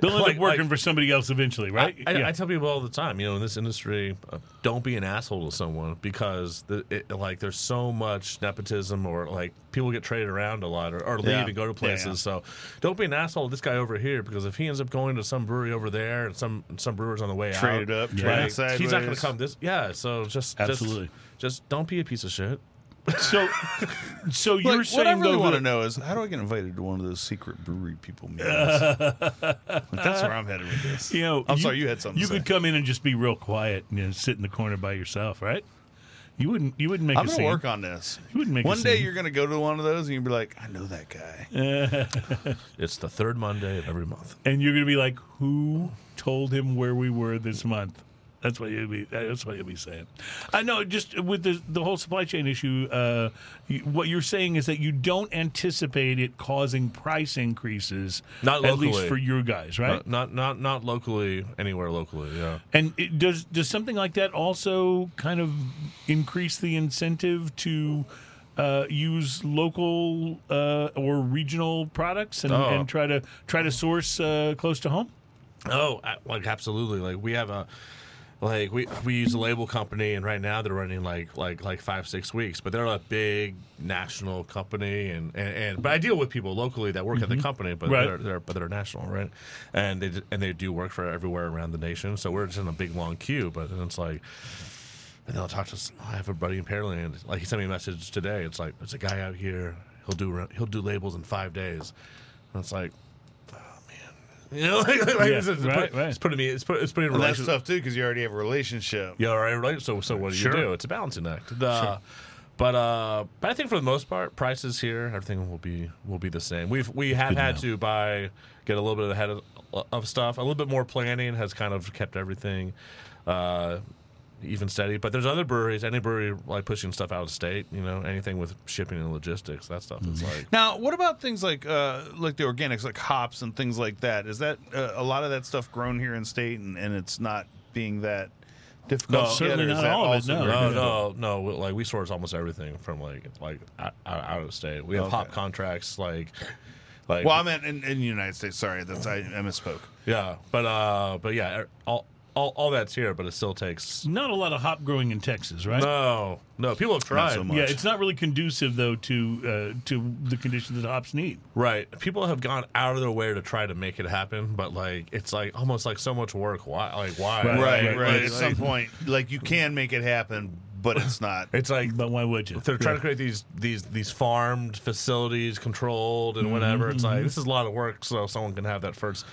They'll end
like-
up working
like-
for somebody else eventually, right?
I, I,
yeah.
I tell people all the time, you know, in this industry, uh, don't be an asshole to someone because the, it, like there's so much nepotism or like people get traded around a lot or, or leave
Yeah.
and go to places.
yeah.
So don't be an asshole to this guy over here because if he ends up going to some brewery over there and some some brewers on the way
Traded
out,
up,
like, he's not going to come this. Yeah, so just
Absolutely.
just, just don't be a piece of shit.
So, so you're
Like,
saying
what I really
though
want to know is how do I get invited to one of those secret brewery people meetings? Like, that's where I'm headed with this.
you know,
I'm sorry, you had something
You
to
could
say.
come in and just be real quiet and you know, sit in the corner by yourself, right? You wouldn't. You wouldn't make
I'm
a
gonna
scene.
work on this.
You wouldn't make a
One day
scene.
you're gonna go to one of those and you'll be like, I know that guy.
It's the third Monday of every month.
and you're going to be like, "Who told him where we were this month?" That's what you'll be. That's what you'll be saying. I know. Just with the the whole supply chain issue, uh, you, what you're saying is that you don't anticipate it causing price increases,
Not
at least for your guys, right?
Uh, not not not locally anywhere locally. Yeah.
And it, does does something like that also kind of increase the incentive to uh, use local uh, or regional products and,
Oh.
and try to try to source uh, close to home?
Oh, like absolutely. Like we have a like we we use a label company, and right now they're running like like like five six weeks, but they're a big national company, and and, and but I deal with people locally that work at the mm-hmm. company, but
Right.
they're, they're but they're national, right? And they and they do work for everywhere around the nation, so we're just in a big long queue. But then it's like. And they'll talk to us. I have a buddy in Pearland. Like he sent me a message today. It's like there's a guy out here. He'll do he'll do labels in five days. And it's like, oh you know, like, like
Yeah,
it's, it's,
right,
put,
right.
it's putting me. It's put, it's putting
And that's tough too because you already have a relationship.
Yeah, all right, right. So so what do
Sure.
you do? It's a balancing act. The, But uh, but I think for the most part, prices here, everything will be will be the same. We've we have had
know.
to buy get a little bit ahead of, of stuff. A little bit more planning has kind of kept everything uh, even steady. But there's other breweries, any brewery like pushing stuff out of state. You know, anything with shipping and logistics, that stuff is like.
Now, what about things like uh, like the organics, like hops and things like that? Is that uh, a lot of that stuff grown here in state, and, and it's not being that difficult?
No,
to get,
certainly not all of it, no.
No, no, no. Like we source almost everything from like like out, out of state. We have hop contracts like like
Well, I meant in, in the United States. Sorry, that's I, I misspoke.
yeah, but uh, but yeah, all all all that's here, but it still takes.
Not a lot of hop growing in Texas, right?
No, no. People have tried.
so much.
Yeah, it's not really conducive though to uh, to the conditions that hops need.
Right. People have gone out of their way to try to make it happen, but like it's like almost like so much work. Why? Like why?
Right,
Right,
right,
right.
right.
At some point, like you can make it happen, but it's not.
It's like
But why would you?
they're trying to create these these these farmed facilities, controlled and whatever. It's like this is a lot of work, so someone can have that first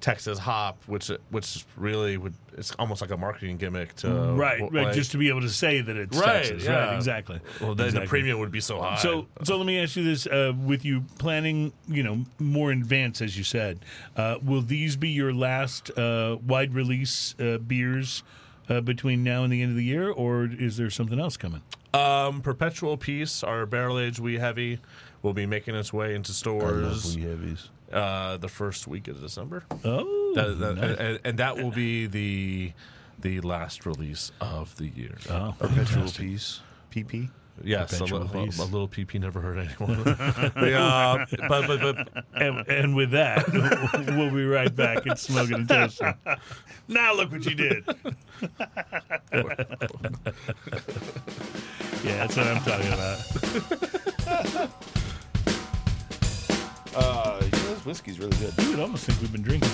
Texas hop, which which really would it's almost like a marketing gimmick to
right, right. just to be able to say that it's
Right,
Texas.
yeah.
Right, exactly.
well, then
Exactly.
the premium would be so high.
So, so let me ask you this: uh, with you planning, you know, more in advance, as you said, uh, will these be your last uh, wide release uh, beers uh, between now and the end of the year, or is there something else coming?
Um, Perpetual Peace, our barrel aged wee heavy, will be making its way into stores I love wee
heavies.
Uh, the first week of December.
Oh,
That- that-
nice.
and, and that will be the the last release of the year.
oh,
Perpetual
fantastic.
peace. PP.
Yes, a,
Perpetual
little,
Peace.
a little PP never hurt anyone. yeah, but, but but
And, and with that, we'll be right back at Smoking and Toasting. Now look what you did. yeah, that's what I'm talking about.
Uh, yeah, this whiskey's really good.
Dude, would almost think we've been drinking.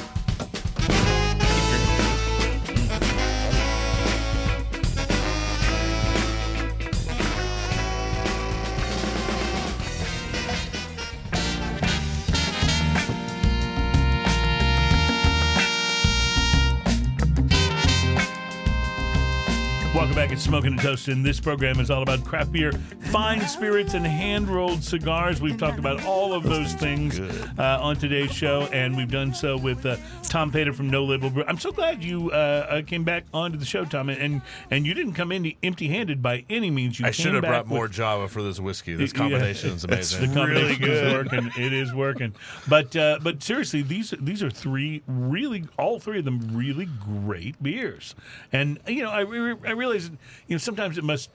Back. It's Smoking and Toasting. This program is all about craft beer, fine spirits, and hand rolled cigars. We've talked about all of those things uh, on today's show, and we've done so with uh, Tom Painter from No Label Brew. I'm so glad you uh, uh, came back onto the show, Tom, and and you didn't come in empty handed by any means. You
I should have brought more Java for this whiskey. This
Yeah.
combination is amazing.
the combination is working. It is working. But uh, but seriously, these these are three really, all three of them really great beers. And you know, I, I realize you know sometimes it must.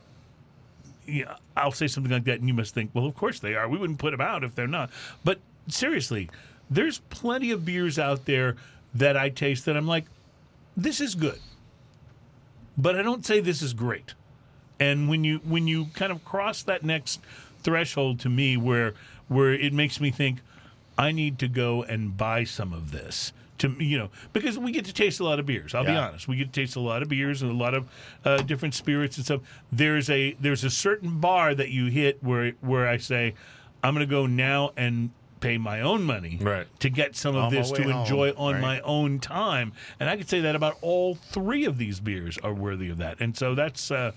You know, I'll say something like that, and you must think, well, of course they are. We wouldn't put them out if they're not. But seriously, there's plenty of beers out there that I taste that I'm like, this is good, but I don't say this is great. And when you when you kind of cross that next threshold to me where where it makes me think I need to go and buy some of this to you know because we get to taste a lot of beers. I'll be honest, we get to taste a lot of beers and a lot of uh, different spirits and stuff. There's a there's a certain bar that you hit where where I say I'm going to go now and pay my own money
Right.
to get some of
On
this to
way home,
enjoy on
right.
my own time. And I could say that about all three of these beers are worthy of that. And so that's, uh,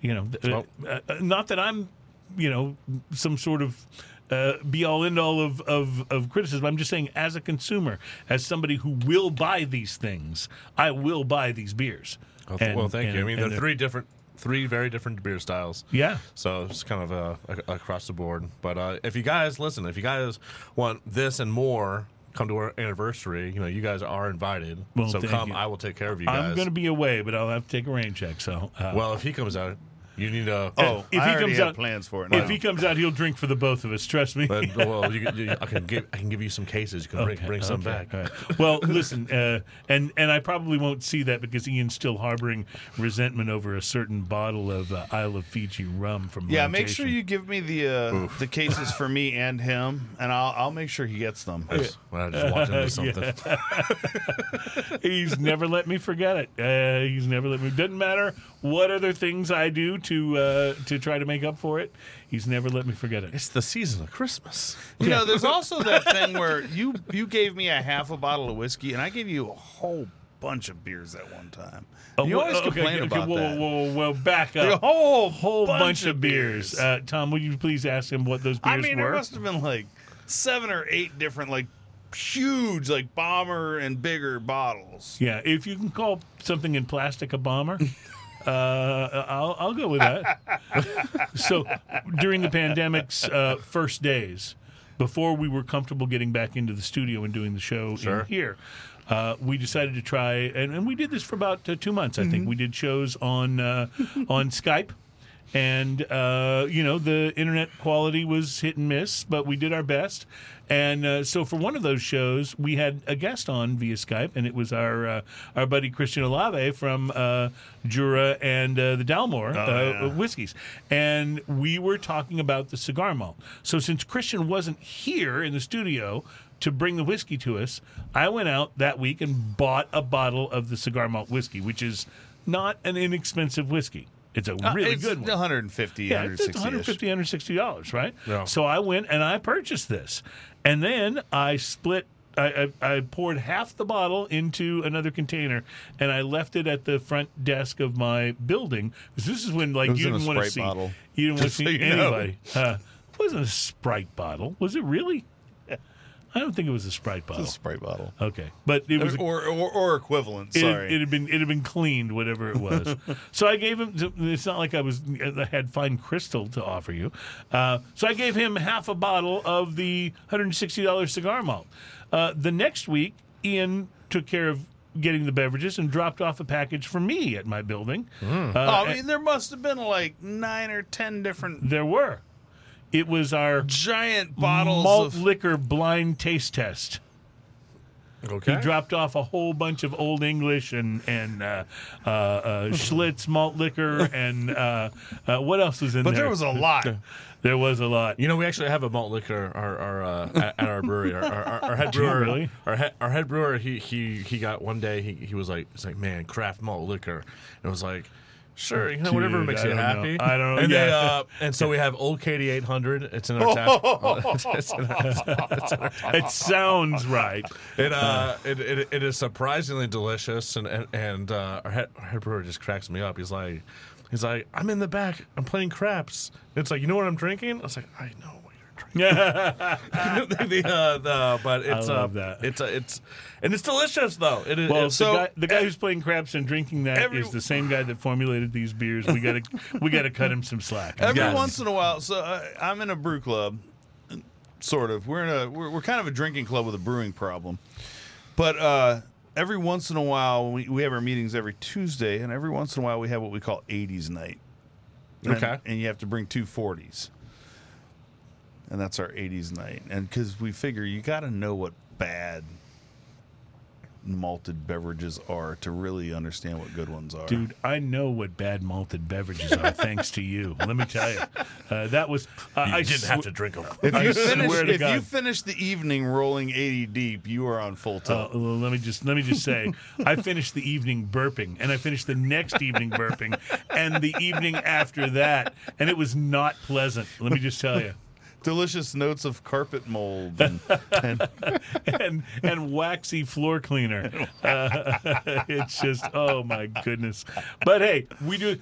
you know, th- uh, uh, not that I'm, you know, some sort of. Uh, be all end all of, of, of criticism. I'm just saying, as a consumer, as somebody who will buy these things, I will buy these beers.
Well,
And-
well, thank
and-
you. I mean, they're three different, three very different beer styles.
Yeah.
So it's kind of uh, across the board. But uh, if you guys listen, if you guys want this and more, come to our anniversary. You know, you guys are invited.
Well,
so come.
you.
I will take care of you guys.
I'm going to be away, but I'll have to take a rain check. So, uh,
Well, if he comes out, you need to.
Oh,
if
I
he
already
comes
have
out-
plans for it. Now.
if he comes out, he'll drink for the both of us. Trust me.
But, well, you, you, I can give I can give you some cases. You can bring,
Okay,
bring some
okay,
back.
all right. Well, listen, uh, and and I probably won't see that because Ian's still harboring resentment over a certain bottle of uh, Isle of Fiji rum from.
yeah, make sure you give me the uh, the cases for me and him, and I'll I'll make sure he gets them.
I just, I just walked into something.
He's never let me forget it. Uh, he's never let me. Doesn't matter what other things I do to uh, to try to make up for it. He's never let me forget it.
It's the season of Christmas.
You know, there's also that thing where you you gave me a half a bottle of whiskey, and I gave you a whole bunch of beers at one time.
Oh, you
always
okay,
complain
okay,
about
whoa,
that.
Whoa, whoa, whoa, back up.
A whole
whole bunch, of beers. Uh, Tom, would you please ask him what those beers were?
I mean,
were?
there must have been like seven or eight different, like huge, like bomber and bigger bottles.
Yeah, if you can call something in plastic a bomber, uh, I'll, I'll go with that. so during the pandemic's uh, first days, before we were comfortable getting back into the studio and doing the show
Sure.
in here, uh, we decided to try, and, and we did this for about uh, two months. I think we did shows on uh, on Skype. And uh, you know the internet quality was hit and miss, but we did our best. And uh, so for one of those shows, we had a guest on via Skype, and it was our uh, our buddy Christian Olave from uh, Jura and uh, the Dalmore uh,
yeah.
whiskeys, and we were talking about the cigar malt. So since Christian wasn't here in the studio to bring the whiskey to us, I went out that week and bought a bottle of the cigar malt whiskey, which is not an inexpensive whiskey. It's a really
Uh, it's
good one.
150,
Yeah, it's
160
150 160 dollars, right?
Yeah.
So I went and I purchased this, and then I split. I, I, I poured half the bottle into another container, and I left it at the front desk of my building. 'Cause this is when, like, you didn't want to see
bottle.
you didn't want to
so
see anybody. Uh, it wasn't a Sprite bottle, was it really? I don't think it was a Sprite bottle.
It's a Sprite bottle.
Okay, but it was a-
or, or or equivalent.
it,
Sorry.
it had been it had been cleaned, whatever it was. so I gave him. It's not like I was I had fine crystal to offer you. Uh, so I gave him half a bottle of the hundred and sixty dollars cigar malt. Uh, the next week, Ian took care of getting the beverages and dropped off a package for me at my building. Uh,
oh, I mean, there must have been like nine or ten different
there were. It was our
giant bottles
malt
of.
liquor blind taste test.
Okay.
He dropped off a whole bunch of Old English and and uh, uh, uh, Schlitz malt liquor and uh, uh, what else was in
but
there?
But there was a lot.
There was a lot.
You know, we actually have a malt liquor our, our, uh, at, at our brewery. Our, our, our, our head brewer,
really?
our, head, our head brewer, he, he he got one day. He, he was like, "It's like, man, craft malt liquor." And it was like, "Sure, you know, whatever makes
I
you
don't know.
happy."
I don't know,
And they,
yeah.
uh, and so we have Old Katy 800. It's in our tap. it's in our-
It sounds right.
It uh, it, it, it is surprisingly delicious, and and, and uh, our, head, our head brewer just cracks me up. He's like, he's like, I'm in the back, I'm playing craps. It's like, you know what I'm drinking? I was like, I know what you're drinking. the, uh, the, but it's
love
uh,
that.
it's uh, it's and it's delicious though. It is
Well,
it's,
the
So-
guy, the guy who's playing craps and drinking that is
Every-
the same guy that formulated these beers. We gotta we gotta cut him some slack.
Every
Yes.
once in a while, so uh, I'm in a brew club, sort of. We're in a we're, we're kind of a drinking club with a brewing problem, but uh, every once in a while we, we have our meetings every Tuesday, and every once in a while we have what we call 80s night. And-
Okay.
and you have to bring two 40s, and that's our 80s night. And because we figure you got to know what bad malted beverages are to really understand what good ones are.
Dude, I know what bad malted beverages are thanks to you. Let me tell you, uh, that was uh,
you
I
didn't
sw-
have to drink them.
If
I
you
swear
finish,
to
if you finish the evening rolling 80 deep, you are on full
Uh,
tilt.
well, let me just let me just say, I finished the evening burping, and I finished the next evening burping, and the evening after that, and it was not pleasant. Let me just tell you,
Delicious notes of carpet mold. And, and
and and waxy floor cleaner. Uh, it's just oh my goodness. But hey, we do.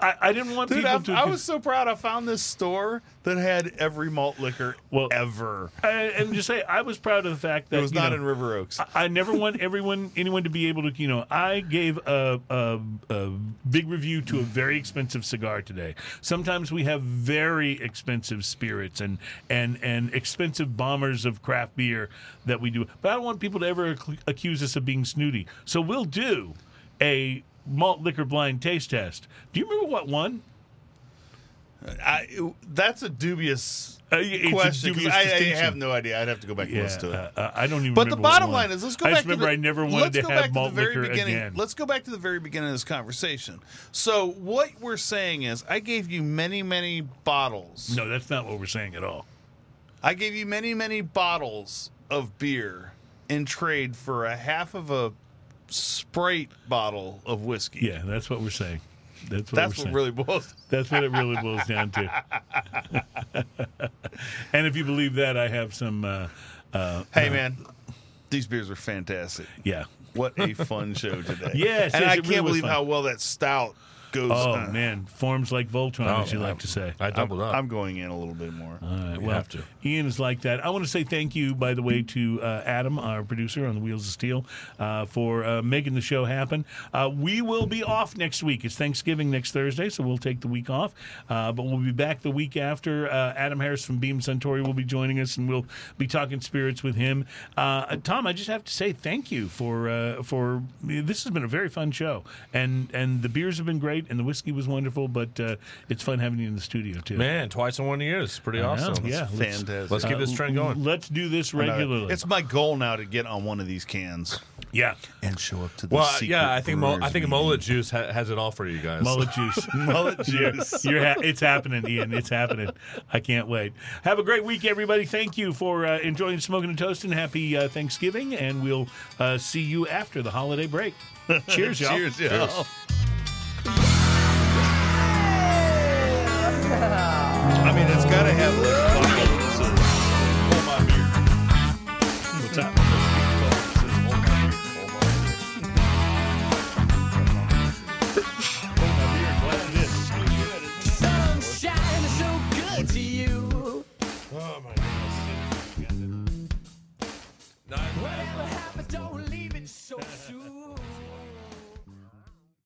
I, I didn't want
dude,
people
I,
to.
I was so proud. I found this store that had every malt liquor
Well,
ever.
I- and just say I was proud of the fact that
It was not
know,
in River Oaks.
I never want everyone, anyone to be able to, you know, I gave a, a, a big review to a very expensive cigar today. Sometimes we have very expensive spirits and, and, and expensive bombers of craft beer that we do. But I don't want people to ever ac- accuse us of being snooty. So we'll do a malt liquor blind taste test. Do you remember what one?
I, that's a dubious
a
question. I, I have no idea. I'd have to go back and
Yeah,
listen to it.
uh, uh, I don't even.
But the bottom line is, let's go
I
back to
remember
the,
I never
let's
wanted to
go
have
back
malt
to the very
liquor
beginning.
again.
Let's go back to the very beginning of this conversation. So what we're saying is, I gave you many, many bottles.
No, that's not what we're saying at all.
I gave you many, many bottles of beer in trade for a half of a Sprite bottle of whiskey.
Yeah, that's what we're saying. That's what
That's what really boils.
That's what it really boils down to. and if you believe that, I have some. Uh, uh,
Hey, man, these beers are fantastic.
yeah.
What a fun show today.
Yes,
and
yes,
I can't
was
believe
fun.
how well that stout goes.
Oh
uh,
man, forms like Voltron,
Oh,
as you like to say.
I
I'm,
doubled up.
I'm going in a little bit more.
All right,
We
well,
have to.
Ian is like that. I want to say thank you, by the way, to uh, Adam, our producer on the Wheels of Steel, uh, for uh, making the show happen. Uh, we will be off next week. It's Thanksgiving next Thursday, so we'll take the week off. Uh, but we'll be back the week after. Uh, Adam Harris from Beam Suntory will be joining us, and we'll be talking spirits with him. Uh, Tom, I just have to say thank you for uh, for this has been a very fun show, and and the beers have been great, and the whiskey was wonderful. But uh, it's fun having you in the studio too.
Man, twice in one year is pretty
I know,
awesome.
yeah. let's-
Fantastic.
Let's keep this trend going.
Let's do this regularly.
It's my goal now to get on one of these cans
yeah,
and show up to the
Well,
secret
yeah, I think Mo- I think
meeting.
mullet juice ha- has it all for you guys.
mullet juice.
mullet
You're,
juice.
you're ha- it's happening, Ian. It's happening. I can't wait. Have a great week, everybody. Thank you for uh, enjoying smoking and toasting. Happy uh, Thanksgiving, and we'll uh, see you after the holiday break. Cheers, y'all.
Cheers, y'all. I mean, it's got to have like